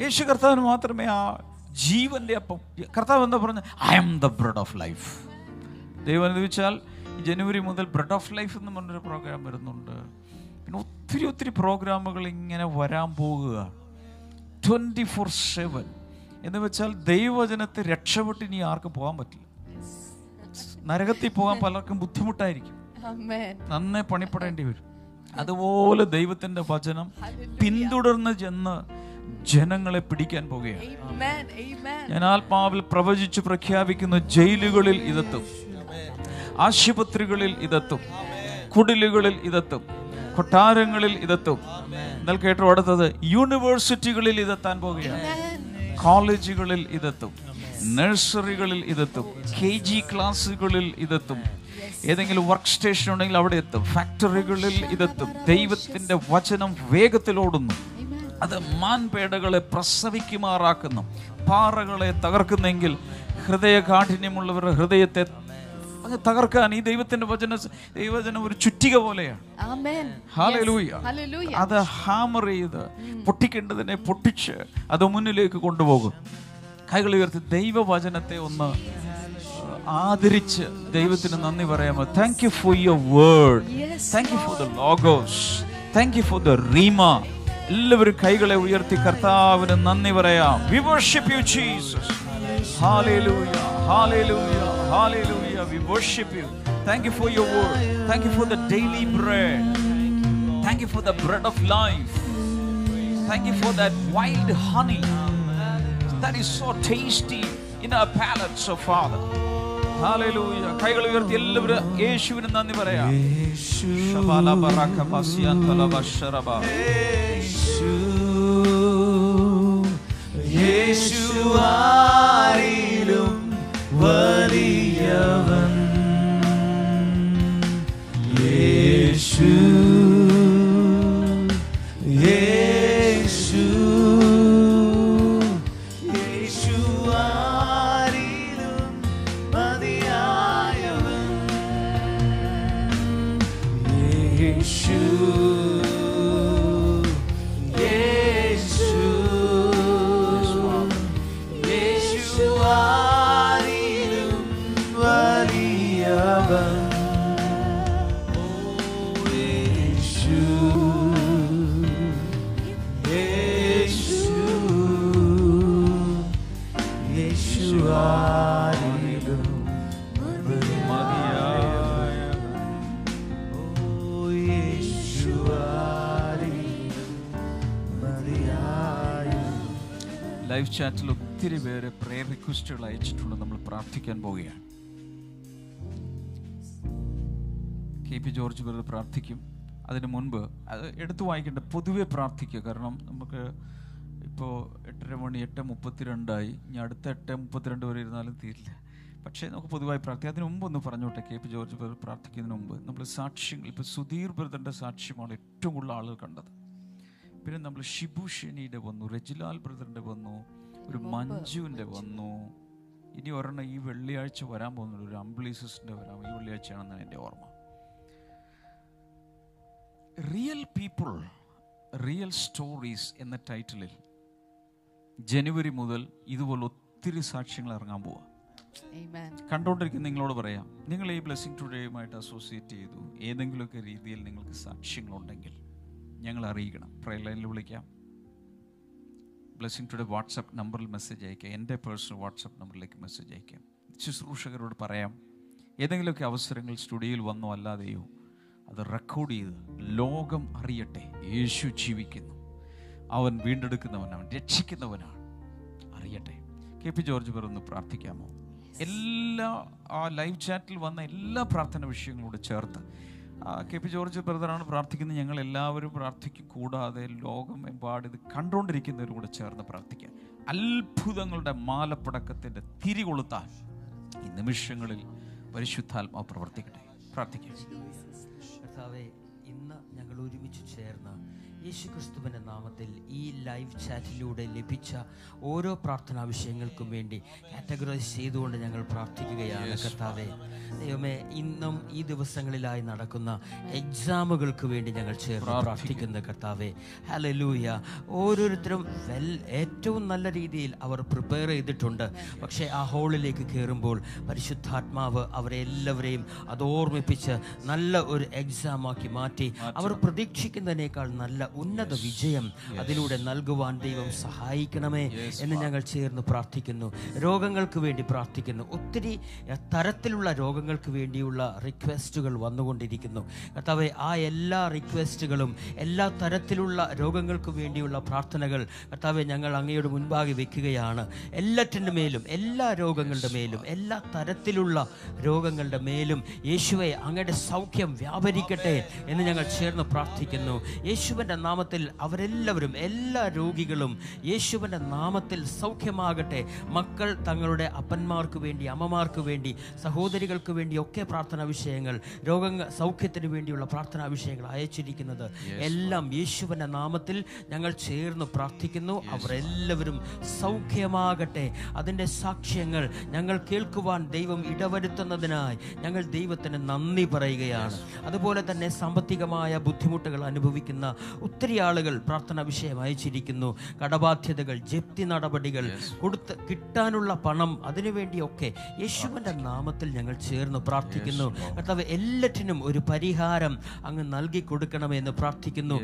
യേശു കർത്താവിന് മാത്രമേ ആ ജീവന്റെ അപ്പം കർത്താവ് എന്താ പറഞ്ഞ? I am the bread of life ദൈവം എന്ന് വെച്ചാൽ ജനുവരി മുതൽ ബ്രെഡ് ഓഫ് ലൈഫ് എന്ന് പറഞ്ഞൊരു പ്രോഗ്രാം വരുന്നുണ്ട്. പിന്നെ ഒത്തിരി ഒത്തിരി പ്രോഗ്രാമുകൾ ഇങ്ങനെ വരാൻ പോകുക. ട്വന്റി ഫോർ സെവൻ എന്ന് വെച്ചാൽ ദൈവവചനത്തെ രക്ഷപ്പെട്ട് ഇനി ആർക്കും പോകാൻ പറ്റില്ല. നരകത്തിൽ പോകാൻ പലർക്കും ബുദ്ധിമുട്ടായിരിക്കും. നന്നേ പണിപ്പെടേണ്ടി വരും. അതുപോലെ ദൈവത്തിന്റെ വചനം പിന്തുടർന്ന് ചെന്ന് ജനങ്ങളെ പിടിക്കാൻ പോകുകയാണ്. ഞാൻ ആത്മാവിൽ പ്രവചിച്ചു പ്രഖ്യാപിക്കുന്ന ജയിലുകളിൽ ഇതെത്തും. ആശുപത്രികളിൽ ഇതെത്തും. കുടിലുകളിൽ ഇതെത്തും. കൊട്ടാരങ്ങളിൽ ഇതെത്തും. എന്നാൽ കേട്ടോ അടുത്തത് യൂണിവേഴ്സിറ്റികളിൽ ഇതെത്താൻ പോകുകയാണ്. കോളേജുകളിൽ ഇതെത്തും. നഴ്സറികളിൽ ഇതെത്തും. കെ ജി ക്ലാസ്സുകളിൽ ഇതെത്തും. ഏതെങ്കിലും വർക്ക് സ്റ്റേഷൻ ഉണ്ടെങ്കിൽ അവിടെ എത്തും. ഫാക്ടറികളിൽ ഇതെത്തും. ദൈവത്തിന്റെ വചനം വേഗത്തിലോടുന്നു അത് മാൻപേടകളെ പ്രസവിക്കുമാറാക്കുന്നു. പാറകളെ തകർക്കുന്നെങ്കിൽ ഹൃദയ കാഠിന്യമുള്ളവരുടെ ഹൃദയത്തെ അങ്ങ് തകർക്കാൻ ഈ ദൈവത്തിന്റെ വചന ദൈവവചനം ഒരു ചുറ്റിക പോലെയാണ്. അത് ഹാമർ ചെയ്ത് പൊട്ടിക്കേണ്ടതിനെ പൊട്ടിച്ച് അത് മുന്നിലേക്ക് കൊണ്ടുപോകും. കൈകൾ ഉയർത്തി ദൈവവചനത്തെ ഒന്ന് ആദരിച്ച് ദൈവത്തിന് നന്ദി പറയാമോ thank you for your word thank you for the logos thank you for the rhema എല്ലാവരും കൈകളെ ഉയർത്തി കർത്താവിന് നന്ദി പറയാം. We worship you Jesus Hallelujah, hallelujah, hallelujah. We worship you. Thank you for your word. Thank you for the daily bread. Thank you for the bread of life. Thank you for that wild honey that is so tasty in our palates, oh Father. Hallelujah. കൈകൾ ഉയർത്തി എല്ലാവരും യേശുവിന് നന്ദി പറയാം ശബാല ബറാക്ക പസിയാൻ തലബ ശരബ. യേശുവാരിലും വലിയവൻ. യേശു ചാറ്റിൽ ഒത്തിരി പേര് പ്രേയർ റിക്വസ്റ്റുകൾ അയച്ചിട്ടുണ്ട് നമ്മൾ പ്രാർത്ഥിക്കാൻ പോവുകയാണ്. കെ പി ജോർജ് ബ്രദർ പ്രാർത്ഥിക്കും. അതിന് മുൻപ് അത് എടുത്തു വായിക്കേണ്ട പൊതുവെ പ്രാർത്ഥിക്കുക. കാരണം നമുക്ക് ഇപ്പോൾ എട്ടര മണി എട്ട് മുപ്പത്തിരണ്ടായി. ഇനി അടുത്ത എട്ട് മുപ്പത്തിരണ്ട് വരെ ഇരുന്നാലും തീരില്ല. പക്ഷേ നമുക്ക് പൊതുവായി പ്രാർത്ഥിക്കാം. അതിന് മുമ്പ് ഒന്ന് പറഞ്ഞോട്ടെ കെ പി ജോർജ് ബ്രദർ പ്രാർത്ഥിക്കുന്നതിന് മുമ്പ്. നമ്മൾ സാക്ഷ്യങ്ങൾ ഇപ്പോൾ സുധീർ ബ്രദറിന്റെ സാക്ഷ്യമാണ് ഏറ്റവും കൂടുതൽ ആളുകൾ കണ്ടത്. പിന്നെ നമ്മൾ ഷിബു ഷെനിയുടെ വന്നു റെജിലാൽ ബ്രദറിന്റെ വന്നു. ഒരു മഞ്ജുവിന്റെ വന്നു. ഇനി ഒരെണ്ണം ഈ വെള്ളിയാഴ്ച വരാൻ പോകുന്നുണ്ട്. ഒരു അംബ്ലീസിന്റെ വരാം ഈ വെള്ളിയാഴ്ചയാണെന്നാണ് എന്റെ ഓർമ്മ. റിയൽ പീപ്പിൾ റിയൽ സ്റ്റോറീസ് എന്ന ടൈറ്റിലിൽ ജനുവരി മുതൽ ഇതുപോലെ ഒത്തിരി സാക്ഷ്യങ്ങൾ ഇറങ്ങാൻ പോവാ. കണ്ടോണ്ടിരിക്കുന്ന കണ്ടുകൊണ്ടിരിക്കുന്ന നിങ്ങളോട് പറയാം നിങ്ങൾ ഈ ബ്ലെസ്സിങ് ടുഡേയുമായിട്ട് അസോസിയേറ്റ് ചെയ്തു. ഏതെങ്കിലുമൊക്കെ രീതിയിൽ നിങ്ങൾക്ക് സാക്ഷ്യങ്ങളുണ്ടെങ്കിൽ ഞങ്ങൾ അറിയിക്കണം. പ്രയർ ലൈനിൽ വിളിക്കാം. ബ്ലെസ്സിങ് ടുഡേ വാട്സപ്പ് നമ്പറിൽ മെസ്സേജ് അയക്കാം. എന്റെ പേഴ്സണൽ വാട്സപ്പ് നമ്പറിലേക്ക് മെസ്സേജ് അയക്കാം. ശുശ്രൂഷകരോട് പറയാം. ഏതെങ്കിലുമൊക്കെ അവസരങ്ങൾ സ്റ്റുഡിയോയിൽ വന്നോ അല്ലാതെയോ അത് റെക്കോർഡ് ചെയ്ത് ലോകം അറിയട്ടെ. യേശു ജീവിക്കുന്നു. അവൻ വീണ്ടെടുക്കുന്നവനാണ്. രക്ഷിക്കുന്നവനാണ്. അറിയട്ടെ. കെ പി ജോർജ് പേരൊന്ന് പ്രാർത്ഥിക്കാമോ? എല്ലാ ആ ലൈവ് ചാറ്റിൽ വന്ന എല്ലാ പ്രാർത്ഥന വിഷയങ്ങളോട് ചേർത്ത് കെ പി ജോർജ് ബ്രദറാണ് പ്രാർത്ഥിക്കുന്നത്. ഞങ്ങൾ എല്ലാവരും പ്രാർത്ഥിക്കും കൂടാതെ ലോകം എമ്പാട് ഇത് കണ്ടുകൊണ്ടിരിക്കുന്നവരും കൂടെ ചേർന്ന് പ്രാർത്ഥിക്കാം. അത്ഭുതങ്ങളുടെ മാലപ്പടക്കത്തിന്റെ തിരി കൊളുത്താൽ ഈ നിമിഷങ്ങളിൽ പരിശുദ്ധാത്മാവ് പ്രവർത്തിക്കട്ടെ. പ്രാർത്ഥിക്കാം. ഇന്ന് ഞങ്ങൾ ഒരുമിച്ച് ചേർന്ന് യേശുക്രിസ്തുവിന്റെ നാമത്തിൽ ഈ ലൈവ് ചാറ്റിലൂടെ ലഭിച്ച ഓരോ പ്രാർത്ഥനാ വിഷയങ്ങൾക്കും വേണ്ടി കാറ്റഗറൈസ് ചെയ്തുകൊണ്ട് ഞങ്ങൾ പ്രാർത്ഥിക്കുകയാണ് കർത്താവെ. ദൈവമേ ഇന്നും ഈ ദിവസങ്ങളിലായി നടക്കുന്ന എക്സാമുകൾക്ക് വേണ്ടി ഞങ്ങൾ ചേർന്ന് പ്രാർത്ഥിക്കുന്ന കർത്താവെ. ഹലലൂയ ഓരോരുത്തരും വെൽ ഏറ്റവും നല്ല രീതിയിൽ അവർ പ്രിപ്പയർ ചെയ്തിട്ടുണ്ട്. പക്ഷേ ആ ഹോളിലേക്ക് കയറുമ്പോൾ പരിശുദ്ധാത്മാവ് അവരെ എല്ലാവരെയും അത് ഓർമ്മിപ്പിച്ച് നല്ല ഒരു എക്സാം ആക്കി മാറ്റി അവർ പ്രതീക്ഷിക്കുന്നതിനേക്കാൾ നല്ല ഉന്നത വിജയം അതിലൂടെ നൽകുവാൻ ദൈവം സഹായിക്കണമേ എന്ന് ഞങ്ങൾ ചേർന്ന് പ്രാർത്ഥിക്കുന്നു. രോഗങ്ങൾക്ക് വേണ്ടി പ്രാർത്ഥിക്കുന്നു. ഒത്തിരി തരത്തിലുള്ള രോഗങ്ങൾക്ക് വേണ്ടിയുള്ള റിക്വസ്റ്റുകൾ വന്നുകൊണ്ടിരിക്കുന്നു. കർത്താവെ ആ എല്ലാ റിക്വസ്റ്റുകളും എല്ലാ തരത്തിലുള്ള രോഗങ്ങൾക്ക് വേണ്ടിയുള്ള പ്രാർത്ഥനകൾ കർത്താവെ ഞങ്ങൾ അങ്ങയുടെ മുൻപാകെ വെക്കുകയാണ്. എല്ലാറ്റിന്റെ മേലും എല്ലാ രോഗങ്ങളുടെ മേലും എല്ലാ തരത്തിലുള്ള രോഗങ്ങളുടെ മേലും യേശുവെ അങ്ങയുടെ സൗഖ്യം വ്യാപരിക്കട്ടെ എന്ന് ഞങ്ങൾ ചേർന്ന് പ്രാർത്ഥിക്കുന്നു. യേശുവിന്റെ നാമത്തിൽ അവരെല്ലാവരും എല്ലാ രോഗികളും യേശുവിന്റെ നാമത്തിൽ സൗഖ്യമാകട്ടെ. മക്കൾ തങ്ങളുടെ അപ്പന്മാർക്ക് വേണ്ടി അമ്മമാർക്ക് വേണ്ടി സഹോദരികൾക്ക് വേണ്ടി ഒക്കെ പ്രാർത്ഥനാ വിഷയങ്ങൾ രോഗങ്ങൾ സൗഖ്യത്തിന് വേണ്ടിയുള്ള പ്രാർത്ഥനാ വിഷയങ്ങൾ അയച്ചിരിക്കുന്നത്. എല്ലാം യേശുവിന്റെ നാമത്തിൽ ഞങ്ങൾ ചേർന്ന് പ്രാർത്ഥിക്കുന്നു. അവരെല്ലാവരും സൗഖ്യമാകട്ടെ. അതിന്റെ സാക്ഷ്യങ്ങൾ ഞങ്ങൾ കേൾക്കുവാൻ ദൈവം ഇടവരുത്തുന്നതിനായി ഞങ്ങൾ ദൈവത്തിന് നന്ദി പറയുകയാണ്. അതുപോലെ തന്നെ സാമ്പത്തികമായ ബുദ്ധിമുട്ടുകൾ അനുഭവിക്കുന്ന ഒത്തിരി ആളുകൾ പ്രാർത്ഥന വിഷയം അയച്ചിരിക്കുന്നു. കടബാധ്യതകൾ ജപ്തി നടപടികൾ കൊടുത്ത് കിട്ടാനുള്ള പണം അതിനുവേണ്ടിയൊക്കെ യേശുവിന്റെ നാമത്തിൽ ഞങ്ങൾ ചേർന്ന് പ്രാർത്ഥിക്കുന്നു. കർത്താവ് എല്ലാറ്റിനും ഒരു പരിഹാരം അങ്ങ് നൽകി കൊടുക്കണമെന്ന് പ്രാർത്ഥിക്കുന്നു.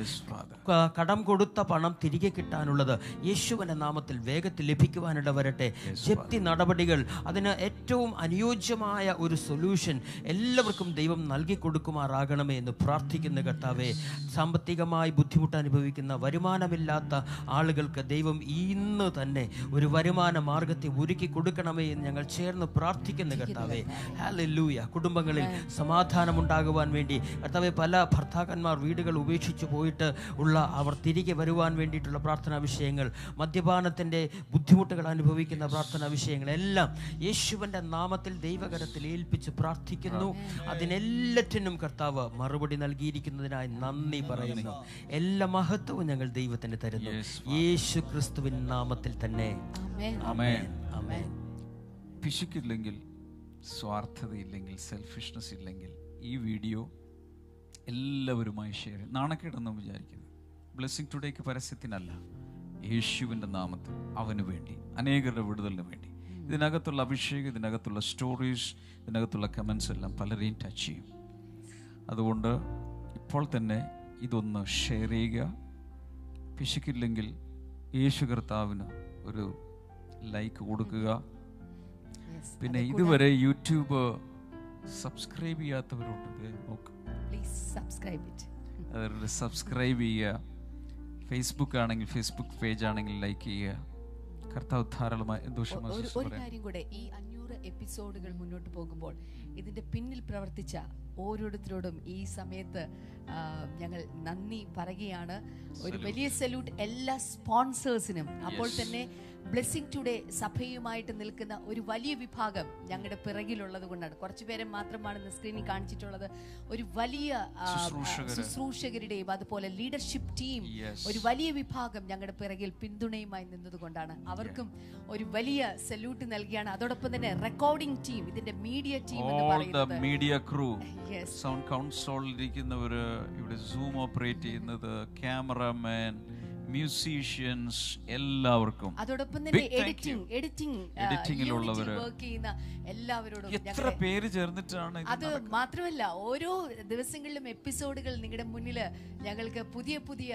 കടം കൊടുത്ത പണം തിരികെ കിട്ടാനുള്ളത് യേശുവിന്റെ നാമത്തിൽ വേഗത്തിൽ ലഭിക്കുവാനിട വരട്ടെ. ജപ്തി നടപടികൾ അതിന് ഏറ്റവും അനുയോജ്യമായ ഒരു സൊല്യൂഷൻ എല്ലാവർക്കും ദൈവം നൽകി കൊടുക്കുമാറാകണമേ എന്ന് പ്രാർത്ഥിക്കുന്ന കർത്താവെ. സാമ്പത്തികമായി ബുദ്ധിമുട്ട് അനുഭവിക്കുന്ന വരുമാനമില്ലാത്ത ആളുകൾക്ക് ദൈവം ഇന്ന് തന്നെ ഒരു വരുമാന മാർഗത്തെ ഒരുക്കി കൊടുക്കണമേ എന്ന് ഞങ്ങൾ ചേർന്ന് പ്രാർത്ഥിക്കുന്നു കർത്താവെ. ഹാലൂയ കുടുംബങ്ങളിൽ സമാധാനം ഉണ്ടാകുവാൻ വേണ്ടി കർത്താവെ പല ഭർത്താക്കന്മാർ വീടുകൾ ഉപേക്ഷിച്ച് പോയിട്ട് ഉള്ള അവർ തിരികെ വരുവാൻ വേണ്ടിയിട്ടുള്ള പ്രാർത്ഥനാ വിഷയങ്ങൾ മദ്യപാനത്തിന്റെ ബുദ്ധിമുട്ടുകൾ അനുഭവിക്കുന്ന പ്രാർത്ഥനാ വിഷയങ്ങളെല്ലാം യേശുവിന്റെ നാമത്തിൽ ദൈവകരത്തിൽ ഏൽപ്പിച്ച് പ്രാർത്ഥിക്കുന്നു. അതിനെല്ലാറ്റിനും കർത്താവ് മറുപടി നൽകിയിരിക്കുന്നതിനായി നന്ദി പറയുന്നു. എല്ലാ മഹത്വവും ഞങ്ങൾ ദൈവത്തിന് തരുന്നു. യേശു ക്രിസ്തുവിൻ നാമത്തിൽ തന്നെ. ആമേൻ. ആമേൻ പിശുക്കില്ലെങ്കിൽ സ്വാർത്ഥതയില്ലെങ്കിൽ സെൽഫിഷ്നെസ് ഇല്ലെങ്കിൽ ഈ വീഡിയോ എല്ലാവരുമായി ഷെയർ ചെയ്യും. നാണക്കേടെന്നും വിചാരിക്കുന്നു? ബ്ലെസ്സിങ് ടുഡേക്ക് പരസ്യത്തിനല്ല. യേശുവിന്റെ നാമത്തിൽ അവന് വേണ്ടി അനേകരുടെ വിടുതലിന് വേണ്ടി. ഇതിനകത്തുള്ള അഭിഷേകം ഇതിനകത്തുള്ള സ്റ്റോറീസ് ഇതിനകത്തുള്ള കമൻസ് എല്ലാം പലരെയും ടച്ച് ചെയ്യും. അതുകൊണ്ട് ഇപ്പോൾ തന്നെ ഇതൊന്ന് ഷെയർ ചെയ്യുക. പിശുക്കില്ലെങ്കിൽ യേശു കർത്താവിന് ഒരു ലൈക്ക് കൊടുക്കുക. പിന്നെ ഇതുവരെ യൂട്യൂബ് സബ്സ്ക്രൈബ് ചെയ്യാത്തവരുണ്ട്. നോക്ക്. സബ്സ്ക്രൈബ് ചെയ്യുക. ഫേസ്ബുക്ക് ആണെങ്കിൽ ഫേസ്ബുക്ക് പേജ് ആണെങ്കിൽ ലൈക്ക് ചെയ്യുക. കർത്താവ് ധാരാളമായി ഒരു കാര്യം കൂടെ ഈ അഞ്ഞൂറ് എപ്പിസോഡുകൾ മുന്നോട്ട് പോകുമ്പോൾ ഇതിന്റെ പിന്നിൽ പ്രവർത്തിച്ച ഓരോരുത്തരോടും ഈ സമയത്ത് ഞങ്ങൾ നന്ദി പറയുകയാണ്. ഒരു വലിയ സല്യൂട്ട് എല്ലാ സ്പോൺസേഴ്സിനും അപ്പോൾ തന്നെ ബ്ലെസ്സിങ് ടുഡേ സഭയുമായിട്ട് നിൽക്കുന്ന ഒരു വലിയ വിഭാഗം ഞങ്ങളുടെ പിറകിലുള്ളത് കൊണ്ടാണ്. കുറച്ചു പേരെ മാത്രമാണ് ഇന്ന് സ്ക്രീനിൽ കാണിച്ചിട്ടുള്ളത്. ഒരു വലിയ ശുശ്രൂഷകരുടെയും അതുപോലെ ലീഡർഷിപ്പ് ടീം ഒരു വലിയ വിഭാഗം ഞങ്ങളുടെ പിറകിൽ പിന്തുണയുമായി നിന്നതുകൊണ്ടാണ് അവർക്കും ഒരു വലിയ സല്യൂട്ട് നൽകിയാണ്. അതോടൊപ്പം തന്നെ റെക്കോർഡിംഗ് ടീം ഇതിന്റെ മീഡിയ ടീം എന്ന് പറയുന്നത്. Media crew. സൗണ്ട് കൗൺസോളിൽ ഇരിക്കുന്നവര് ഇവിടെ സൂം ഓപ്പറേറ്റ് ചെയ്യുന്നത് ക്യാമറമാൻ മ്യൂസീഷ്യൻസ് എല്ലാവർക്കും. അതോടൊപ്പം തന്നെ. എഡിറ്റിംഗ് എഡിറ്റിംഗ് എഡിറ്റിംഗിലുള്ളവർ വർക്ക് ചെയ്യുന്ന എല്ലാവരോടും എത്ര പേര് ചേർന്നിട്ടാണ് അത് മാത്രമല്ല ഓരോ ദിവസങ്ങളിലും എപ്പിസോഡുകൾ നിങ്ങളുടെ മുന്നിൽ ഞങ്ങൾക്ക് പുതിയ പുതിയ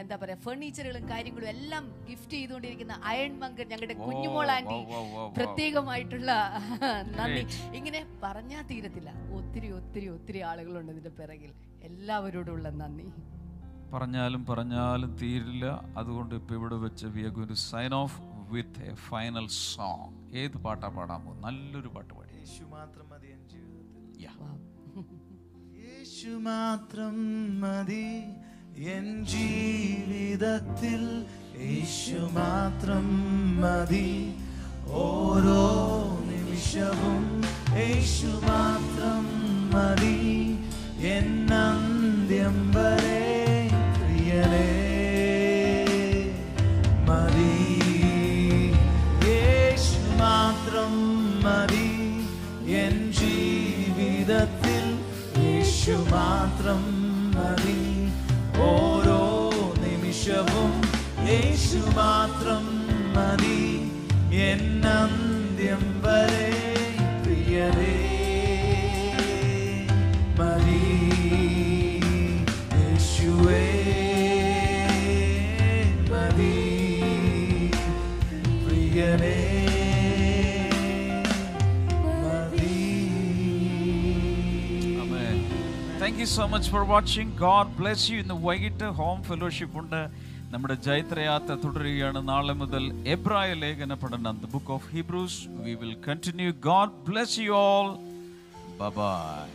എന്താ പറയാ ഫർണിച്ചറുകളും കാര്യങ്ങളും എല്ലാം ഗിഫ്റ്റ് ചെയ്തുകൊണ്ടിരിക്കുന്ന അയൺ മങ്കർ ഞങ്ങളുടെ കുഞ്ഞുമോൾ ആന്റി. പ്രത്യേകമായിട്ടുള്ള നന്ദി. ഇങ്ങനെ പറഞ്ഞാൽ തീരത്തില്ല. ഒത്തിരി ഒത്തിരി ഒത്തിരി ആളുകളുണ്ട് ഇതിന്റെ പിറകിൽ. എല്ലാവരോടുള്ള നന്ദി. പറഞ്ഞാലും പറഞ്ഞാലും തീരില്ല. അതുകൊണ്ട് ഇപ്പൊ ഇവിടെ വെച്ച് we are going to sign off with a final song ഏത് പാട്ടാ പാടാൻ പോകും നല്ലൊരു പാട്ട് പാടി. യേശു മാത്രം മതി എൻ ജീവിതത്തിൽ. Yeah. യേശു മാത്രം മതി എൻ ജീവിതത്തിൽ. യേശു മാത്രം മതി ഓരോ നിമിഷവും. യേശു മാത്രം മതി എന്നന്ത്യം വരെ. മാത്രം മതി എൻ ജീവിതത്തിൽ യേശു മാത്രം മതി ഓരോ നിമിഷവും യേശു മാത്രം മതി എൻ അന്ത്യം വരെ പ്രിയരേ പ്രിയനേ thank you so much for watching God bless you ഇന്ന് വൈകിട്ട് ഹോം ഫെലോഷിപ്പ് ഉണ്ട്. നമ്മുടെ ജൈത്രയാത്ര തുടരുകയാണ്. നാളെ മുതൽ എബ്രായ ലേഖന പഠനം the book of Hebrews we will continue God bless you all bye